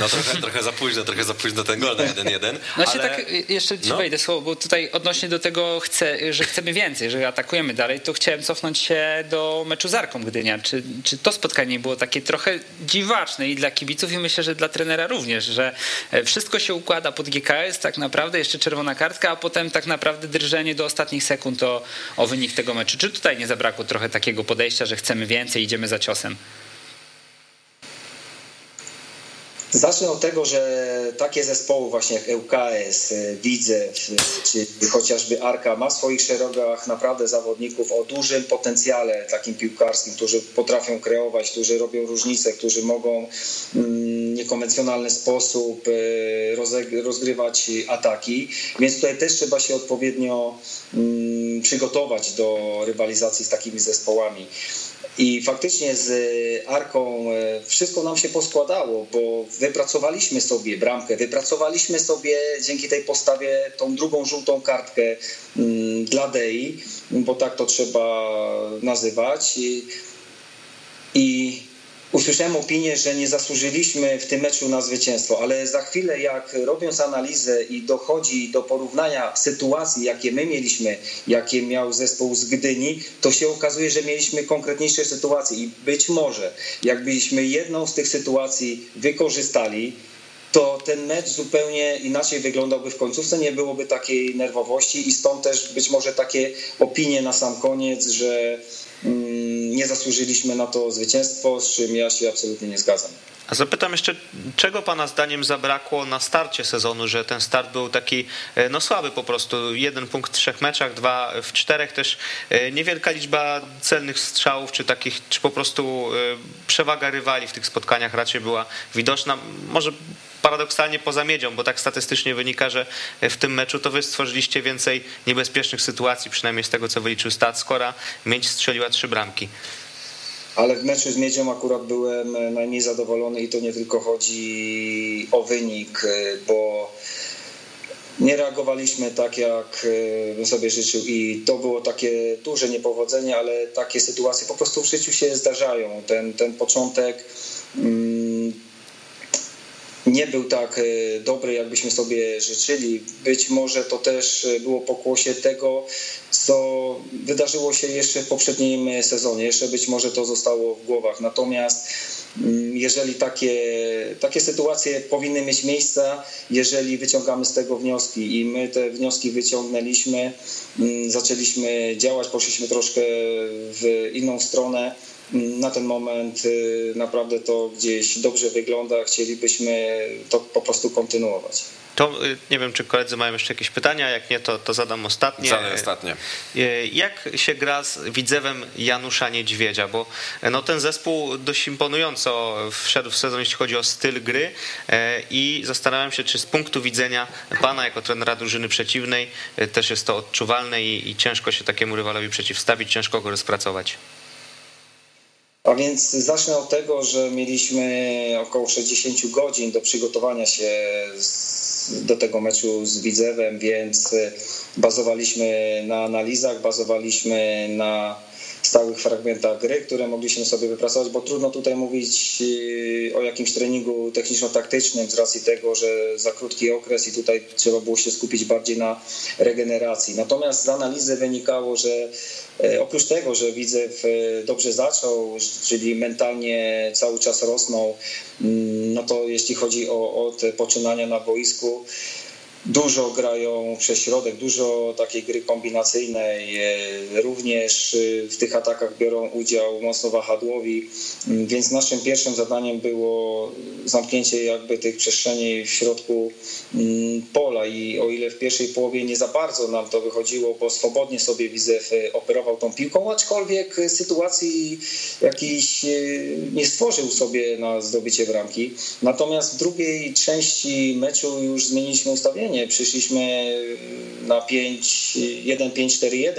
No trochę, trochę za późno, trochę za późno ten gol na 1-1. No ale... się tak, jeszcze ci no. wejdę słowo, bo tutaj odnośnie do tego, chcę, że chcemy więcej, że atakujemy dalej, to chciałem cofnąć się do meczu z Arką Gdynia. Czy, czy to spotkanie było takie trochę dziwaczne i dla kibiców i myślę, że dla trenera również, że e, wszystko się układa pod GKS, tak naprawdę jeszcze czerwona kartka, a potem tak naprawdę drżenie do ostatnich sekund o, o wynik tego meczu. Czy tutaj nie zabrakło trochę takiego podejścia, że chcemy więcej, idziemy za ciosem? Zacznę od tego, że takie zespoły właśnie jak ŁKS, Widzew czy chociażby Arka ma w swoich szeregach naprawdę zawodników o dużym potencjale takim piłkarskim, którzy potrafią kreować, którzy robią różnice, którzy mogą w mm, niekonwencjonalny sposób e, rozgrywać ataki, więc tutaj też trzeba się odpowiednio mm, przygotować do rywalizacji z takimi zespołami. I faktycznie z Arką e, wszystko nam się poskładało, bo wypracowaliśmy sobie bramkę, wypracowaliśmy sobie dzięki tej postawie tą drugą żółtą kartkę mm, dla Dei, bo tak to trzeba nazywać. I, i usłyszałem opinię, że nie zasłużyliśmy w tym meczu na zwycięstwo, ale za chwilę, jak robiąc analizę i dochodzi do porównania sytuacji, jakie my mieliśmy, jakie miał zespół z Gdyni, to się okazuje, że mieliśmy konkretniejsze sytuacje i być może, jakbyśmy jedną z tych sytuacji wykorzystali, to ten mecz zupełnie inaczej wyglądałby w końcówce, nie byłoby takiej nerwowości i stąd też być może takie opinie na sam koniec, że Mm, nie zasłużyliśmy na to zwycięstwo, z czym ja się absolutnie nie zgadzam. A zapytam jeszcze, czego Pana zdaniem zabrakło na starcie sezonu, że ten start był taki e, no słaby po prostu. Jeden punkt w trzech meczach, dwa w czterech, też e, niewielka liczba celnych strzałów, czy takich, czy po prostu e, przewaga rywali w tych spotkaniach raczej była widoczna. Może paradoksalnie poza miedzią, bo tak statystycznie wynika, że w tym meczu to wy stworzyliście więcej niebezpiecznych sytuacji, przynajmniej z tego co wyliczył stat, skora miedź strzeliła trzy bramki. Ale w meczu z Miedzią akurat byłem najmniej zadowolony i to nie tylko chodzi o wynik, bo nie reagowaliśmy tak, jak e, bym sobie życzył i to było takie duże niepowodzenie, ale takie sytuacje po prostu w życiu się zdarzają. Ten, ten początek mm, nie był tak e, dobry, jakbyśmy sobie życzyli. Być może to też było pokłosie tego, co wydarzyło się jeszcze w poprzednim sezonie. Jeszcze być może to zostało w głowach. Natomiast mm, jeżeli takie, takie sytuacje powinny mieć miejsce, jeżeli wyciągamy z tego wnioski i my te wnioski wyciągnęliśmy, mm, zaczęliśmy działać, poszliśmy troszkę w inną stronę, na ten moment y, naprawdę to gdzieś dobrze wygląda, chcielibyśmy to po prostu kontynuować. To y, nie wiem, czy koledzy mają jeszcze jakieś pytania, jak nie, to, to zadam ostatnie. Zadam ostatnie. Y, jak się gra z widzewem Janusza Niedźwiedzia? Bo no, ten zespół dość imponująco wszedł w sezon, jeśli chodzi o styl gry i zastanawiam się, czy z punktu widzenia pana jako trenera drużyny przeciwnej też jest to odczuwalne i, i ciężko się takiemu rywalowi przeciwstawić, ciężko go rozpracować. A więc zacznę od tego, że mieliśmy około 60 godzin do przygotowania się do tego meczu z Widzewem, więc bazowaliśmy na analizach, bazowaliśmy na stałych fragmentach gry, które mogliśmy sobie wypracować, bo trudno tutaj mówić y, o jakimś treningu techniczno-taktycznym z racji tego, że za krótki okres i tutaj trzeba było się skupić bardziej na regeneracji. Natomiast z analizy wynikało, że e, oprócz tego, że Widzew dobrze zaczął, czyli mentalnie cały czas rosnął, mm, no to jeśli chodzi o, o te poczynania na boisku, Dużo grają przez środek, dużo takiej gry kombinacyjnej. E, również e, w tych atakach biorą udział mocno wahadłowi, mm, więc naszym pierwszym zadaniem było zamknięcie jakby tych przestrzeni w środku mm, pola i o ile w pierwszej połowie nie za bardzo nam to wychodziło, bo swobodnie sobie Widzew e, operował tą piłką, aczkolwiek sytuacji jakiejś nie stworzył sobie na zdobycie bramki. Natomiast w drugiej części meczu już zmieniliśmy ustawienie Przyszliśmy na 5, 1-5-4-1,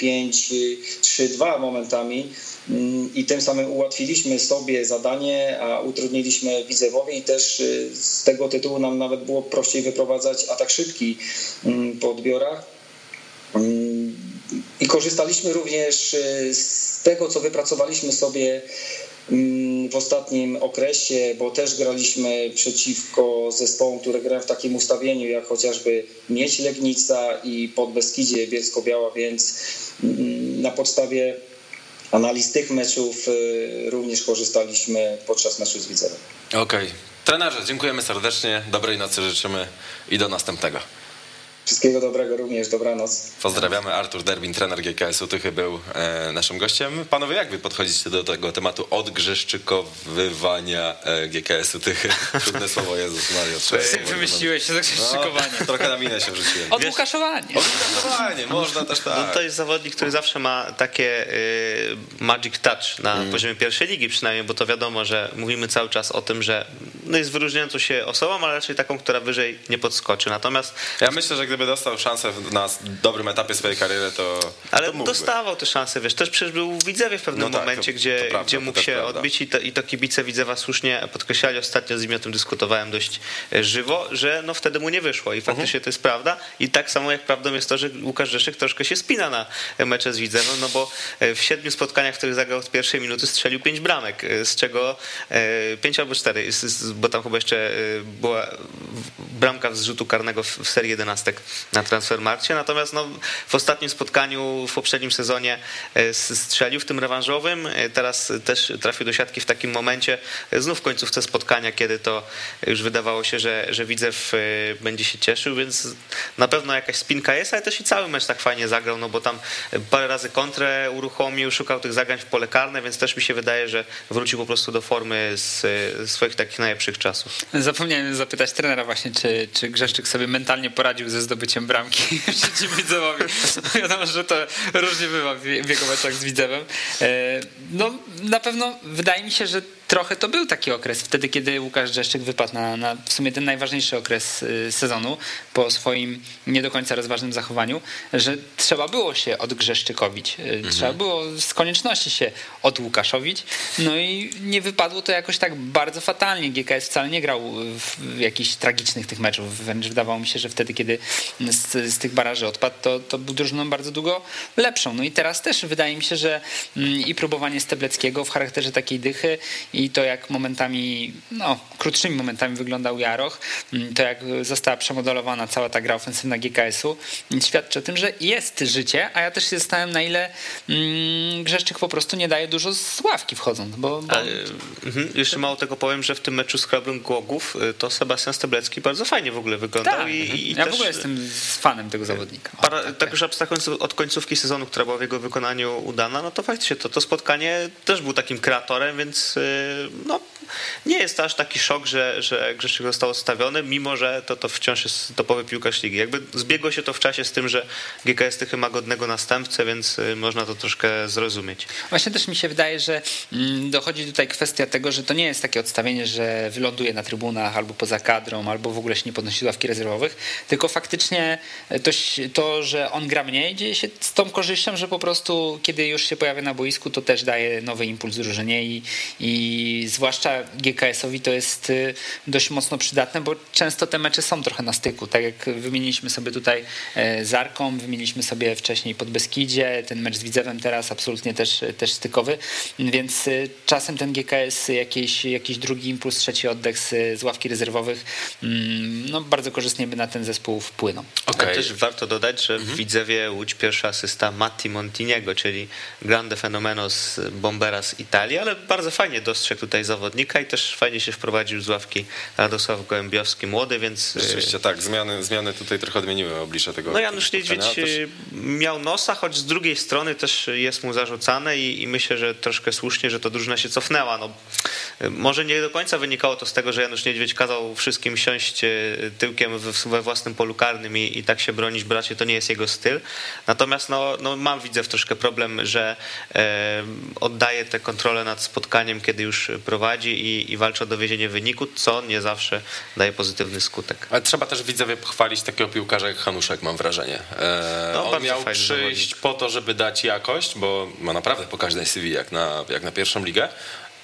1-5-3-2 momentami mm, i tym samym ułatwiliśmy sobie zadanie, a utrudniliśmy Widzewowi i też y, z tego tytułu nam nawet było prościej wyprowadzać atak szybki mm, po odbiorach. Mm, I korzystaliśmy również y, z tego, co wypracowaliśmy sobie w ostatnim okresie, bo też graliśmy przeciwko zespołom, które grają w takim ustawieniu, jak chociażby Mieć Legnica i Podbeskidzie Bielsko-Biała, więc mm, na podstawie analiz tych meczów y, również korzystaliśmy podczas meczu z Widzewem. Okej. Okay. Trenerze, dziękujemy serdecznie, dobrej nocy życzymy i do następnego. Wszystkiego dobrego również, dobranoc. Pozdrawiamy, Artur Derbin, trener GKS-u Tychy był e, naszym gościem. Panowie, jak wy podchodzicie do tego tematu odgrzeszczykowywania e, GKS-u Tychy? Trudne słowo, Jezus Mario. Wymyśliłeś się zagrzeszczykowanie. No, trochę na minę się wrzuciłem. Odłukaszowanie. Odłukaszowanie, można też tak. No to jest zawodnik, który zawsze ma takie y, magic touch na mm. poziomie pierwszej ligi przynajmniej, bo to wiadomo, że mówimy cały czas o tym, że no jest wyróżniającą się osobą, ale raczej taką, która wyżej nie podskoczy. Natomiast... Ja myślę, że gdyby dostał szansę na dobrym etapie swojej kariery, to. Ale to dostawał te szanse, wiesz, też przecież był w Widzewie w pewnym no tak, momencie, to, gdzie, to prawda, gdzie mógł się prawda. odbić i to, i to kibice Widzewa słusznie podkreślali. Ostatnio z nimi o tym dyskutowałem dość e, żywo, że no wtedy mu nie wyszło i faktycznie uh-huh. to jest prawda. I tak samo jak prawdą jest to, że Łukasz Rzeszyk troszkę się spina na mecze z Widzewem, no bo e, w siedmiu spotkaniach, w których zagrał od pierwszej minuty, strzelił pięć bramek, e, z czego pięć albo cztery, bo tam chyba jeszcze była bramka z rzutu karnego w serii jedenastek na transfermarkcie. Natomiast no, w ostatnim spotkaniu w poprzednim sezonie e, strzelił w tym rewanżowym. E, teraz też trafił do siatki w takim momencie, e, znów w końcówce spotkania, kiedy to już wydawało się, że, że Widzew będzie się cieszył, więc na pewno jakaś spinka jest, ale też i cały mecz tak fajnie zagrał, no bo tam parę razy kontrę uruchomił, szukał tych zagrań w pole karne, więc też mi się wydaje, że wrócił po prostu do formy z swoich takich najlepszych czasów. Zapomniałem zapytać trenera właśnie, czy, czy Grzeszczyk sobie mentalnie poradził ze zdobyciem bramki przeciwwidzewowi. Wiadomo, że to różnie bywa w jego meczach z Widzewem. E, no na pewno wydaje mi się, że trochę to był taki okres, wtedy kiedy Łukasz Grzeszczyk wypadł na, na w sumie ten najważniejszy okres y, sezonu po swoim nie do końca rozważnym zachowaniu, że trzeba było się odgrzeszczykowić. Y, Mhm. Trzeba było z konieczności się odłukaszowić. No i nie wypadło to jakoś tak bardzo fatalnie. GKS wcale nie grał w jakichś tragicznych tych meczów. Wręcz wydawało mi się, że wtedy, kiedy z, z tych baraży odpadł, to, to był drużyną bardzo długo lepszą. No i teraz też wydaje mi się, że mm, i próbowanie Stebleckiego w charakterze takiej dychy i to jak momentami, no krótszymi momentami wyglądał Jaroch, mm, to jak została przemodelowana cała ta gra ofensywna GKS-u, świadczy o tym, że jest życie, a ja też się zastanawiam na ile mm, Grzeszczyk po prostu nie daje dużo z ławki wchodząc, bo, bo A, y, mhm, jeszcze mało tego powiem, że w tym meczu z Hrabrym Głogów y, to Sebastian Steblecki bardzo fajnie w ogóle wyglądał. tak, i, i ja też, w ogóle jestem fanem tego zawodnika. O, Para, tak, tak już abstrahując od końcówki sezonu, która była w jego wykonaniu udana, no to faktycznie to, to spotkanie też był takim kreatorem, więc y, no, nie jest to aż taki szok, że, że Grzeszczyk został odstawiony, mimo że to, to wciąż jest topowy piłkarz ligi. Jakby zbiegło się to w czasie z tym, że GKS Tychy ma godnego następcę, więc y, można to troszkę zrozumieć. Właśnie też mi się wydaje, że mm, dochodzi tutaj kwestia tego, że to nie jest takie odstawienie, że wyląduje na trybunach albo poza kadrą, albo w ogóle się nie podnosi ławki rezerwowych, tylko faktycznie to, się- to, że on gra mniej, dzieje się z tą korzyścią, że po prostu kiedy już się pojawia na boisku, to też daje nowy impuls drużynie i, i zwłaszcza GKS-owi to jest y, dość mocno przydatne, bo często te mecze są trochę na styku, tak jak wymieniliśmy sobie tutaj e, z Arką, wymieniliśmy sobie wcześniej pod Beskidzie, ten mecz z Widzewem teraz absolutnie też, też stykowy, więc y, czasem ten GKS jakiś, jakiś drugi impuls, trzeci oddech z, z ławki rezerwowych mm, no, bardzo korzystnie by na ten zespół wpłynął. Okej. A też warto dodać, że Mhm. w Widzewie Łódź pierwsza asysta Matti Montiniego, czyli grande fenomeno z Bombera z Italii, ale bardzo fajnie dostrzegł tutaj zawodnika i też fajnie się wprowadził z ławki Radosław Gołębiowski, młody, więc... y, Rzeczywiście tak, zmiany, zmiany tutaj trochę odmieniły oblicze tego. No Janusz Niedźwiedź. Też- y, miał nosa, choć z drugiej strony też jest mu zarzucane i, i myślę, że troszkę słusznie, że to drużyna się cofnęła. No, y, może nie do końca wynikało to z tego, że Janusz Niedźwiedź kazał wszystkim siąść tyłkiem we, własnym polu karnym i, i tak się bronić, bo raczej to nie jest jego styl. Natomiast no, no mam widzę w troszkę problem, że e, oddaje tę kontrolę nad spotkaniem, kiedy już prowadzi i, i walczy o dowiezienie wyniku, co nie zawsze daje pozytywny skutek. Ale trzeba też widzowie pochwalić takiego piłkarza jak Hanuszek, mam wrażenie. E, No, on miał przyjść zawodnik. po to, żeby dać jakość, bo ma naprawdę pokaźne CV jak na, jak na pierwszą ligę.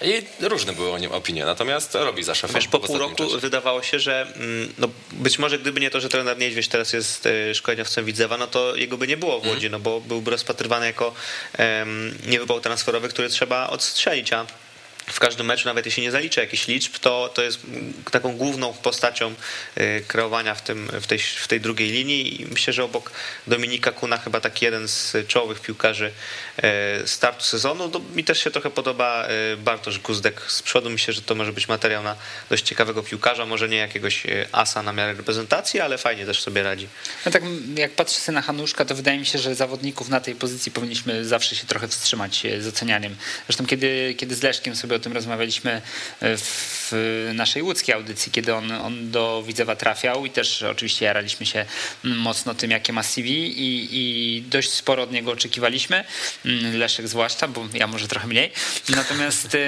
I różne były o nim opinie, natomiast robi za szefa Wiesz, po w pół roku czasie. wydawało się, że mm, no, być może gdyby nie to, że trener Niedźwiedź teraz jest e, szkoleniowcem Widzewa, no to jego by nie było w Łodzi, no bo byłby rozpatrywany jako em, niewypał transferowy, który trzeba odstrzelić, a w każdym meczu, nawet jeśli nie zaliczy jakichś liczb, to, to jest taką główną postacią e, kreowania w, tym, w, tej, w tej drugiej linii i myślę, że obok Dominika Kuna chyba taki jeden z czołowych piłkarzy e, startu sezonu. No, mi też się trochę podoba e, Bartosz Guzdek z przodu. Myślę, że to może być materiał na dość ciekawego piłkarza, może nie jakiegoś asa na miarę reprezentacji, ale fajnie też sobie radzi. No tak jak patrzę sobie na Hanuszka, to wydaje mi się, że zawodników na tej pozycji powinniśmy zawsze się trochę wstrzymać z ocenianiem. Zresztą kiedy, kiedy z Leszkiem sobie tym rozmawialiśmy e, w naszej łódzkiej audycji, kiedy on, on do Widzewa trafiał i też oczywiście jaraliśmy się mm, mocno tym, jakie ma CV i, i dość sporo od niego oczekiwaliśmy. Mm, Leszek zwłaszcza, bo ja może trochę mniej. Natomiast e,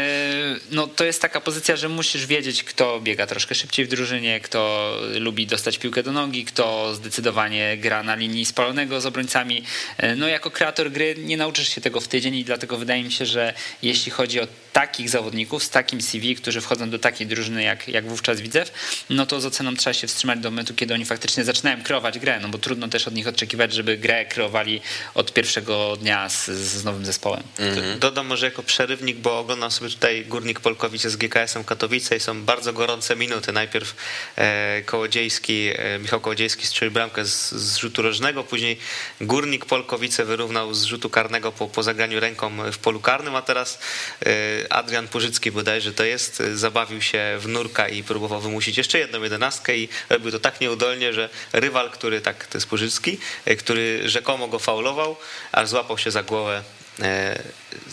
no, to jest taka pozycja, że musisz wiedzieć, kto biega troszkę szybciej w drużynie, kto lubi dostać piłkę do nogi, kto zdecydowanie gra na linii spalonego z obrońcami. E, No jako kreator gry nie nauczysz się tego w tydzień i dlatego wydaje mi się, że jeśli chodzi o takich zawodników z takim CV, którzy wchodzą do takiej drużyny jak, jak wówczas Widzew, no to z oceną trzeba się wstrzymać do momentu, kiedy oni faktycznie zaczynają kreować grę, no bo trudno też od nich oczekiwać, żeby grę kreowali od pierwszego dnia z, z nowym zespołem. D- Dodam może jako przerywnik, bo oglądam sobie tutaj Górnik Polkowice z GKS-em Katowice i są bardzo gorące minuty. Najpierw e, Kołodziejski, e, Michał Kołodziejski strzelił bramkę z, z rzutu rożnego, później Górnik Polkowice wyrównał z rzutu karnego po, po zagraniu ręką w polu karnym, a teraz e, Adrian Purzycki bodajże to jest, e, zabawił się w nurka i próbował wymusić jeszcze jedną jedenastkę i robił to tak nieudolnie, że rywal, który tak, to jest Purzycki, e, który rzekomo go faulował, aż złapał się za głowę e,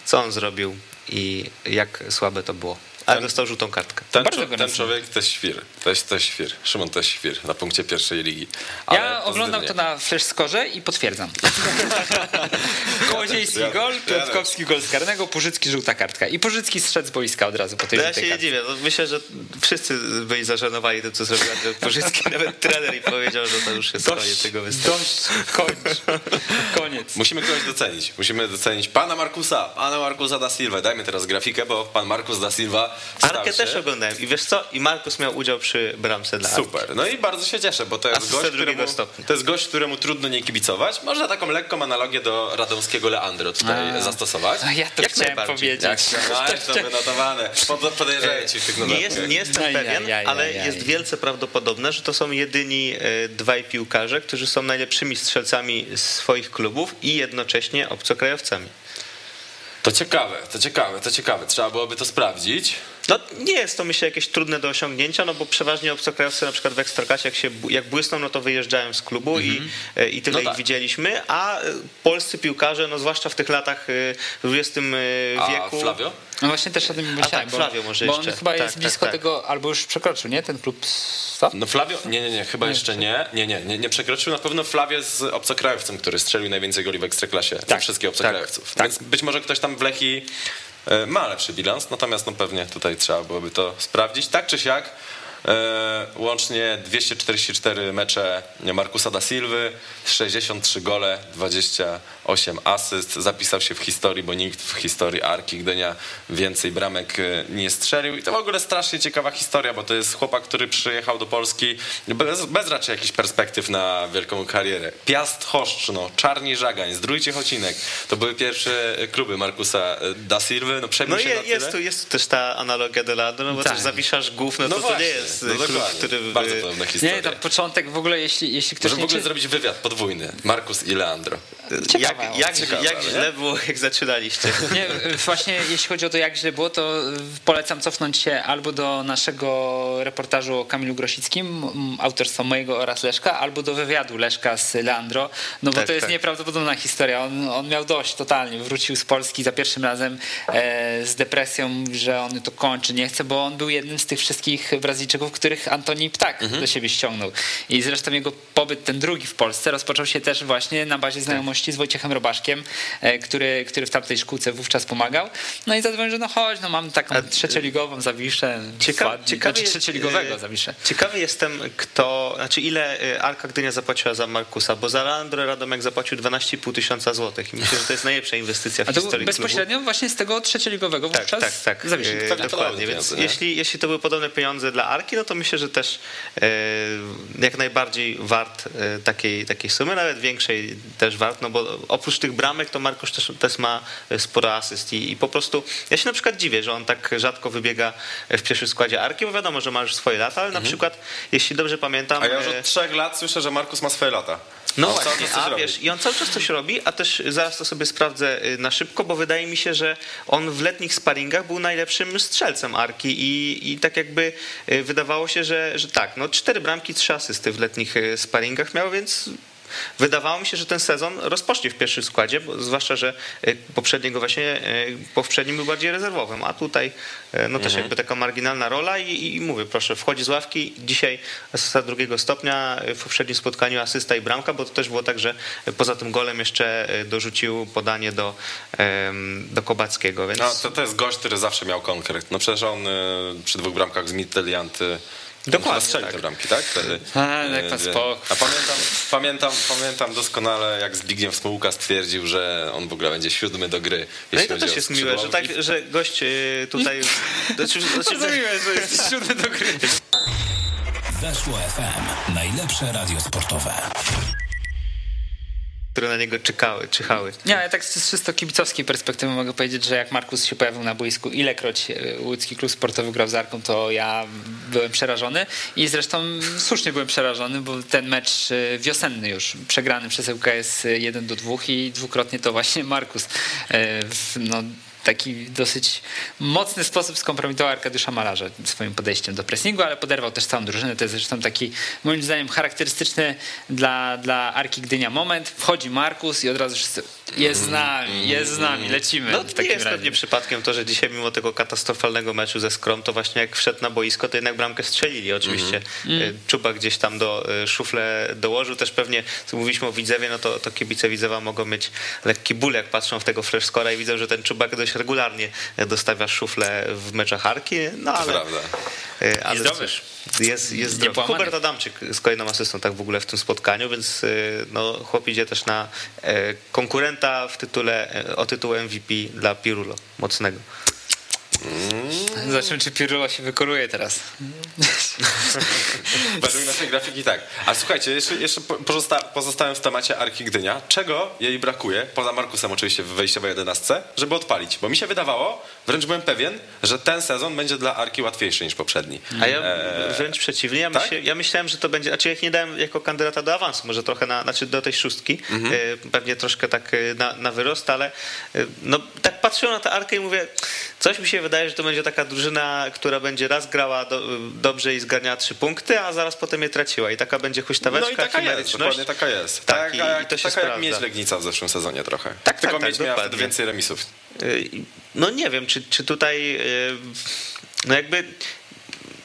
co on zrobił i jak słabe to było. Ale dostał żółtą kartkę. Ten, ten rozumiem. człowiek to jest świr. To jest, to jest świr. Szymon to jest świr na punkcie pierwszej ligi. Ja Ale oglądam to na Flash Score i potwierdzam. Kołodziejski Ja- gol, ja- Piotrkowski gol z karnego, Purzycki żółta kartka. I Purzycki zszedł z boiska od razu po tej No ja żółtej się nie dziwię. No myślę, że wszyscy byli zażenowani tym, co zrobił Andrzej. Nawet trener i powiedział, że to już jest koniec tego występu. Dość, kończ. Koniec. Musimy kogoś docenić. Musimy docenić pana Markusa, pana Markusa da Silva. Dajmy teraz grafikę, bo pan Markus da Silva Arkę też oglądałem i wiesz co? I Markus miał udział przy bramce dla Arki. Super. No i bardzo się cieszę, bo to jest, gość, któremu, stopnia. to jest gość, któremu trudno nie kibicować. Można taką lekką analogię do radomskiego Leandro tutaj A. zastosować. A ja to Jak chciałem powiedzieć. Jak to wynotowane. Pod- Podejrzeję ci tych Nie, jest, nie jestem Aj, pewien, aj, aj, ale aj, aj. jest wielce prawdopodobne, że to są jedyni e, dwaj piłkarze, którzy są najlepszymi strzelcami swoich klubów i jednocześnie obcokrajowcami. To ciekawe, to ciekawe, to ciekawe. Trzeba byłoby to sprawdzić. No, nie jest to myślę jakieś trudne do osiągnięcia, no bo przeważnie obcokrajowcy na przykład w Ekstraklasie jak, się, jak błysną, no to wyjeżdżają z klubu i, e, i tyle No ich tak. widzieliśmy, a e, polscy piłkarze, no zwłaszcza w tych latach e, w XX e, A wieku... Flavio? No właśnie też o tym myślałem, tak, bo, Flavio może bo on jeszcze. chyba Tak, jest tak, blisko tak. tego, albo już przekroczył, nie? Ten klub staw? No Flavio? Nie, nie, nie, chyba Nie, jeszcze nie. Nie, nie, nie, nie przekroczył. Na pewno Flavio z obcokrajowcem, który strzelił najwięcej goli w Ekstraklasie ze Tak, wszystkich obcokrajowców. tak, Więc być może ktoś tam w Lechii e, ma lepszy bilans, natomiast no pewnie tutaj trzeba byłoby to sprawdzić. Tak czy siak, e, łącznie 244 mecze Markusa da Silwy, 63 gole, 28 asyst. Zapisał się w historii, bo nikt w historii Arki Gdynia więcej bramek e, nie strzelił. I to w ogóle strasznie ciekawa historia, bo to jest chłopak, który przyjechał do Polski bez, bez raczej jakichś perspektyw na wielką karierę. Piast Choszczno, Czarni Żagań, Zdrójcie Chocinek. To były pierwsze kluby Markusa e, da Silwy. No, przebił No się je, na jest, tyle. tu, jest tu też ta analogia do Ladu, no bo Tak. też zawiszasz głów, no, No to, to właśnie, nie jest no klub, dokładnie. który... Bardzo podobna historia. Nie, tam początek w ogóle, jeśli, jeśli ktoś Może w ogóle czy... zrobić wywiad podwójny. Markus i Leandro. Ciekawa, jak jak, jak nie? źle było, jak zaczynaliście. Nie, właśnie jeśli chodzi o to, jak źle było, to polecam cofnąć się albo do naszego reportażu o Kamilu Grosickim, autorstwa mojego oraz Leszka, albo do wywiadu Leszka z Leandro, no bo Tak, to jest tak. nieprawdopodobna historia. On, on miał dość totalnie. Wrócił z Polski za pierwszym razem e, z depresją, że on to kończy, nie chce, bo on był jednym z tych wszystkich Brazylijczyków, których Antoni Ptak Mhm. do siebie ściągnął. I zresztą jego pobyt, ten drugi w Polsce, rozpoczął się też właśnie na bazie znajomości z Wojciechem Robaszkiem, e, który, który w tamtej szkółce wówczas pomagał. No i zadzwonił, że no chodź, no mam taką trzecioligową zawiszę. Cieka- Ładnie. ciekawie znaczy jest, trzecioligowego e, zawiszę. Ciekawy jestem, kto, znaczy ile e, Arka Gdynia zapłaciła za Markusa, bo za Leandro Radomek zapłacił 12,5 tysiąca złotych i myślę, że to jest najlepsza inwestycja w A to historii bezpośrednio właśnie z tego trzecioligowego Tak, wówczas tak, tak. E, Pewnie to Dokładnie, więc nie? jeśli, jeśli to były podobne pieniądze dla Arki, no to myślę, że też e, jak najbardziej wart e, takiej, takiej sumy, nawet większej też wart, no bo oprócz tych bramek to Markosz też, też ma sporo asyst i, i po prostu ja się na przykład dziwię, że on tak rzadko wybiega w pierwszym składzie Arki, bo wiadomo, że ma już swoje lata, ale na przykład, jeśli dobrze pamiętam... A ja już e, od trzech lat słyszę, że Markus ma swoje lata. no On właśnie, a robi. wiesz, i on cały czas coś robi, a też zaraz to sobie sprawdzę na szybko, bo wydaje mi się, że on w letnich sparingach był najlepszym strzelcem Arki i, i tak jakby wydawało się, że, że tak, no cztery bramki, trzy asysty w letnich sparingach miał, więc wydawało mi się, że ten sezon rozpocznie w pierwszym składzie, zwłaszcza, że y, poprzedniego właśnie, y, poprzednim był bardziej rezerwowym, a tutaj y, no też jakby taka marginalna rola i, i mówię, proszę, wchodzi z ławki, dzisiaj asysta drugiego stopnia, w poprzednim spotkaniu asysta i bramka, bo to też było tak, że poza tym golem jeszcze dorzucił podanie do, do Kobackiego, więc... No, to, to jest gość, który zawsze miał konkret. No przecież on przy dwóch bramkach z Mitteliant Dokładnie, tak. te bramki, tak? Wtedy. A, jak Y, pan wie- spokój. A pamiętam, pamiętam, pamiętam doskonale, jak Zbigniew Smułka stwierdził, że on w ogóle będzie siódmy do gry. No i to też jest miłe, że, tak, że gość y, tutaj... Znaczy, znaczy, że jest siódmy do gry. Weszło FM. Najlepsze radio sportowe. Które na niego czekały, czyhały. Nie, ale tak z czysto kibicowskiej perspektywy mogę powiedzieć, że jak Markus się pojawił na boisku, ilekroć e, łódzki klub sportowy grał z Arką, to ja byłem przerażony i zresztą słusznie byłem przerażony, bo ten mecz e, wiosenny już, przegrany przez ŁKS 1 do 2 i dwukrotnie to właśnie Markus e, no, taki dosyć mocny sposób skompromitował Arkadiusza Malarza swoim podejściem do pressingu, ale poderwał też całą drużynę. To jest zresztą taki moim zdaniem charakterystyczny dla, dla Arki Gdynia moment. Wchodzi Markus i od razu wszyscy jest z nami, jest z nami, lecimy. No nie jest razie. pewnie przypadkiem to, że dzisiaj mimo tego katastrofalnego meczu ze Skrom, to właśnie jak wszedł na boisko, to jednak bramkę strzelili oczywiście. Y, Czuba gdzieś tam do y, szufle dołożył, też pewnie, co mówiliśmy o Widzewie, no to, to kibice Widzewa mogą mieć lekki ból, jak patrzą w tego flash score'a i widzą, że ten Czubak dość regularnie dostawia szuflę w meczach Arki, no ale... prawda. y, ale zdrowy. cóż, Jest, jest zdrowy. Hubert Adamczyk z kolejną asystą tak w ogóle w tym spotkaniu, więc y, no, chłop idzie też na e, konkurenta w tytule, e, o tytuł MVP dla Pirulo, mocnego. Zobaczymy, czy Pirulo się wykoruje teraz. Według naszej grafiki tak. A słuchajcie, jeszcze, jeszcze po- pozosta, pozostałem w temacie Arki Gdynia. Czego jej brakuje, poza Markusem oczywiście w wejściowej jedenastce, żeby odpalić? Bo mi się wydawało, wręcz byłem pewien, że ten sezon będzie dla Arki łatwiejszy niż poprzedni. A ja Eee, wręcz przeciwnie, ja, tak? myślę, ja myślałem, że to będzie, znaczy ja ich nie dałem jako kandydata do awansu, może trochę na, znaczy do tej szóstki, Mhm. e, pewnie troszkę tak e, na, na wyrost, ale e, no tak patrzyłem na tę Arkę i mówię, coś mi się wydaje, że to będzie taka drużyna, która będzie raz grała do, dobrze i zgarniała trzy punkty, a zaraz potem je traciła i taka będzie huśtaweczka, No i taka jest, dokładnie taka jest. Tak, taka, i- jak, i to się taka jak sprawdza. mieć Legnica w zeszłym sezonie trochę. Tak, Tylko tak, mieć tak, miała wtedy dokładnie. więcej remisów. Y, No nie wiem, czy, czy tutaj y, no jakby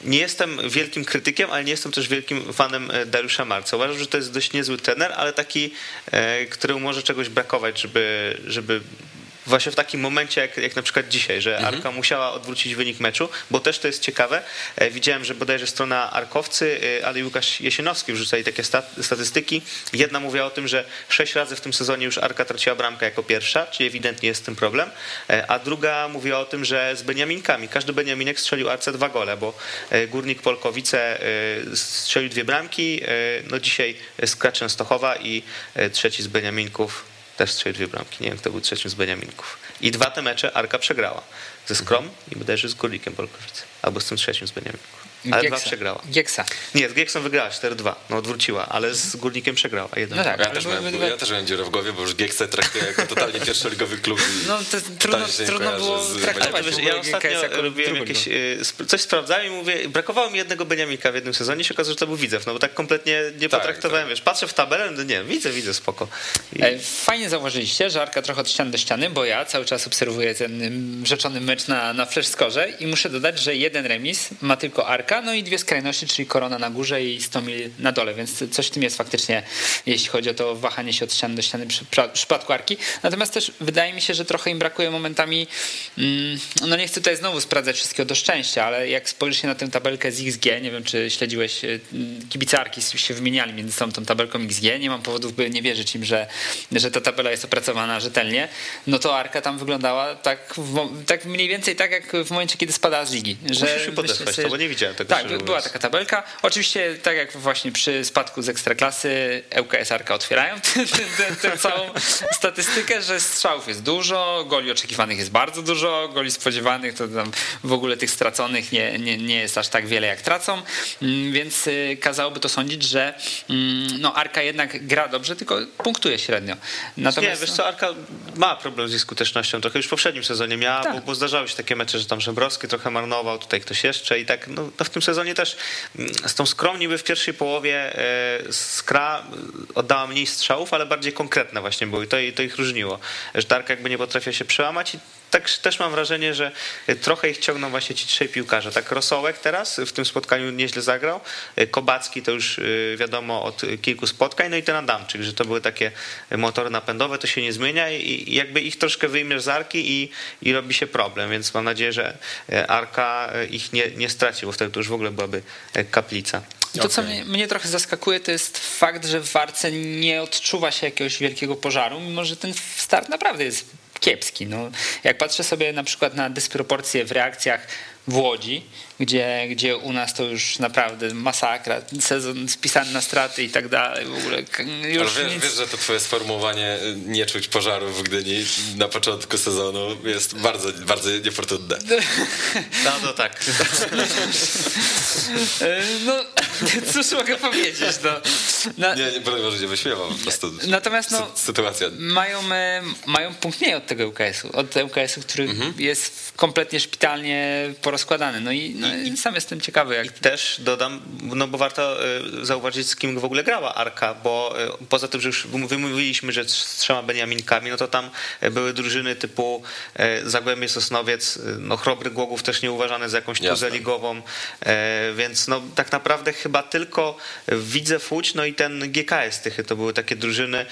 nie jestem wielkim krytykiem, ale nie jestem też wielkim fanem e, Dariusza Marca. Uważam, że to jest dość niezły trener, ale taki, któremu może czegoś brakować, żeby, żeby właśnie w takim momencie, jak, jak na przykład dzisiaj, że Arka musiała odwrócić wynik meczu, bo też to jest ciekawe. E, Widziałem, że bodajże strona Arkowcy, e, ale i Łukasz Jesienowski wrzucali takie stat, statystyki. Jedna mówiła o tym, że sześć razy w tym sezonie już Arka traciła bramkę jako pierwsza, czyli ewidentnie jest z tym problem, E, a druga mówiła o tym, że z Beniaminkami. Każdy Beniaminek strzelił Arce dwa gole, bo Górnik Polkowice strzelił dwie bramki, no dzisiaj Skra Częstochowa i trzeci z Beniaminków też strzelił dwie bramki. Nie wiem, kto był trzecim z Beniaminków. I dwa te mecze Arka przegrała. Ze Skrom i bodajże z Górnikiem Polkowice. Albo z tym trzecim z Beniaminków. Ale dwa Gieksa. przegrała. Gieksa. Nie, z Gieksą wygrała 4-2. No odwróciła, ale z Górnikiem przegrała. 1 No tak, Ja też, miałem, ja też miałem dziurę w głowie, bo już Giekse traktuję jako totalnie pierwszoligowy klub. No to trudno, trudno było z traktować. Ja ostatnio robiłem jakieś, sp- coś sprawdzałem i mówię, brakowało mi jednego Beniamika w jednym sezonie i się okazało, że to był Widzew, no bo tak kompletnie nie Tak, potraktowałem, tak. wiesz, patrzę w tabelę, no nie, widzę, widzę, spoko. I, E, Fajnie zauważyliście, że Arka trochę od ściany do ściany, bo ja cały czas obserwuję ten mm, rzeczony mecz na, na flash score i muszę dodać, że jeden remis ma tylko Arka, no i dwie skrajności, czyli Korona na górze i 100 mil na dole, więc coś w tym jest faktycznie, jeśli chodzi o to wahanie się od ściany do ściany przy przy przypadku Arki. Natomiast też wydaje mi się, że trochę im brakuje momentami, mm, no nie chcę tutaj znowu sprawdzać wszystkiego do szczęścia, ale jak spojrzysz się na tę tabelkę z XG, nie wiem czy śledziłeś, e, kibice Arki się wymieniali między sobą tą tabelką XG, nie mam powodów, by nie wierzyć im, że, że ta tabela jest opracowana rzetelnie, no to Arka tam wyglądała tak, tak mniej więcej tak jak w momencie, kiedy spadała z ligi. Że Musisz mi podesłać myślę to, bo nie widziałem tego, Tak, była taka tabelka. Oczywiście tak jak właśnie przy spadku z Ekstraklasy ŁKS Arka otwierają tę- całą statystykę, że strzałów jest dużo, goli oczekiwanych jest bardzo dużo, goli spodziewanych to tam w ogóle tych straconych nie, nie, nie jest aż tak wiele jak tracą, Mm, więc y, kazałoby to sądzić, że mm, no Arka jednak gra dobrze, tylko punktuje średnio. nie, Natomiast wiesz co, Arka ma problem z jej skutecznością, trochę już w poprzednim sezonie miała, Tak. bo, bo zdarzały się takie mecze, że tam Żebrowski trochę marnował, tutaj ktoś jeszcze i tak, no, no w tym sezonie też mm, z tą Skrą niby w pierwszej połowie e, Skra oddała mniej strzałów, ale bardziej konkretne właśnie były. I to, to ich różniło, że ta Arka jakby nie potrafiła się przełamać i tak też mam wrażenie, że trochę ich ciągną właśnie ci trzej piłkarze. Tak Rosołek teraz w tym spotkaniu nieźle zagrał. Kobacki to już y, wiadomo od kilku spotkań. No i ten Adamczyk, że to były takie motory napędowe, to się nie zmienia i i jakby ich troszkę wyjmiesz z Arki i, i robi się problem. Więc mam nadzieję, że e, Arka e, ich nie, nie straci, bo wtedy to już w ogóle byłaby e, kaplica. To, co mnie, mnie trochę zaskakuje, to jest fakt, że w Warce nie odczuwa się jakiegoś wielkiego pożaru, mimo że ten start naprawdę jest kiepski. No, jak patrzę sobie na przykład na dysproporcje w reakcjach w Łodzi, gdzie, gdzie u nas to już naprawdę masakra, sezon spisany na straty i tak dalej, w ogóle już wiesz, nic... wiesz, że to twoje sformułowanie y, nie czuć pożaru w Gdyni na początku sezonu jest bardzo, bardzo niefortunne. No to tak. E, No, cóż mogę powiedzieć, no. No, Nie, nie, broń Boże, nie wyśmiewam, po prostu Natomiast no, sy- sytuacja. mają, e, mają punkt mniej od tego UKS-u, od UKS-u, który Mhm. jest kompletnie szpitalnie porozkładany. No i, no i sam jestem ciekawy, jak Też dodam, no bo warto y, zauważyć, z kim w ogóle grała Arka, bo y, poza tym, że już wymówiliśmy, że z trzema Beniaminkami, no to tam y, były drużyny typu Zagłębie Sosnowiec, no Chrobry Głogów też nie uważany za jakąś tuzę ligową, więc no tak naprawdę chyba tylko Widzew Łódź, no i ten GKS Tychy to były takie drużyny,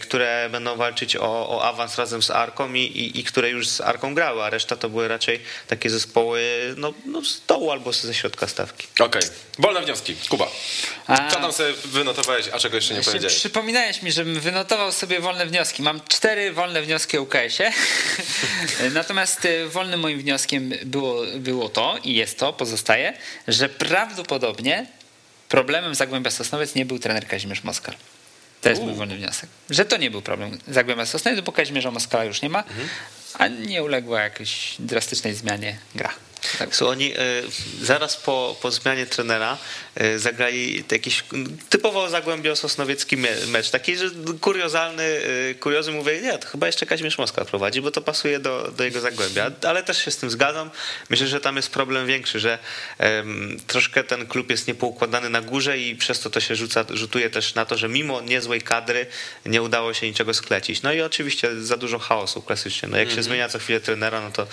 które będą walczyć o, o awans razem z Arką i, i, i które już z Arką grały, a reszta to były raczej takie zespoły no, no z dołu albo ze środka stawki. Okej, wolne wnioski. Kuba, A. co tam sobie wynotowałeś, a czego jeszcze nie Właśnie powiedziałeś? Przypominałeś mi, żebym wynotował sobie wolne wnioski. Mam cztery wolne wnioski o UKS-ie. Natomiast e, wolnym moim wnioskiem było, było to i jest to, pozostaje, że prawdopodobnie problemem Zagłębia Sosnowiec nie był trener Kazimierz Moskal. To jest mój wolny wniosek. Że to nie był problem Zagłębia Sosnowiec, bo Kazimierza Moskala już nie ma, a nie uległa jakiejś drastycznej zmianie gra. Tak. So, oni e, zaraz po, po zmianie trenera e, zagrali jakiś typowo zagłębio sosnowiecki me- mecz. Taki że kuriozalny, e, kuriozy mówię, nie, to chyba jeszcze Kazimierz Moskwa prowadzi, bo to pasuje do, do jego zagłębia. Ale też się z tym zgadzam. Myślę, że tam jest problem większy, że em, troszkę ten klub jest niepoukładany na górze i przez to to się rzuca, rzutuje też na to, że mimo niezłej kadry nie udało się niczego sklecić. No i oczywiście za dużo chaosu klasycznie. No jak się zmienia co chwilę trenera, no to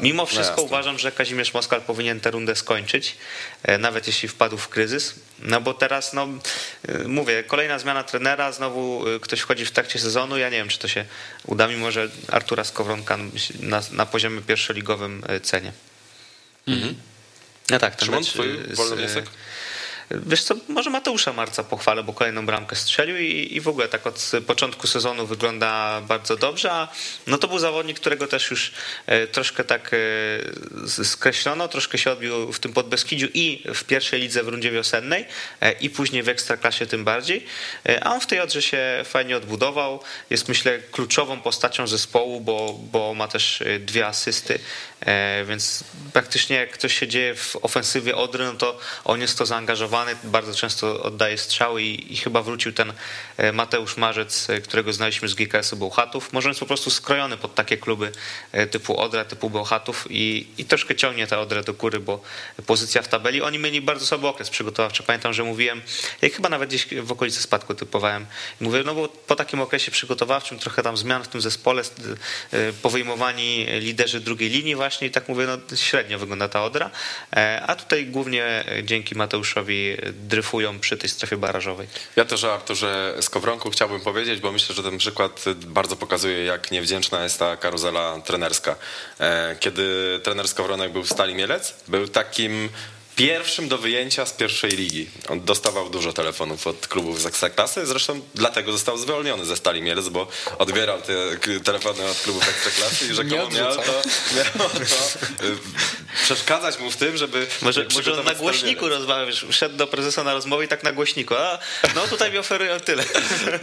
mimo wszystko jasne. uważam, że Kazimierz Moskal powinien tę rundę skończyć, e, nawet jeśli wpadł w kryzys. No bo teraz, no e, mówię, kolejna zmiana trenera, znowu e, ktoś wchodzi w trakcie sezonu. Ja nie wiem, czy to się uda, mimo że Artura Skowronka na, na poziomie pierwszoligowym cenię. No tak, ten Szymon, mecz, twój wolny wniosek? Wiesz co, może Mateusza Marca pochwalę, bo kolejną bramkę strzelił i, i w ogóle tak od początku sezonu wygląda bardzo dobrze, a no to był zawodnik, którego też już e, troszkę tak e, skreślono, troszkę się odbił w tym Podbeskidziu i w pierwszej lidze w rundzie wiosennej e, i później w Ekstraklasie tym bardziej, a on w tej odrze się fajnie odbudował, jest myślę kluczową postacią zespołu, bo, bo ma też dwie asysty, więc praktycznie jak coś się dzieje w ofensywie Odry, no to on jest to zaangażowany, bardzo często oddaje strzały i, i chyba wrócił ten e, Mateusz Marzec, e, którego znaliśmy z GKS-u Bełchatów. Może jest po prostu skrojony pod takie kluby e, typu Odra, typu Bełchatów i, i troszkę ciągnie tę Odrę do góry, bo pozycja w tabeli, oni mieli bardzo słaby okres przygotowawczy. Pamiętam, że mówiłem, jak chyba nawet gdzieś w okolicy spadku typowałem, mówię, no bo po takim okresie przygotowawczym, trochę tam zmian w tym zespole, powyjmowani liderzy drugiej linii właśnie i tak mówię, no średnio wygląda ta Odra, a tutaj głównie dzięki Mateuszowi dryfują przy tej strefie barażowej. Ja też o Arturze Skowronku chciałbym powiedzieć, bo myślę, że ten przykład bardzo pokazuje, jak niewdzięczna jest ta karuzela trenerska. E, Kiedy trener Skowronek był w Stali Mielec, był takim pierwszym do wyjęcia z pierwszej ligi. On dostawał dużo telefonów od klubów z Ekstraklasy, zresztą dlatego został zwolniony ze Stali Mielec, bo odbierał te telefony od klubów Ekstraklasy i rzekomo Nie miał to, miał to y, przeszkadzać mu w tym, żeby Może, może on na głośniku rozmawiał, wiesz, wszedł do prezesa na rozmowę i tak na głośniku, a no tutaj mi oferują tyle.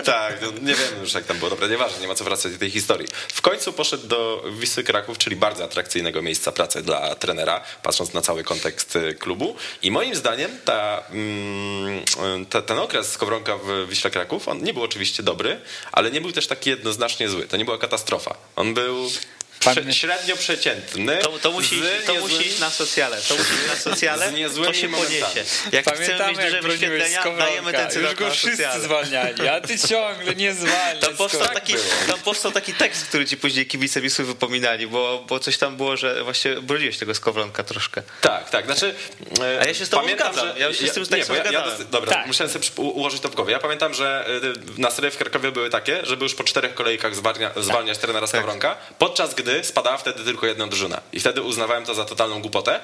Tak, no nie wiem już jak tam było, dobra, nieważne, nie ma co wracać do tej historii. W końcu poszedł do Wisły Kraków, czyli bardzo atrakcyjnego miejsca pracy dla trenera, patrząc na cały kontekst y, klubu. I moim zdaniem ta, mm, ta, ten okres Skowronka w Wiśle Kraków, on nie był oczywiście dobry, ale nie był też taki jednoznacznie zły. To nie była katastrofa. On był prze, średnio przeciętny. To, to, musi, to niezłym- musi iść na socjale. To musi iść na socjale, to się momentami. poniesie. Jak chcemy mieć Pamiętamy, duże wyświetlenia, dajemy ten Już cytat go na wszyscy socjale. zwalniali, a ty ciągle nie zwalniasz. Tam powstał, Tak taki, tam powstał taki tekst, który ci później kibice Wisły wypominali, bo, bo coś tam było, że właśnie broniłeś tego Skowronka troszkę. Tak, tak, znaczy... e, A ja się z tobą zgadzam. Ja się z tym nie, ja, ja Dobra, Tak. musiałem sobie ułożyć to w głowie. Ja pamiętam, że e, nastroje w Krakowie były takie, żeby już po czterech kolejkach zwalnia, zwalniać trenera Skowronka, podczas gdy spadała wtedy tylko jedna drużyna. I wtedy uznawałem to za totalną głupotę.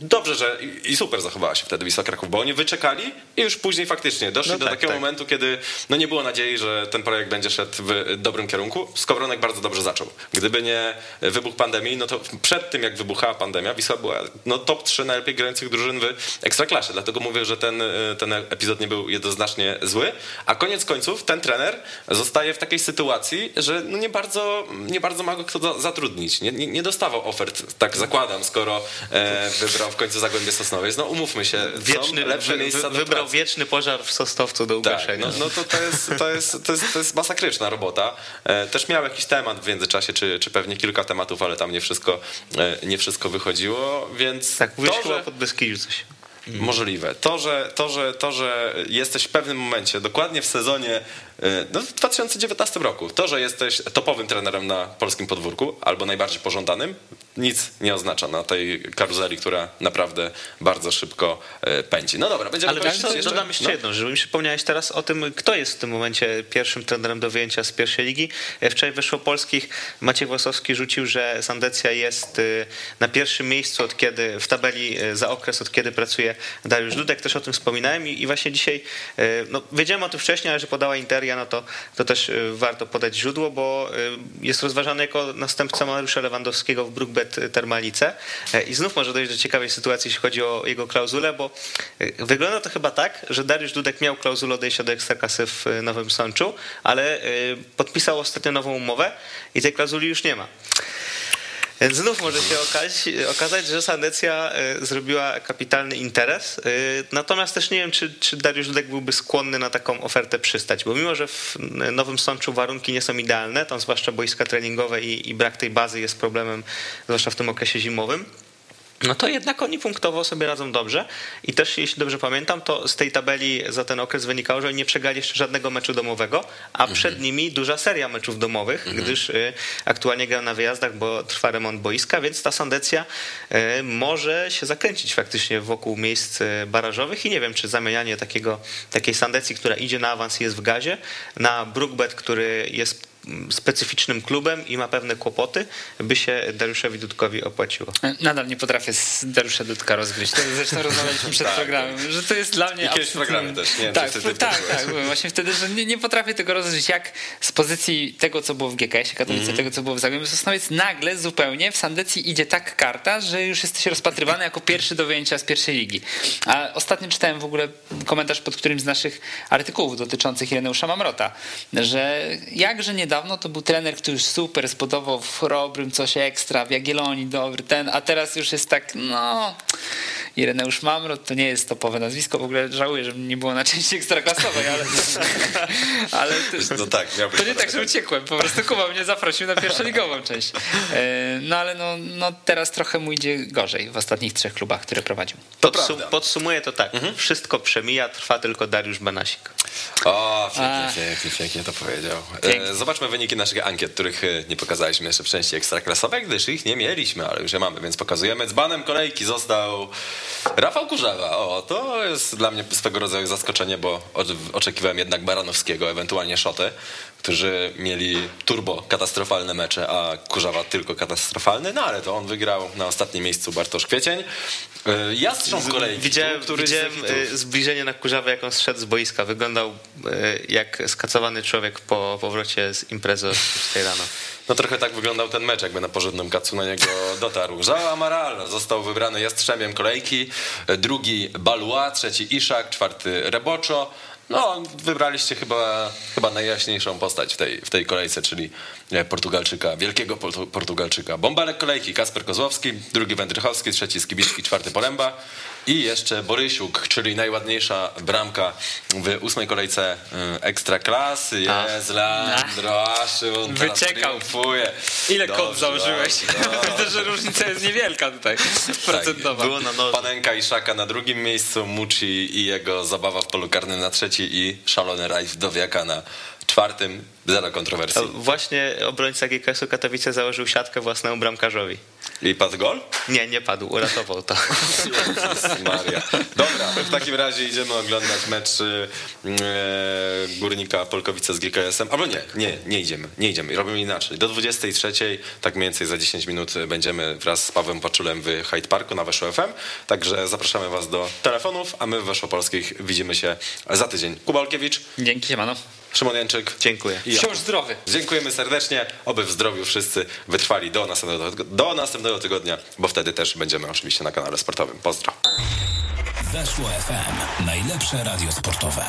Dobrze, że i super zachowała się wtedy Wisła Kraków, bo oni wyczekali i już później faktycznie doszli No do tak, takiego tak. momentu, kiedy no nie było nadziei, że ten projekt będzie szedł w dobrym kierunku. Skowronek bardzo dobrze zaczął. Gdyby nie wybuch pandemii, no to przed tym jak wybuchała pandemia, Wisła była no, top 3 najlepiej grających drużyn w Ekstraklasie. Dlatego mówię, że ten, y, ten epizod nie był jednoznacznie zły. A koniec końców ten trener zostaje w takiej sytuacji, że no nie, bardzo, nie bardzo ma go kto za- zatrudnić. Nie, nie, nie dostawał ofert, tak zakładam, skoro e, wybrał wybrał w końcu Zagłębie Sosnowiec. No umówmy się, Wieczny, lepsze wy, miejsca do wybrał wieczny pożar w Sostowcu do Tak, ugaszenia. no, no to, to, jest, to, jest, to, jest, to jest masakryczna robota. E, Też miał jakiś temat w międzyczasie, czy, czy pewnie kilka tematów, ale tam nie wszystko, e, nie wszystko wychodziło, więc tak, mówisz że... pod Beskidziu coś. Możliwe. To że, to, że, to, że jesteś w pewnym momencie, dokładnie w sezonie e, no, w 2019 roku, to, że jesteś topowym trenerem na polskim podwórku albo najbardziej pożądanym, nic nie oznacza na tej karuzeli, która naprawdę bardzo szybko e, pędzi. No dobra, będziemy Ale wiesz co, jeszcze? dodam jeszcze No. jedną, że mi przypomniałeś teraz o tym, kto jest w tym momencie pierwszym trenerem do wyjęcia z pierwszej ligi. E, Wczoraj wyszło polskich, Maciej Włosowski rzucił, że Sandecja jest y, na pierwszym miejscu od kiedy, w tabeli za okres, od kiedy pracuje Dariusz Dudek, też o tym wspominałem i, właśnie dzisiaj, no wiedziałem o tym wcześniej, ale że podała Interia, no to, to też warto podać źródło, bo jest rozważany jako następca Mariusza Lewandowskiego w Brookbet Termalice E, i znów może dojść do ciekawej sytuacji, jeśli chodzi o jego klauzulę, bo y, wygląda to chyba tak, że Dariusz Dudek miał klauzulę odejścia do Ekstraklasy w Nowym Sączu, ale podpisał ostatnio nową umowę i tej klauzuli już nie ma. Więc znów może się okazać, okazać, że Sandecja y, zrobiła kapitalny interes. y, Natomiast też nie wiem, czy, czy Dariusz Dudek byłby skłonny na taką ofertę przystać, bo mimo, że w Nowym Sączu warunki nie są idealne, tam zwłaszcza boiska treningowe i, i brak tej bazy jest problemem, zwłaszcza w tym okresie zimowym, no to jednak oni punktowo sobie radzą dobrze. I też jeśli dobrze pamiętam, to z tej tabeli za ten okres wynikało, że oni nie przegrali jeszcze żadnego meczu domowego, a przed nimi duża seria meczów domowych, gdyż y, aktualnie grają na wyjazdach, bo trwa remont boiska, więc ta Sandecja y, może się zakręcić faktycznie wokół miejsc y, barażowych. I nie wiem, czy zamienianie takiego, takiej Sandecji, która idzie na awans i jest w gazie, na Brookbet, który jest specyficznym klubem i ma pewne kłopoty, by się Dariuszowi Dudkowi opłaciło. Nadal nie potrafię z Dariusza Dudka rozgryźć. To zresztą rozmawialiśmy przed programem, że to jest dla mnie I kiedyś programie też, nie tak, wtedy tak, tak, właśnie wtedy, że nie, nie potrafię tego rozgryźć, jak z pozycji tego, co było w GKS-ie Katowice, Mhm. tego, co było w Zagłębiu Sosnowiec, nagle zupełnie w Sandecji idzie tak karta, że już jesteś rozpatrywany jako pierwszy do wyjęcia z pierwszej ligi. A ostatnio czytałem w ogóle komentarz pod którymś z naszych artykułów dotyczących Ireneusza Mamrota, że jakże niedawno to był trener, który już super spodobał w Chorobrym coś ekstra, w Jagiellonii dobry ten, a teraz już jest tak, no... Ireneusz Mamrot to nie jest topowe nazwisko, w ogóle żałuję, że nie było na części ekstraklasowej, ale, ale to, No tak, to nie tak, że uciekłem, po prostu Kuba mnie zaprosił na pierwszoligową część. E, No ale no, no teraz trochę mu idzie gorzej w ostatnich trzech klubach, które prowadził. Podsum- podsumuję to tak. Wszystko przemija, trwa tylko Dariusz Banasik. O, pięknie, pięknie, pięknie to powiedział. Pięknie. E, Zobaczmy wyniki naszych ankiet, których e, nie pokazaliśmy jeszcze w części ekstraklasowej, gdyż ich nie mieliśmy, ale już je mamy, więc pokazujemy. Dzbanem kolejki został Rafał Kurzawa. O, to jest dla mnie swego rodzaju zaskoczenie, bo oczekiwałem jednak Baranowskiego, ewentualnie Szotę, którzy mieli turbo katastrofalne mecze, a Kurzawa tylko katastrofalny, no ale to on wygrał na ostatnim miejscu Bartosz Kwiecień. E, Jastrząb kolejki, Widziałem, który widziałem y, zbliżenie na Kurzawę, jak on zszedł z boiska. Wyglądał y, jak skacowany człowiek po powrocie z imprezy o 6 rano. No trochę tak wyglądał ten mecz, jakby na porządnym kacu na niego dotarł. João Amaral został wybrany jastrzębiem kolejki, drugi Balua, trzeci Iszak, czwarty Reboczo. No, wybraliście chyba, chyba najjaśniejszą postać w tej, w tej kolejce, czyli e, Portugalczyka, wielkiego Portu- Portugalczyka. Bąbelek kolejki, Kasper Kozłowski, drugi Wędrychowski, trzeci Skibicki, czwarty Poręba i jeszcze Borysiuk, czyli najładniejsza bramka w ósmej kolejce e, Ekstraklasy. Jest Landro, a Szymon teraz Wyciekał. Ile Dobrze, kod założyłeś? dobrze, Widzę, że różnica jest niewielka tutaj, procentowa. Było na noże. Panenka i Szaka na drugim miejscu, Muci i jego zabawa w polu karnym na trzeci i szalony Rajf Dowiaka na czwartym. Zero kontrowersji. Właśnie obrońca GKS-u Katowice założył siatkę własnemu bramkarzowi. I padł gol? Nie, nie padł, uratował to. Jezus Maria. Dobra, w takim razie idziemy oglądać mecz e, Górnika Polkowice z GKS-em. Albo nie, nie, nie idziemy, nie idziemy. Robimy inaczej. Do 23, tak mniej więcej za 10 minut będziemy wraz z Pawłem Paczulem w Hyde Parku na Weszło FM. Także zapraszamy Was do telefonów, a my w Weszło Polskich widzimy się za tydzień. Kuba Olkiewicz, Dzięki, siemano. Szymon Jęczyk. Dziękuję. I ja. Wciąż zdrowy. Dziękujemy serdecznie, oby w zdrowiu wszyscy wytrwali do następnego, do następnego tygodnia, bo wtedy też będziemy oczywiście na kanale sportowym. Pozdro. Weszło FM. Najlepsze radio sportowe.